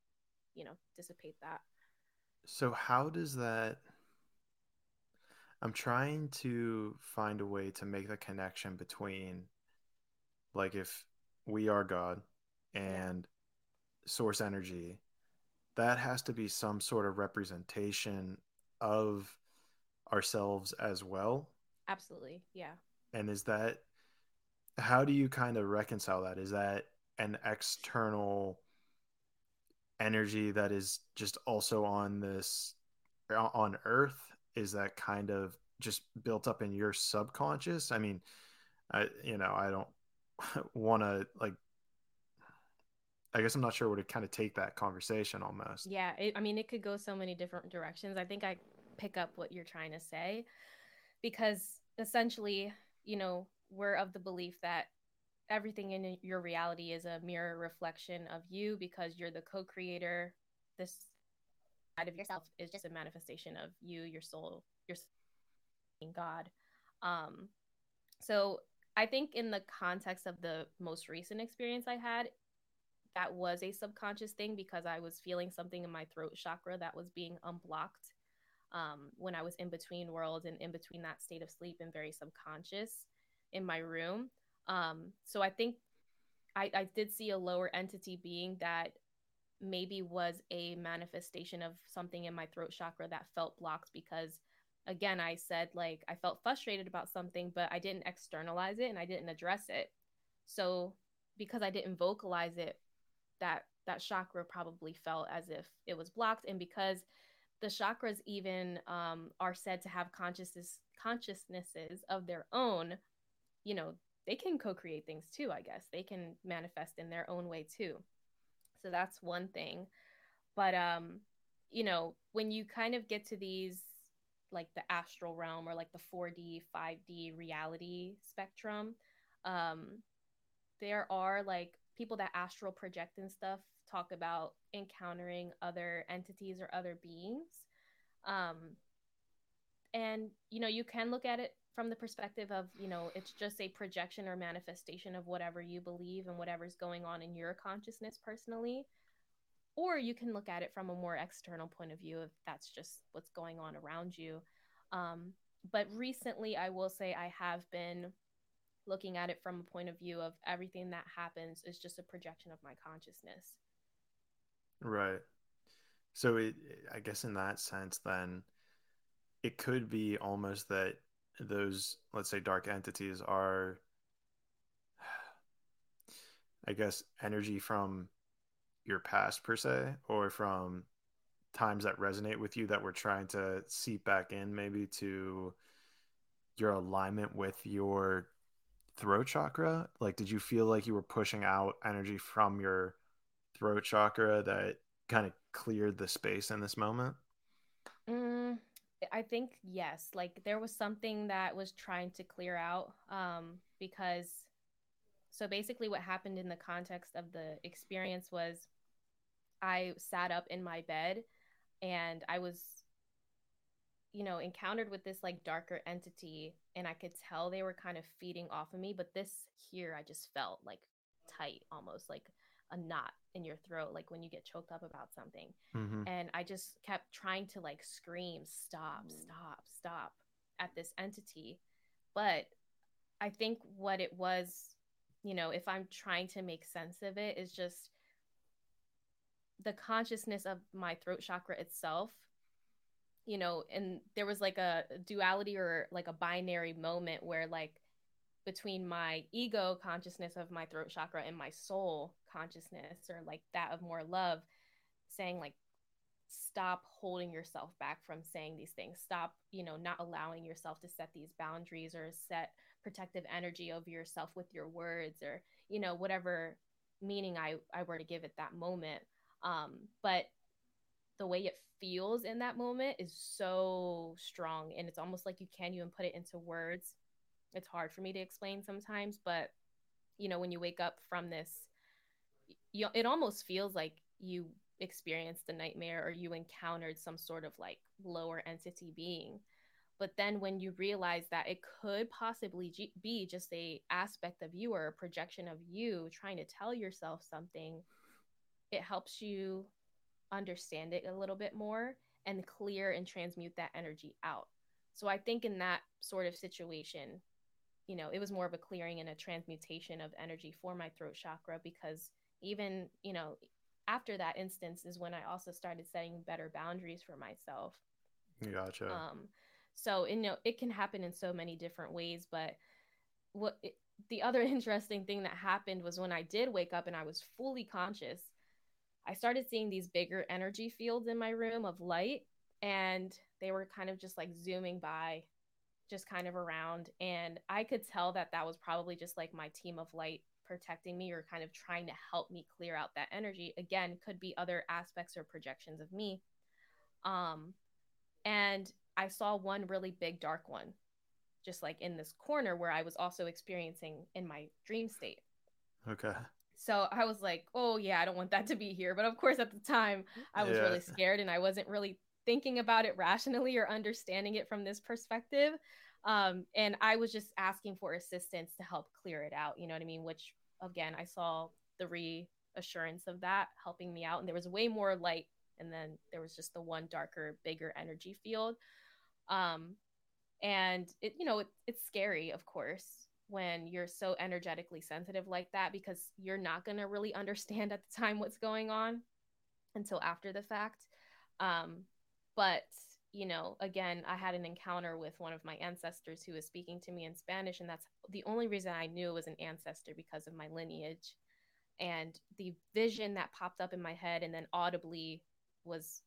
you know, dissipate that. So how does that, I'm trying to find a way to make the connection between like if we are God and source energy, that has to be some sort of representation of ourselves as well. Absolutely. Yeah. And is that how do you kind of reconcile that? Is that an external energy that is just also on this on earth? Is that kind of just built up in your subconscious? I mean, I you know, I don't want to like I guess I'm not sure where to kind of take that conversation almost. Yeah, it, I mean, it could go so many different directions. I think I pick up what you're trying to say because essentially, you know, we're of the belief that everything in your reality is a mirror reflection of you because you're the co-creator. This side of yourself is just a manifestation of you, your soul, your God. Um, so I think in the context of the most recent experience I had, that was a subconscious thing because I was feeling something in my throat chakra that was being unblocked um, when I was in between worlds and in between that state of sleep and very subconscious in my room. Um, so I think I, I did see a lower entity being that maybe was a manifestation of something in my throat chakra that felt blocked because again i said like i felt frustrated about something but i didn't externalize it and i didn't address it so because i didn't vocalize it that that chakra probably felt as if it was blocked and because the chakras even um, are said to have consciousness consciousnesses of their own you know they can co-create things too i guess they can manifest in their own way too so that's one thing but um you know when you kind of get to these like the astral realm or like the 4D, 5D reality spectrum. Um, there are like people that astral project and stuff talk about encountering other entities or other beings. Um, and you know, you can look at it from the perspective of, you know, it's just a projection or manifestation of whatever you believe and whatever's going on in your consciousness personally or you can look at it from a more external point of view if that's just what's going on around you um, but recently, I will say I have been looking at it from a point of view of everything that happens is just a projection of my consciousness. Right. So it, I guess in that sense, then it could be almost that those, let's say, dark entities are, I guess, energy from your past per se, or from times that resonate with you that we're trying to seep back in, maybe to your alignment with your throat chakra? Like, did you feel like you were pushing out energy from your throat chakra that kind of cleared the space in this moment? Mm, I think yes. Like there was something that was trying to clear out um, because so basically what happened in the context of the experience was I sat up in my bed and I was you know encountered with this like darker entity and I could tell they were kind of feeding off of me but this here I just felt like tight almost like a knot in your throat like when you get choked up about something. Mm-hmm. and i just kept trying to like scream stop stop stop at this entity. But i think what it was you know if i'm trying to make sense of it is just the consciousness of my throat chakra itself you know and there was like a duality or like a binary moment where like between my ego consciousness of my throat chakra and my soul consciousness or like that of more love saying like stop holding yourself back from saying these things. Stop you know not allowing yourself to set these boundaries or set protective energy over yourself with your words or you know whatever meaning i i were to give at that moment. Um but the way it feels in that moment is so strong and it's almost like you can't even put it into words. It's hard for me to explain sometimes but you know when you wake up from this you, it almost feels like you experienced a nightmare or you encountered some sort of like lower entity being. But then when you realize that it could possibly g- be just a aspect of you or a projection of you trying to tell yourself something it helps you understand it a little bit more and clear and transmute that energy out. So i think in that sort of situation you know, it was more of a clearing and a transmutation of energy for my throat chakra because even, you know, after that instance is when I also started setting better boundaries for myself. Gotcha. Um, so, you know, it can happen in so many different ways, but what it, the other interesting thing that happened was when I did wake up and I was fully conscious, I started seeing these bigger energy fields in my room of light and they were kind of just like zooming by just kind of around and i could tell that that was probably just like my team of light protecting me or kind of trying to help me clear out that energy again could be other aspects or projections of me um and i saw one really big dark one just like in this corner where i was also experiencing in my dream state okay so i was like oh yeah i don't want that to be here but of course at the time i was yeah. really scared and i wasn't really thinking about it rationally or understanding it from this perspective. Um, and I was just asking for assistance to help clear it out. You know what I mean? Which again, I saw the reassurance of that helping me out. And there was way more light, and then there was just the one darker, bigger energy field. Um, and it, you know, it, it's scary, of course, when you're so energetically sensitive like that because you're not going to really understand at the time what's going on until after the fact. Um, but, you know, again, I had an encounter with one of my ancestors who was speaking to me in Spanish. And that's the only reason I knew it was an ancestor because of my lineage. And the vision that popped up in my head and then audibly was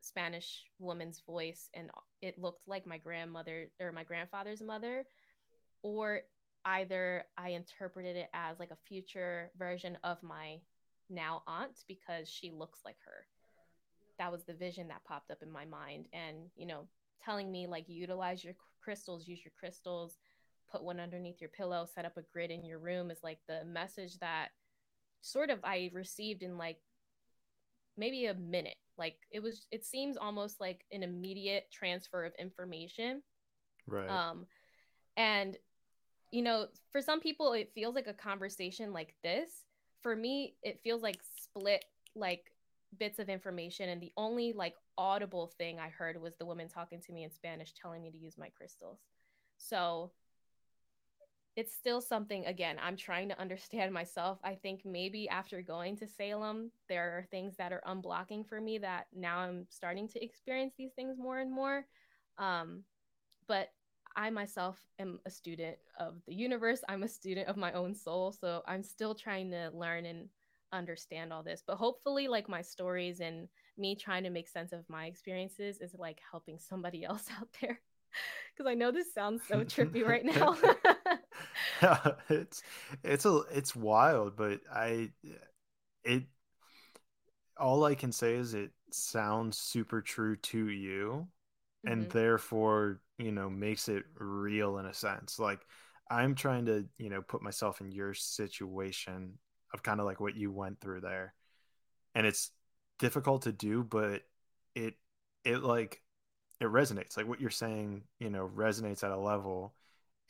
Spanish woman's voice. And it looked like my grandmother or my grandfather's mother. Or either I interpreted it as like a future version of my now aunt because she looks like her that was the vision that popped up in my mind. And you know telling me like utilize your crystals use your crystals put one underneath your pillow set up a grid in your room is like the message that sort of i received in like maybe a minute. Like it was it seems almost like an immediate transfer of information. Right. Um and you know for some people it feels like a conversation like this. For me it feels like split like bits of information and the only like audible thing i heard was the woman talking to me in spanish telling me to use my crystals. So it's still something again i'm trying to understand myself. I think maybe after going to salem there are things that are unblocking for me that now i'm starting to experience these things more and more. Um, but i myself am a student of the universe. I'm a student of my own soul. So i'm still trying to learn and understand all this but hopefully like my stories and me trying to make sense of my experiences is like helping somebody else out there because i know this sounds so trippy right now yeah, it's it's a it's wild, but I it all I can say is it sounds super true to you mm-hmm. and therefore, you know, makes it real in a sense. Like I'm trying to, you know, put myself in your situation of kind of like what you went through there. And it's difficult to do, but it it like it resonates. Like what you're saying, you know, resonates at a level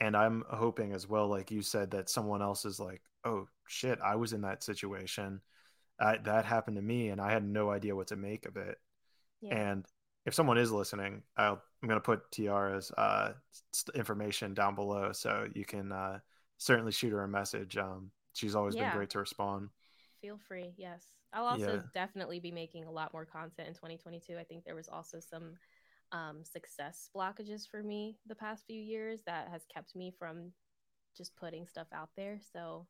and i'm hoping as well like you said that someone else is like oh shit i was in that situation I, that happened to me and i had no idea what to make of it yeah. and if someone is listening i am going to put tiara's uh, information down below so you can uh, certainly shoot her a message um, she's always yeah. been great to respond feel free yes i'll also yeah. definitely be making a lot more content in 2022 i think there was also some um, success blockages for me the past few years that has kept me from just putting stuff out there. So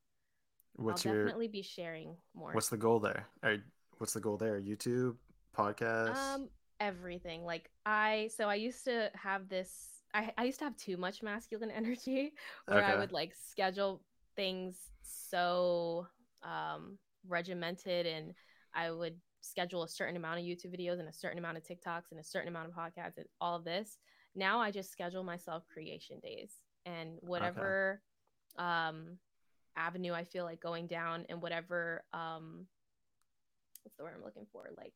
what's I'll your, definitely be sharing more. What's the goal there? Are, what's the goal there? YouTube, podcast? Um, everything. Like I, so I used to have this. I, I used to have too much masculine energy where okay. I would like schedule things so um regimented and I would schedule a certain amount of YouTube videos and a certain amount of TikToks and a certain amount of podcasts and all this. Now I just schedule myself creation days and whatever okay. um avenue I feel like going down and whatever um what's the word I'm looking for? Like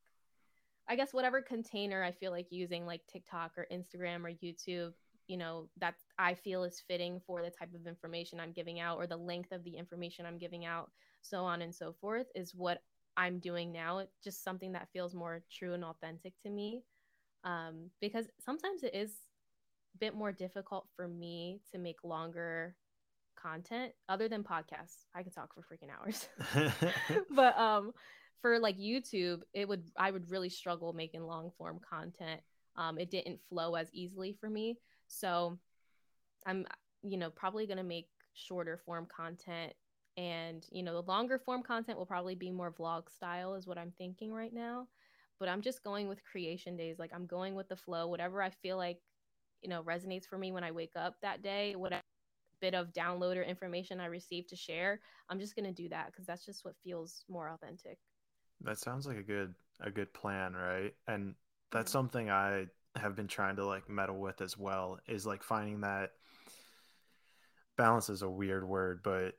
I guess whatever container I feel like using like TikTok or Instagram or YouTube, you know, that I feel is fitting for the type of information I'm giving out or the length of the information I'm giving out, so on and so forth, is what I'm doing now. It's just something that feels more true and authentic to me. Um, because sometimes it is a bit more difficult for me to make longer content other than podcasts. I could talk for freaking hours. but um for like YouTube, it would I would really struggle making long form content. Um it didn't flow as easily for me. So I'm you know probably going to make shorter form content and you know the longer form content will probably be more vlog style is what i'm thinking right now but i'm just going with creation days. Like i'm going with the flow. Whatever i feel like you know resonates for me when i wake up that day whatever bit of downloader information i receive to share i'm just going to do that because that's just what feels more authentic. That sounds like a good a good plan right? And that's something i have been trying to like meddle with as well is like finding that balance is a weird word but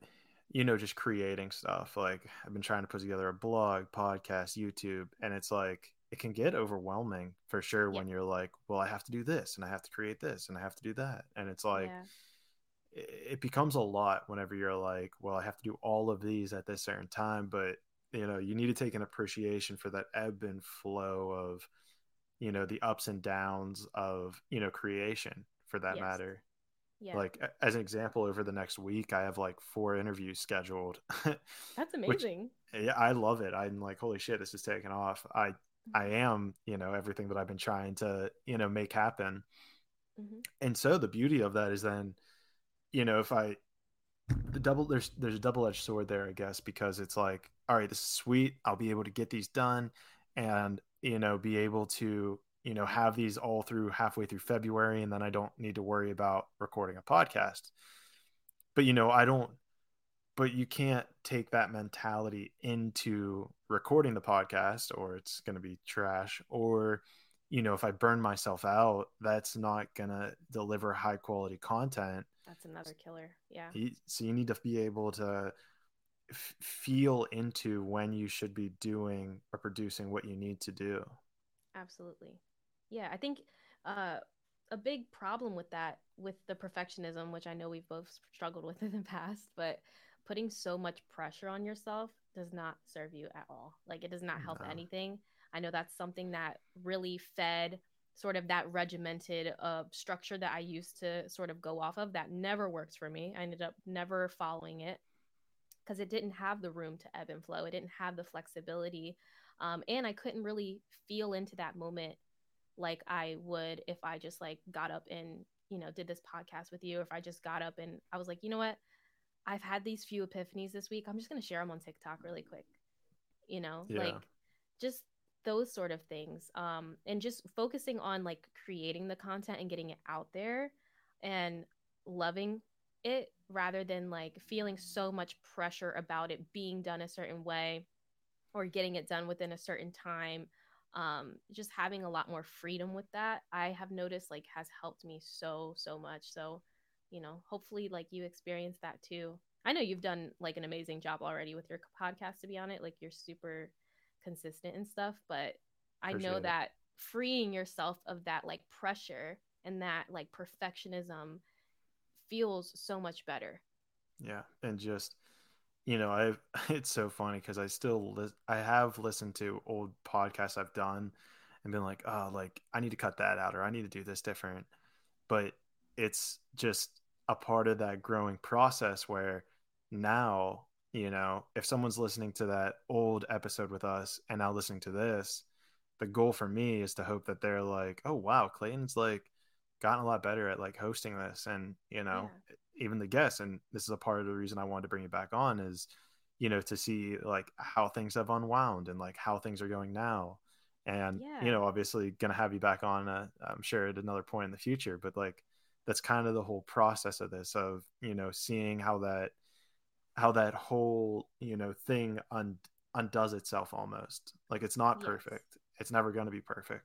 you know, just creating stuff. Like I've been trying to put together a blog, podcast, YouTube, and it's like it can get overwhelming for sure yeah. when you're like, well, I have to do this and I have to create this and I have to do that. And it's like yeah. it becomes a lot whenever you're like, well, I have to do all of these at this certain time, but you know, you need to take an appreciation for that ebb and flow of you know, the ups and downs of, you know, creation for that yes. matter. Yeah. Like as an example, over the next week, I have like four interviews scheduled. That's amazing. Which, yeah, I love it. I'm like, holy shit, this is taking off. I mm-hmm. I am, you know, everything that I've been trying to, you know, make happen. Mm-hmm. And so the beauty of that is then, you know, if I the double there's there's a double edged sword there, I guess, because it's like, all right, this is sweet. I'll be able to get these done and you know be able to you know have these all through halfway through february and then i don't need to worry about recording a podcast. But you know i don't but you can't take that mentality into recording the podcast or it's going to be trash or you know if i burn myself out that's not going to deliver high quality content. That's another killer yeah. So you need to be able to f- feel into when you should be doing or producing what you need to do absolutely yeah, I think uh, a big problem with that, with the perfectionism, which I know we've both struggled with in the past, but putting so much pressure on yourself does not serve you at all. Like it does not help No. anything. I know that's something that really fed sort of that regimented uh, structure that I used to sort of go off of that never works for me. I ended up never following it because it didn't have the room to ebb and flow. It didn't have the flexibility. Um, and I couldn't really feel into that moment like I would if I just like got up and, you know, did this podcast with you. If I just got up and I was like, you know what? I've had these few epiphanies this week. I'm just going to share them on TikTok really quick. You know, Yeah. like just those sort of things. Um, and just focusing on like creating the content and getting it out there and loving it rather than like feeling so much pressure about it being done a certain way or getting it done within a certain time um just having a lot more freedom with that i have noticed like has helped me so so much so you know hopefully like you experience that too i know you've done like an amazing job already with your podcast to be on it like you're super consistent and stuff but i know it. that freeing yourself of that like pressure and that like perfectionism feels so much better Yeah, and just you know, I it's so funny because I still lis- I have listened to old podcasts I've done and been like, oh, like I need to cut that out or I need to do this different. But it's just a part of that growing process where now, you know, if someone's listening to that old episode with us and now listening to this, the goal for me is to hope that they're like, oh wow, Clayton's like gotten a lot better at like hosting this and you know even the guests and this is a part of the reason i wanted to bring you back on is you know to see like how things have unwound and like how things are going now. And Yeah. you know obviously gonna have you back on uh, i'm sure at another point in the future but like that's kind of the whole process of this of you know seeing how that how that whole you know thing un- undoes itself almost. Like it's not Yes. perfect. It's never going to be perfect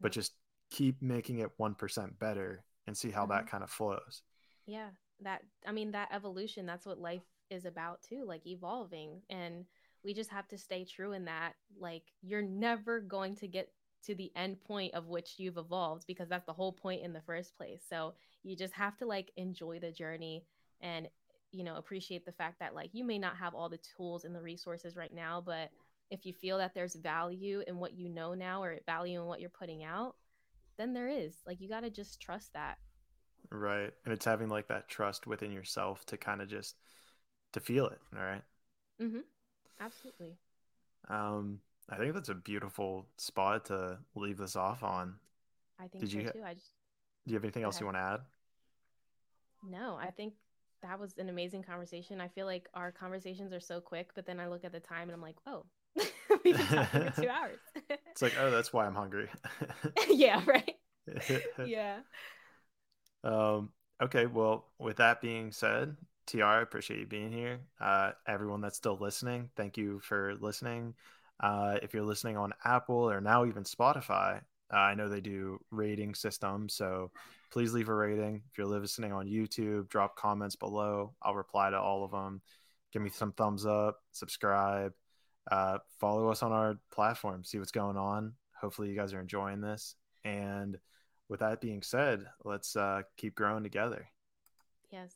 but just keep making it 1% better and see how that mm-hmm. kind of flows. Yeah that i mean that evolution that's what life is about too like evolving. And we just have to stay true in that like you're never going to get to the end point of which you've evolved because that's the whole point in the first place. So you just have to like enjoy the journey and you know appreciate the fact that like you may not have all the tools and the resources right now but if you feel that there's value in what you know now or value in what you're putting out then there is like you got to just trust that right and it's having like that trust within yourself to kind of just to feel it all right mm-hmm absolutely um i think that's a beautiful spot to leave this off on I think Did so you- too. I just do you have anything else you want to add no. I think that was an amazing conversation. I feel like our conversations are so quick, but then I look at the time and I'm like, oh, we've been talking for two hours. it's like oh that's why i'm hungry yeah, right. Yeah. Um, okay, well, with that being said, TR, I appreciate you being here. Uh, everyone that's still listening, thank you for listening. Uh, if you're listening on Apple or now even Spotify, uh, I know they do rating systems, so please leave a rating. If you're listening on YouTube, drop comments below. I'll reply to all of them. Give me some thumbs up, subscribe, uh, follow us on our platform, see what's going on. Hopefully, you guys are enjoying this. And with that being said, let's uh, keep growing together. Yes.